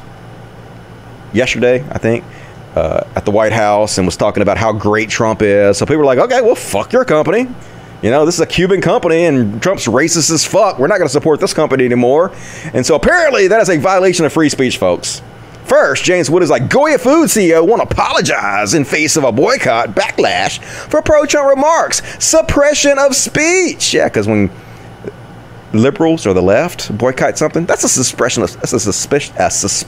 yesterday, I think, uh, at the White House and was talking about how great Trump is. So people were like, okay, well, fuck your company. You know, this is a Cuban company and Trump's racist as fuck. We're not going to support this company anymore. And so apparently that is a violation of free speech, folks. First, James Wood is like, Goya Food CEO won't apologize in face of a boycott backlash for pro-Trump remarks. Suppression of speech. Yeah, because when liberals or the left boycott something, that's a suppression of, that's a, suspicion, a sus,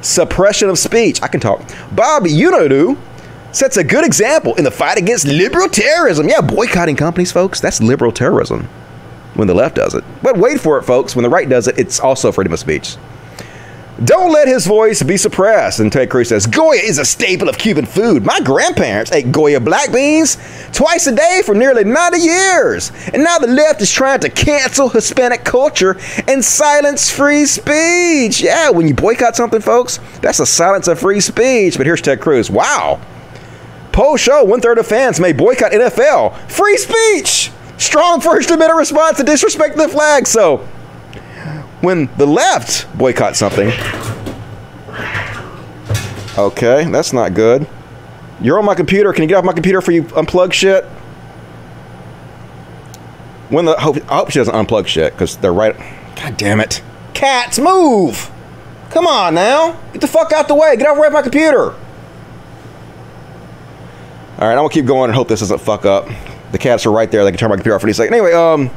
suppression of speech. I can talk. Bob Unanue sets a good example in the fight against liberal terrorism. Yeah, boycotting companies, folks, that's liberal terrorism when the left does it. But wait for it, folks. When the right does it, it's also freedom of speech. Don't let his voice be suppressed. And Ted Cruz says, Goya is a staple of Cuban food. My grandparents ate Goya black beans twice a day for nearly 90 years. And now the left is trying to cancel Hispanic culture and silence free speech. Yeah, when you boycott something, folks, that's a silence of free speech. But here's Ted Cruz. Wow. Poll show one third of fans may boycott NFL. Free speech. Strong First Amendment response to disrespect the flag. So, when the left boycott something, okay, that's not good. You're on my computer. Can you get off my computer for you unplug shit? When the I hope, I hope she doesn't unplug shit because they're right. God damn it! Cats, move! Come on now, get the fuck out the way. Get over at my computer. All right, I'm gonna keep going and hope this doesn't fuck up. The cats are right there. They can turn my computer off for any second. Anyway, um,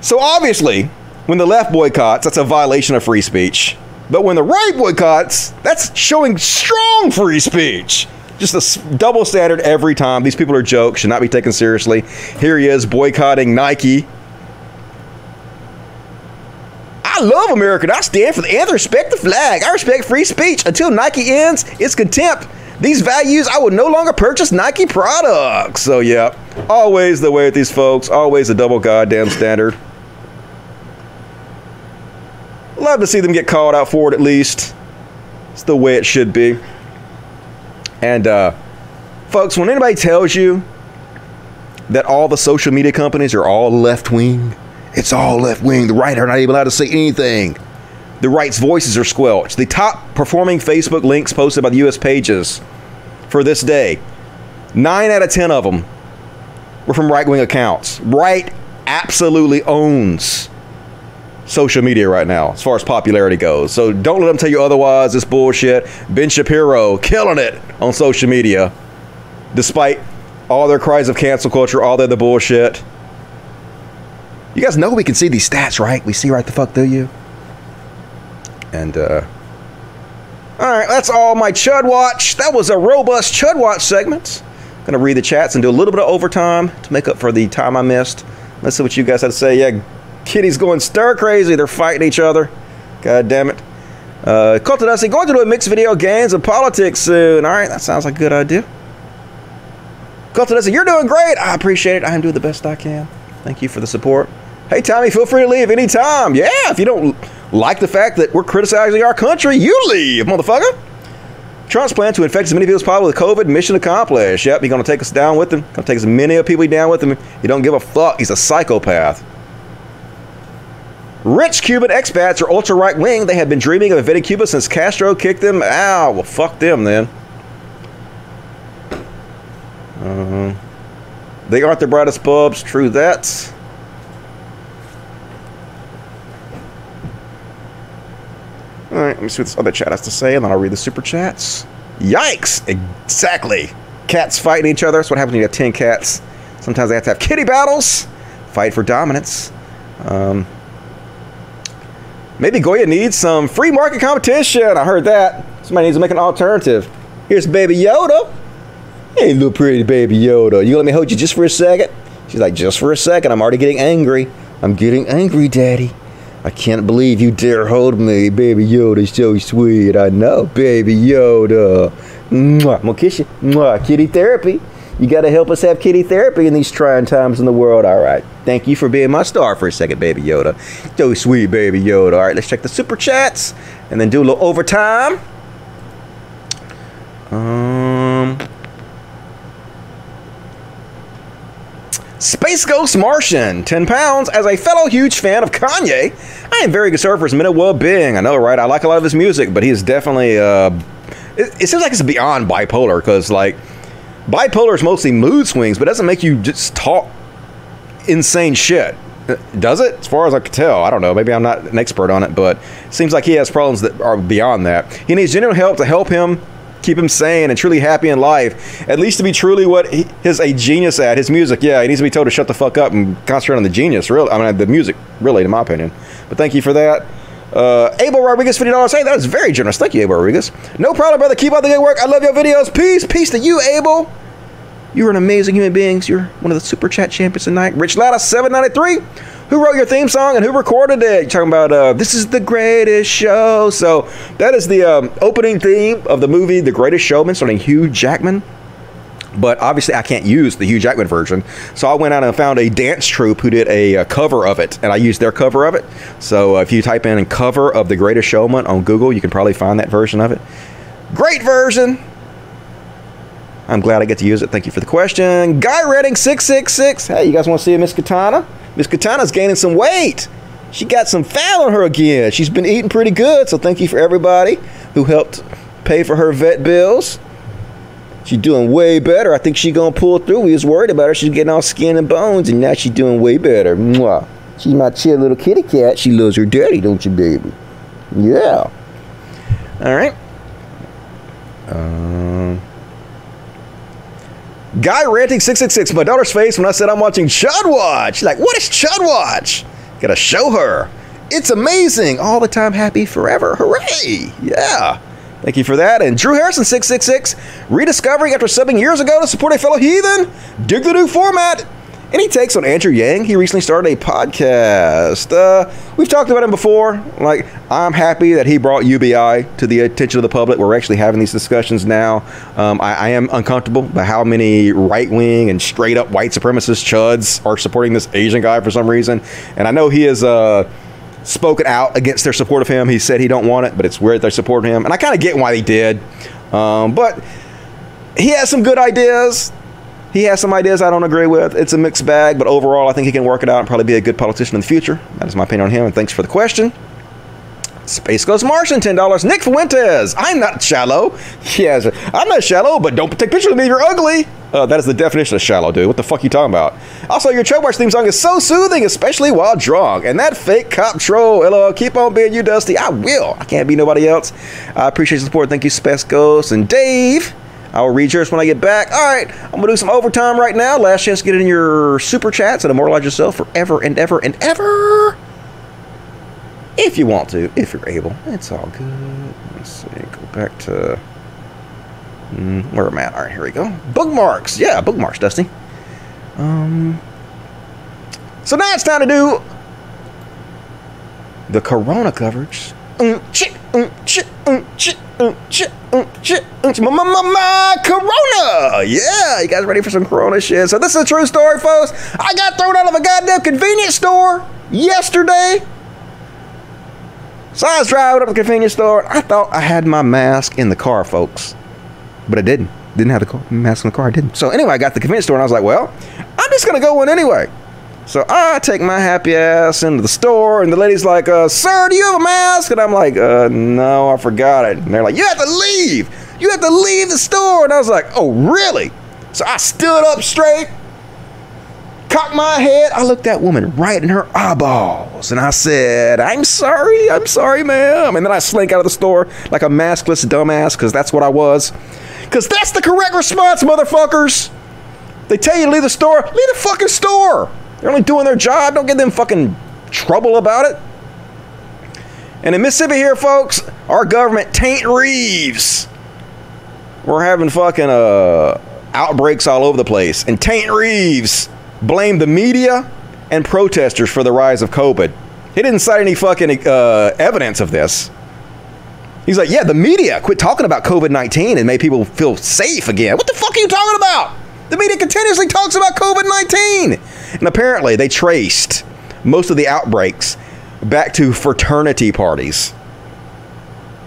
so obviously, when the left boycotts, that's a violation of free speech. But when the right boycotts, that's showing strong free speech. Just a double standard every time. These people are jokes, should not be taken seriously. Here he is boycotting Nike. I love America. I stand for the anthem. Respect the flag. I respect free speech. Until Nike ends its contempt, these values, I will no longer purchase Nike products. So yeah, always the way with these folks. Always a double goddamn standard. Love to see them get called out for it at least. It's the way it should be. And uh, folks, when anybody tells you that all the social media companies are all left wing, it's all left wing. The right are not even allowed to say anything. The right's voices are squelched. The top performing Facebook links posted by the U.S. pages for this day, nine out of ten of them were from right wing accounts. Right absolutely owns social media right now as far as popularity goes. So don't let them tell you otherwise. It's bullshit. Ben Shapiro killing it on social media, despite all their cries of cancel culture, all their other bullshit. You guys know we can see these stats, right? We see right the fuck through you. And uh all right, that's all my Chud Watch. That was a robust Chud Watch segment. Gonna read the chats and do a little bit of overtime to make up for the time I missed. Let's see what you guys had to say. Yeah, Kitty's going stir crazy. They're fighting each other. God damn it. Uh, Cultadusty, going to do a mixed video games and politics soon. All right, that sounds like a good idea. Cultadusty, you're doing great. I appreciate it. I am doing the best I can. Thank you for the support. Hey, Tommy, feel free to leave anytime. Yeah, if you don't like the fact that we're criticizing our country, you leave, motherfucker. Trump's plan to infect as many people as possible with COVID, mission accomplished. Yep, he's going to take us down with him. Going to take as many of people down with him. He don't give a fuck. He's a psychopath. Rich Cuban expats are ultra right wing. They have been dreaming of invading Cuba since Castro kicked them out. Well, fuck them then. Uh, they aren't the brightest bulbs. True that. All right, let me see what this other chat has to say, and then I'll read the super chats. Yikes! Exactly. Cats fighting each other. That's what happens when you have 10 cats. Sometimes they have to have kitty battles, fight for dominance. Um, maybe Goya needs some free market competition. I heard that. Somebody needs to make an alternative. Here's Baby Yoda. Hey, little pretty baby Yoda. You gonna let me hold you just for a second? She's like, just for a second. I'm already getting angry. I'm getting angry, Daddy. I can't believe you dare hold me. Baby Yoda's so sweet. I know, baby Yoda. Mwah. I'm gonna kiss you. Mwah. Kitty therapy. You gotta help us have kitty therapy in these trying times in the world. All right. Thank you for being my star for a second, baby Yoda. So sweet, baby Yoda. All right, let's check the super chats and then do a little overtime. Um. Space Ghost Martian, 10 pounds. As a fellow huge fan of Kanye, I am very concerned for his mental well being. I know, right? I like a lot of his music, but he is definitely, uh, it, it seems like it's beyond bipolar because, like, bipolar is mostly mood swings, but doesn't make you just talk insane shit. Does it? As far as I can tell, I don't know. Maybe I'm not an expert on it, but it seems like he has problems that are beyond that. He needs genuine help to help him keep him sane and truly happy in life. At least to be truly what he is a genius at. His music, yeah, he needs to be told to shut the fuck up and concentrate on the genius. Really, I mean the music, really, in my opinion. But thank you for that. Uh, Abel Rodriguez, fifty dollars. Hey, that was very generous. Thank you, Abel Rodriguez. No problem, brother. Keep up the good work. I love your videos. Peace, peace to you, Abel. You're an amazing human being. You're one of the super chat champions tonight. Rich Latta, seven ninety three. Who wrote your theme song and who recorded it? You're talking about uh, this is the greatest show. So that is the um, opening theme of the movie The Greatest Showman, starring Hugh Jackman. But obviously, I can't use the Hugh Jackman version. So I went out and found a dance troupe who did a, uh cover of it, and I used their cover of it. So uh, if you type in cover of The Greatest Showman on Google, you can probably find that version of it. Great version. I'm glad I get to use it. Thank you for the question. Guy Redding 666. Hey, you guys want to see Miss Katana? Miss Katana's gaining some weight. She got some fat on her again. She's been eating pretty good. So thank you for everybody who helped pay for her vet bills. She's doing way better. I think she's gonna pull through. We was worried about her. She's getting all skin and bones, and now she's doing way better. Mwah. She's my chill little kitty cat. She loves her daddy, don't you, baby? Yeah. All right. Um. Guy ranting 666. My daughter's face when I said I'm watching Chud Watch. She's like, what is Chud Watch? Gotta show her. It's amazing. All the time happy forever. Hooray. Yeah. Thank you for that. And Drew Harrison 666. Rediscovering after subbing years ago to support a fellow heathen. Dig the new format. Any takes on Andrew Yang? He recently started a podcast. Uh, we've talked about him before. Like, I'm happy that he brought UBI to the attention of the public. We're actually having these discussions now. Um, I, I am uncomfortable by how many right wing and straight up white supremacist chuds are supporting this Asian guy for some reason. And I know he is. Uh, spoken out against their support of him. He said he don't want it, but it's weird they support him, and I kind of get why they did. Um, but he has some good ideas. He has some ideas I don't agree with. It's a mixed bag, but overall, I think he can work it out and probably be a good politician in the future. That is my opinion on him, and thanks for the question. Space Ghost Martian, $10. Nick Fuentes, I'm not shallow. Yes, I'm not shallow, but don't take pictures of me if you're ugly. Uh, that is the definition of shallow, dude. What the fuck are you talking about? Also, your Chud Watch theme song is so soothing, especially while drunk. And that fake cop troll, LOL, keep on being you, Dusty. I will. I can't be nobody else. I appreciate your support. Thank you, Space Ghost and Dave. I will read yours when I get back. All right, I'm gonna do some overtime right now. Last chance to get in your super chats and immortalize yourself forever and ever and ever. If you want to, if you're able. It's all good. Let's see. Go back to mm, where am I at? All right, here we go. Bookmarks. Yeah, bookmarks, Dusty. Um. So now it's time to do the Corona coverage. Corona. Yeah, you guys ready for some Corona shit? So this is a true story, folks. I got thrown out of a goddamn convenience store yesterday. So I was driving up to the convenience store. I thought I had my mask in the car, folks, but I didn't. Didn't have the car, mask in the car. I didn't. So anyway, I got to the convenience store and I was like, well, I'm just gonna go in anyway. So I take my happy ass into the store, and the lady's like, uh, "Sir, do you have a mask?" And I'm like, uh, "No, I forgot it." And they're like, "You have to leave. You have to leave the store." And I was like, "Oh, really?" So I stood up straight, cocked my head. I looked that woman right in her eyeballs, and I said, "I'm sorry. I'm sorry, ma'am." And then I slink out of the store like a maskless dumbass, because that's what I was. Because that's the correct response, motherfuckers. They tell you to leave the store, leave the fucking store. They're only doing their job. Don't get them fucking trouble about it. And in Mississippi here, folks, our government taint Reeves. We're having fucking uh, outbreaks all over the place. And Taint Reeves blamed the media and protesters for the rise of COVID. He didn't cite any fucking uh, evidence of this. He's like, yeah, the media quit talking about COVID 19 and made people feel safe again. What the fuck are you talking about? The media continuously talks about COVID 19. And apparently, they traced most of the outbreaks back to fraternity parties.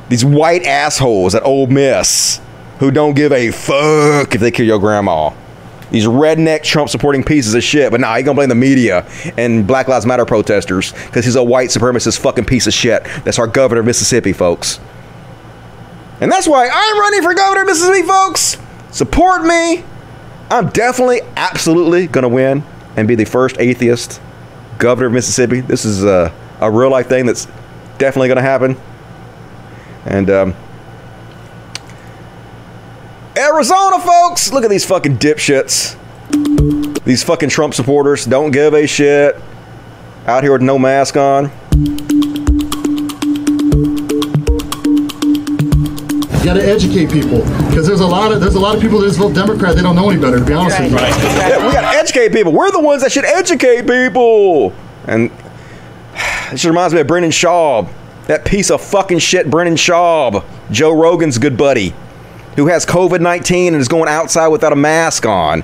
These white assholes at Ole Miss who don't give a fuck if they kill your grandma. These redneck Trump supporting pieces of shit. But nah, he gonna blame the media and Black Lives Matter protesters because he's a white supremacist fucking piece of shit. That's our governor of Mississippi, folks. And that's why I'm running for governor of Mississippi, folks. Support me. I'm definitely, absolutely gonna win and be the first atheist governor of Mississippi. This is a, a real life thing that's definitely gonna happen. And um, Arizona, folks, look at these fucking dipshits. These fucking Trump supporters don't give a shit. Out here with no mask on. You got to educate people because there's a lot of there's a lot of people that just vote Democrat. They don't know any better. To be honest with you. Yeah, we got to educate people. We're the ones that should educate people. And this reminds me of Brendan Schaub, that piece of fucking shit, Brendan Schaub, Joe Rogan's good buddy, who has COVID 19 and is going outside without a mask on.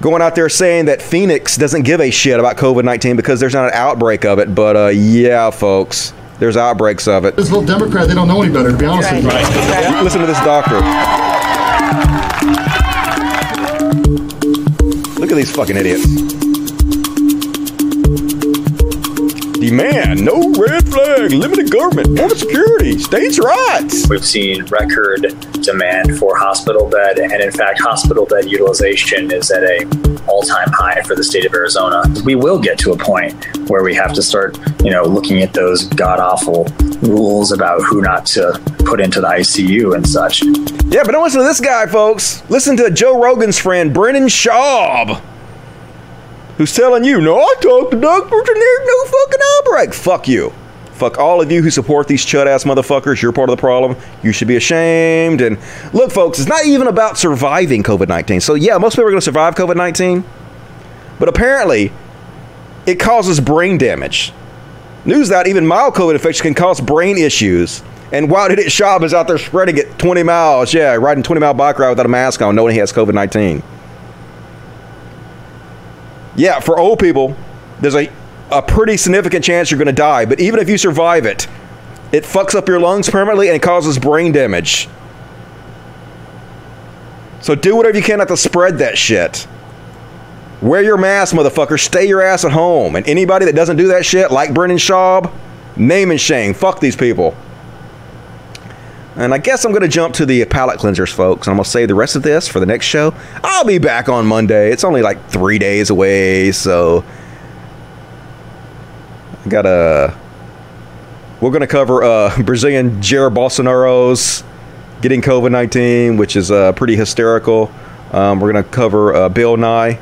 Going out there saying that Phoenix doesn't give a shit about COVID 19 because there's not an outbreak of it. But uh, yeah, folks, there's outbreaks of it. Just little Democrat. They don't know any better. To be honest with you. Listen to this doctor. Look at these fucking idiots. Demand no red flag, limited government, border security, states' rights. We've seen record demand for hospital bed, and in fact, hospital bed utilization is at a all-time high for the state of Arizona. We will get to a point where we have to start, you know, looking at those god-awful rules about who not to put into the ICU and such. Yeah, but don't listen to this guy, folks. Listen to Joe Rogan's friend, Brendan Schaub, who's telling you, no, I talked to doctors and there's no fucking outbreak. Fuck you. Fuck all of you who support these chud ass motherfuckers. You're part of the problem. You should be ashamed. And look, folks, it's not even about surviving COVID 19. So, yeah, most people are going to survive COVID 19. But apparently, it causes brain damage. News that even mild COVID infection can cause brain issues. And while Idiot Schaub is out there spreading it 20 miles, yeah, riding 20 mile bike ride without a mask on, knowing he has COVID 19. Yeah, for old people, there's a, a pretty significant chance you're going to die. But even if you survive it, it fucks up your lungs permanently and causes brain damage. So do whatever you can not to spread that shit. Wear your mask, motherfucker. Stay your ass at home. And anybody that doesn't do that shit, like Brendan Schaub, name and shame. Fuck these people. And I guess I'm going to jump to the palate cleansers, folks. I'm going to save the rest of this for the next show. I'll be back on Monday. It's only like three days away, so I got a. We're going to cover uh, Brazilian Jair Bolsonaro's getting COVID 19, which is uh, pretty hysterical. Um, we're going to cover uh, Bill Nye.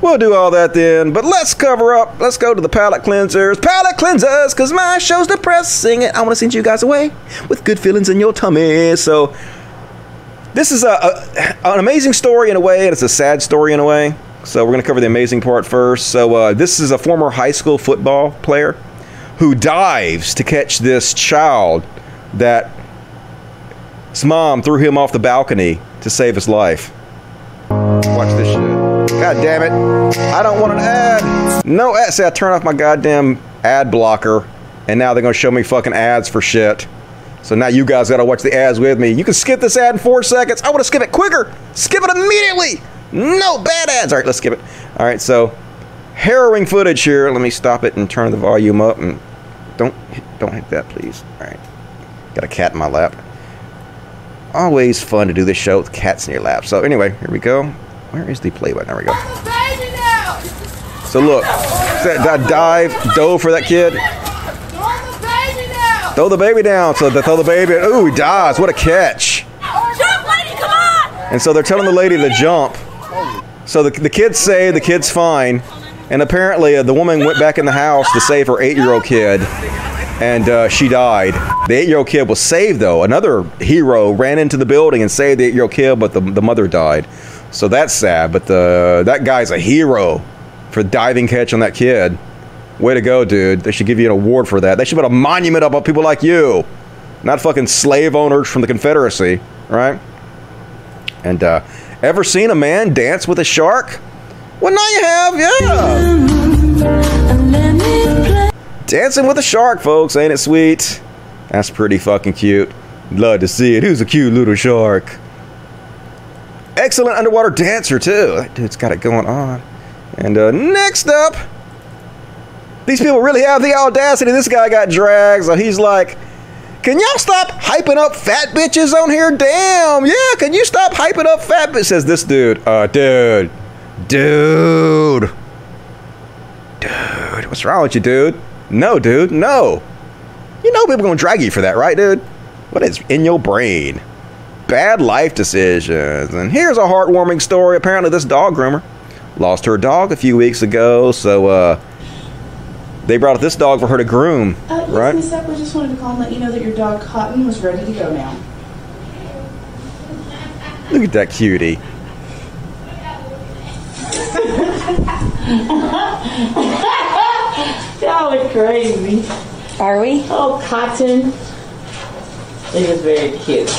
We'll do all that then, but let's cover up. Let's go to the palate cleansers. Palate cleansers, because my show's depressing and I want to send you guys away with good feelings in your tummy. So, this is a, a an amazing story in a way, and it's a sad story in a way. So, we're going to cover the amazing part first. So, uh, this is a former high school football player who dives to catch this child that his mom threw him off the balcony to save his life. Watch this shit. God damn it. I don't want an ad. No ad. See, I turn off my goddamn ad blocker, and now they're going to show me fucking ads for shit. So now you guys got to watch the ads with me. You can skip this ad in four seconds. I want to skip it quicker. Skip it immediately. No bad ads. All right, let's skip it. All right, so harrowing footage here. Let me stop it and turn the volume up. And don't don't hit that, please. All right. Got a cat in my lap. Always fun to do this show with cats in your lap. So anyway, here we go. Where is the play button? There we go. So look, that, that dive, dove for that kid. Throw the baby down. So they throw the baby. Ooh, he dies. What a catch. Jump, lady, come on. And so they're telling the lady to jump. So the, the kids say the kid's fine. And apparently uh, the woman went back in the house to save her eight-year-old kid. and uh, she died. The eight-year-old kid was saved though. Another hero ran into the building and saved the eight-year-old kid, but the, the mother died. So that's sad. But the that guy's a hero for diving catch on that kid. Way to go, dude. They should give you an award for that. They should put a monument up on people like you, not fucking slave owners from the Confederacy, right? And uh, ever seen a man dance with a shark? Well, now you have, yeah. Dancing with a shark, folks, ain't it sweet? That's pretty fucking cute. Love to see it. Who's a cute little shark? Excellent underwater dancer, too. That dude's got it going on. And uh, next up, these people really have the audacity. This guy got dragged, so he's like, can y'all stop hyping up fat bitches on here? Damn, yeah, can you stop hyping up fat bitches? Says this dude. Uh, dude. Dude. Dude, what's wrong with you, dude? No, dude, no. You know people gonna drag you for that, right, dude? What is in your brain? Bad life decisions. And here's a heartwarming story. Apparently, this dog groomer lost her dog a few weeks ago, so uh, they brought out this dog for her to groom, Uh, yes, right? Miss Epp, we just wanted to call and let you know that your dog Cotton was ready to go now. Look at that cutie. Y'all are crazy. Are we? Oh, Cotton. It is very cute.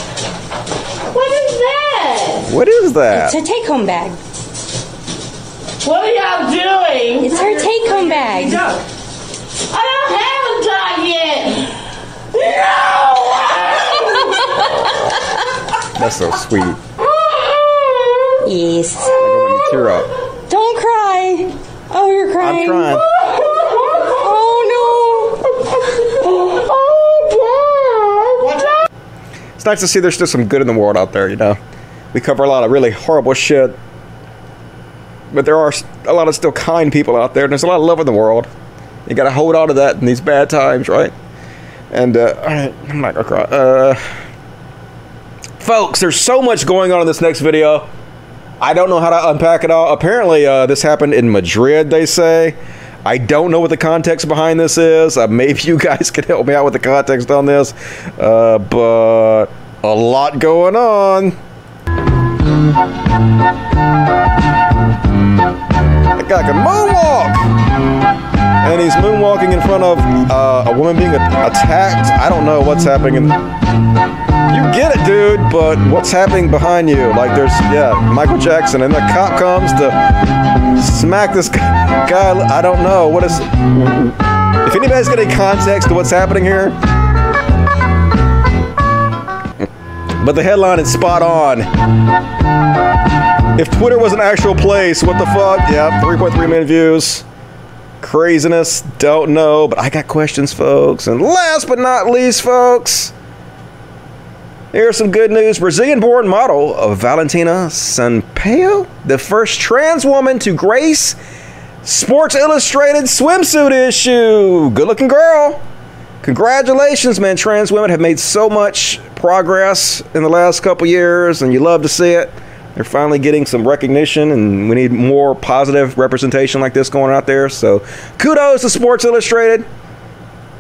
What is that? What is that? It's her take home bag. What are y'all doing? It's her take home bag. I don't have a dog yet. No! That's so sweet. Yes. Go let me tear up. Don't cry. Oh, you're crying. I'm trying. Oh It's nice to see there's still some good in the world out there, you know. We cover a lot of really horrible shit. But there are a lot of still kind people out there, and there's a lot of love in the world. You gotta hold on to that in these bad times, right? And, uh, I'm not gonna cry. Uh, folks, there's so much going on in this next video. I don't know how to unpack it all. Apparently, uh, this happened in Madrid, they say. I don't know what the context behind this is. Uh, maybe you guys can help me out with the context on this. Uh, but a lot going on. That guy can moonwalk! And he's moonwalking in front of uh, a woman being attacked. I don't know what's happening. In- you get it, dude, but what's happening behind you? Like, there's, yeah, Michael Jackson, and the cop comes to smack this guy. I don't know. What is. If anybody's got any context to what's happening here. But the headline is spot on. If Twitter was an actual place, what the fuck? Yeah, 3.3 million views. Craziness, don't know, but I got questions, folks. And last but not least, folks, here's some good news. Brazilian born model of Valentina Sampaio, the first trans woman to grace Sports Illustrated swimsuit issue. Good looking girl. Congratulations, man. Trans women have made so much progress in the last couple years, and you love to see it. They're finally getting some recognition, and we need more positive representation like this going out there. So, kudos to Sports Illustrated.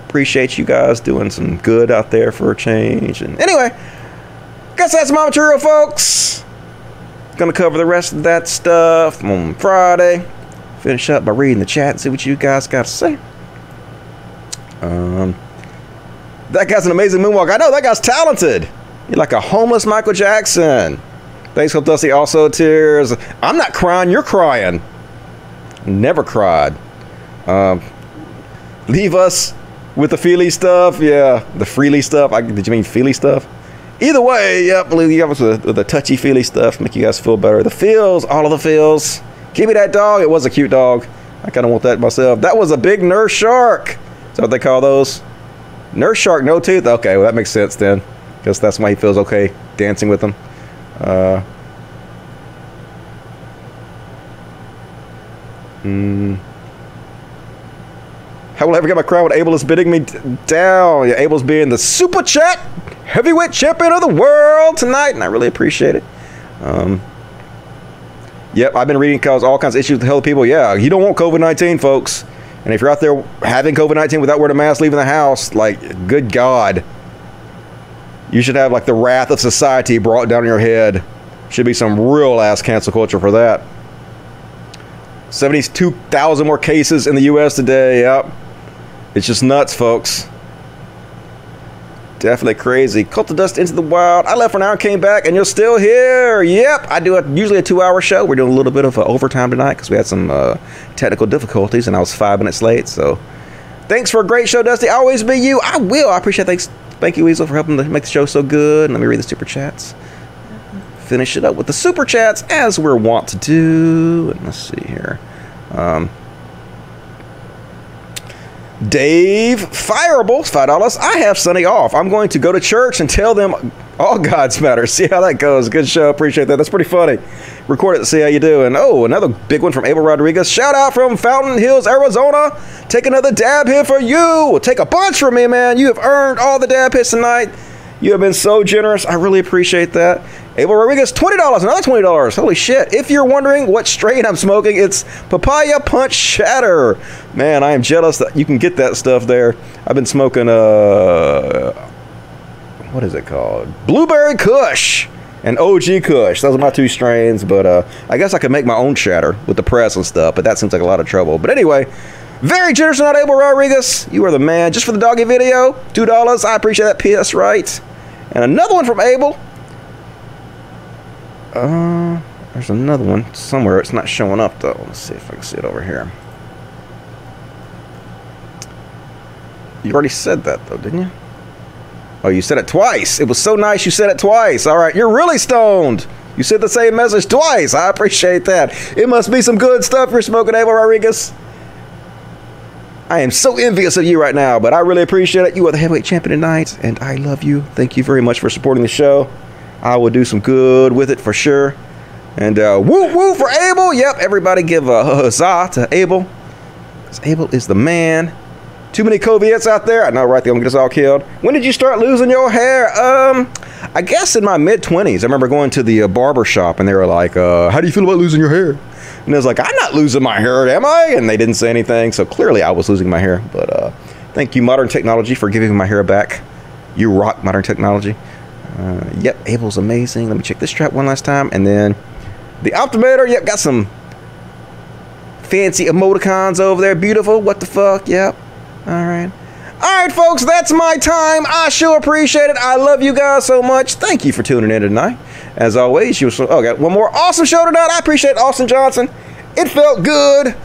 Appreciate you guys doing some good out there for a change. And anyway, guess that's my material, folks. Gonna cover the rest of that stuff on Friday. Finish up by reading the chat and see what you guys got to say. Um, that guy's an amazing moonwalk. I know that guy's talented. You're like a homeless Michael Jackson. Thanks, Hope Dusty. Also, tears. I'm not crying. You're crying. Never cried. Um, leave us with the feely stuff. Yeah, the freely stuff. I, did you mean feely stuff? Either way, yep. Leave us with, with the touchy feely stuff. Make you guys feel better. The feels, all of the feels. Give me that dog. It was a cute dog. I kind of want that myself. That was a big nurse shark. Is that what they call those? Nurse shark, no tooth. Okay, well that makes sense then, because that's why he feels okay dancing with them. Uh, hmm. How will I ever get my crown when Abel is bidding me down? Yeah, Abel's being the super chat heavyweight champion of the world tonight, and I really appreciate it. Um, yep, I've been reading cause all kinds of issues with the hell of people. Yeah, you don't want COVID 19, folks. And if you're out there having COVID 19 without wearing a mask, leaving the house, like, good God, you should have like the wrath of society brought down on your head. Should be some real ass cancel culture for that. 72,000 more cases in the U.S. today. Yep. It's just nuts, folks. Definitely crazy. Cult of Dust into the wild. I left for an hour came back, and you're still here. Yep. I do a, usually a two hour show. We're doing a little bit of uh, overtime tonight because we had some uh, technical difficulties, and I was five minutes late. So thanks for a great show, Dusty. Always be you. I will. I appreciate Thanks. Thank you, Weasel, for helping to make the show so good. Let me read the super chats. Finish it up with the super chats as we're wont to do. And let's see here. Um, Dave Fireable, five dollars. I have Sunday off. I'm going to go to church and tell them all God's matter. See how that goes. Good show. Appreciate that. That's pretty funny. Record it to see how you do. And oh, another big one from Abel Rodriguez. Shout out from Fountain Hills, Arizona. Take another dab hit for you. Take a bunch from me, man. You have earned all the dab hits tonight. You have been so generous. I really appreciate that. Abel Rodriguez, $20, another $20. Holy shit. If you're wondering what strain I'm smoking, it's Papaya Punch Shatter. Man, I am jealous that you can get that stuff there. I've been smoking, uh, what is it called? Blueberry Kush and OG Kush. Those are my two strains, but uh, I guess I could make my own shatter with the press and stuff, but that seems like a lot of trouble. But anyway, very generous, not Abel Rodriguez. You are the man. Just for the doggy video, $2. I appreciate that. PS right. And another one from Abel. Uh, there's another one somewhere. It's not showing up though. Let's see if I can see it over here. You already said that though, didn't you? Oh, you said it twice. It was so nice you said it twice. All right, you're really stoned. You said the same message twice. I appreciate that. It must be some good stuff you're smoking, Abel Rodriguez. I am so envious of you right now, but I really appreciate it. You are the heavyweight champion tonight, and I love you. Thank you very much for supporting the show. I will do some good with it for sure. And uh, woo woo for Abel. Yep, everybody give a huzzah to Abel. Because Abel is the man. Too many Coviets out there. I know, right? They're gonna get us all killed. When did you start losing your hair? Um, I guess in my mid 20s. I remember going to the uh, barber shop and they were like, uh, How do you feel about losing your hair? And I was like, I'm not losing my hair, am I? And they didn't say anything. So clearly I was losing my hair. But uh, thank you, modern technology, for giving my hair back. You rock modern technology. Uh, yep, Abel's amazing. Let me check this strap one last time. And then the Optimator, yep, got some fancy emoticons over there. Beautiful. What the fuck? Yep. All right. All right, folks, that's my time. I sure appreciate it. I love you guys so much. Thank you for tuning in tonight. As always, you. Were so, oh, got one more awesome show tonight. I appreciate Austin Johnson. It felt good.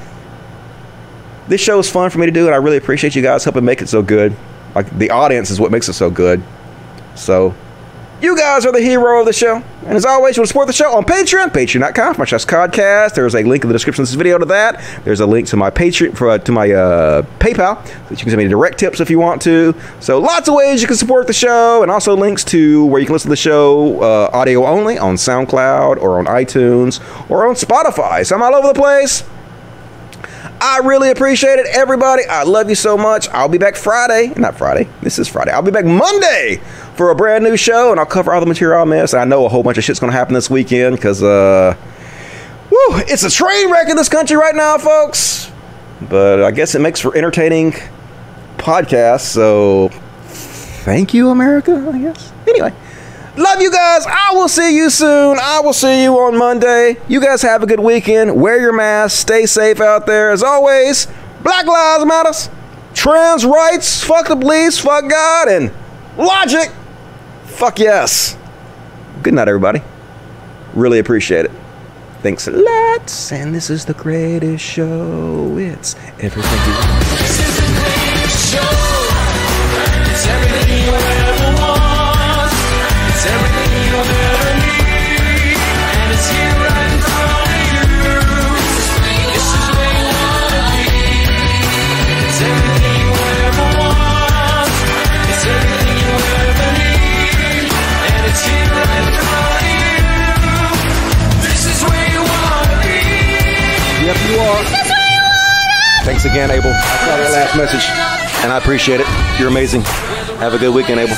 This show is fun for me to do, and I really appreciate you guys helping make it so good. Like the audience is what makes it so good. So you guys are the hero of the show. And as always, you want to support the show on Patreon, patreon.com slash Codcast. There's a link in the description of this video to that. There's a link to my Patreon, for, uh, to my uh, PayPal, so you can send me direct tips if you want to. So lots of ways you can support the show, and also links to where you can listen to the show uh, audio only on SoundCloud or on iTunes or on Spotify. So I'm all over the place. I really appreciate it, everybody. I love you so much. I'll be back Friday. Not Friday. This is Friday. I'll be back Monday for a brand new show, and I'll cover all the material I missed. I know a whole bunch of shit's to happen this weekend because, uh, woo, it's a train wreck in this country right now, folks. But I guess it makes for entertaining podcasts. So thank you, America, I guess. Anyway. Love you guys. I will see you soon. I will see you on Monday. You guys have a good weekend. Wear your mask. Stay safe out there. As always, Black Lives Matters. Trans rights. Fuck the police. Fuck God. And logic. Fuck yes. Good night, everybody. Really appreciate it. Thanks a lot. And this is the greatest show. It's everything Thanks again, Abel. I saw that last message, and I appreciate it. You're amazing. Have a good weekend, Abel.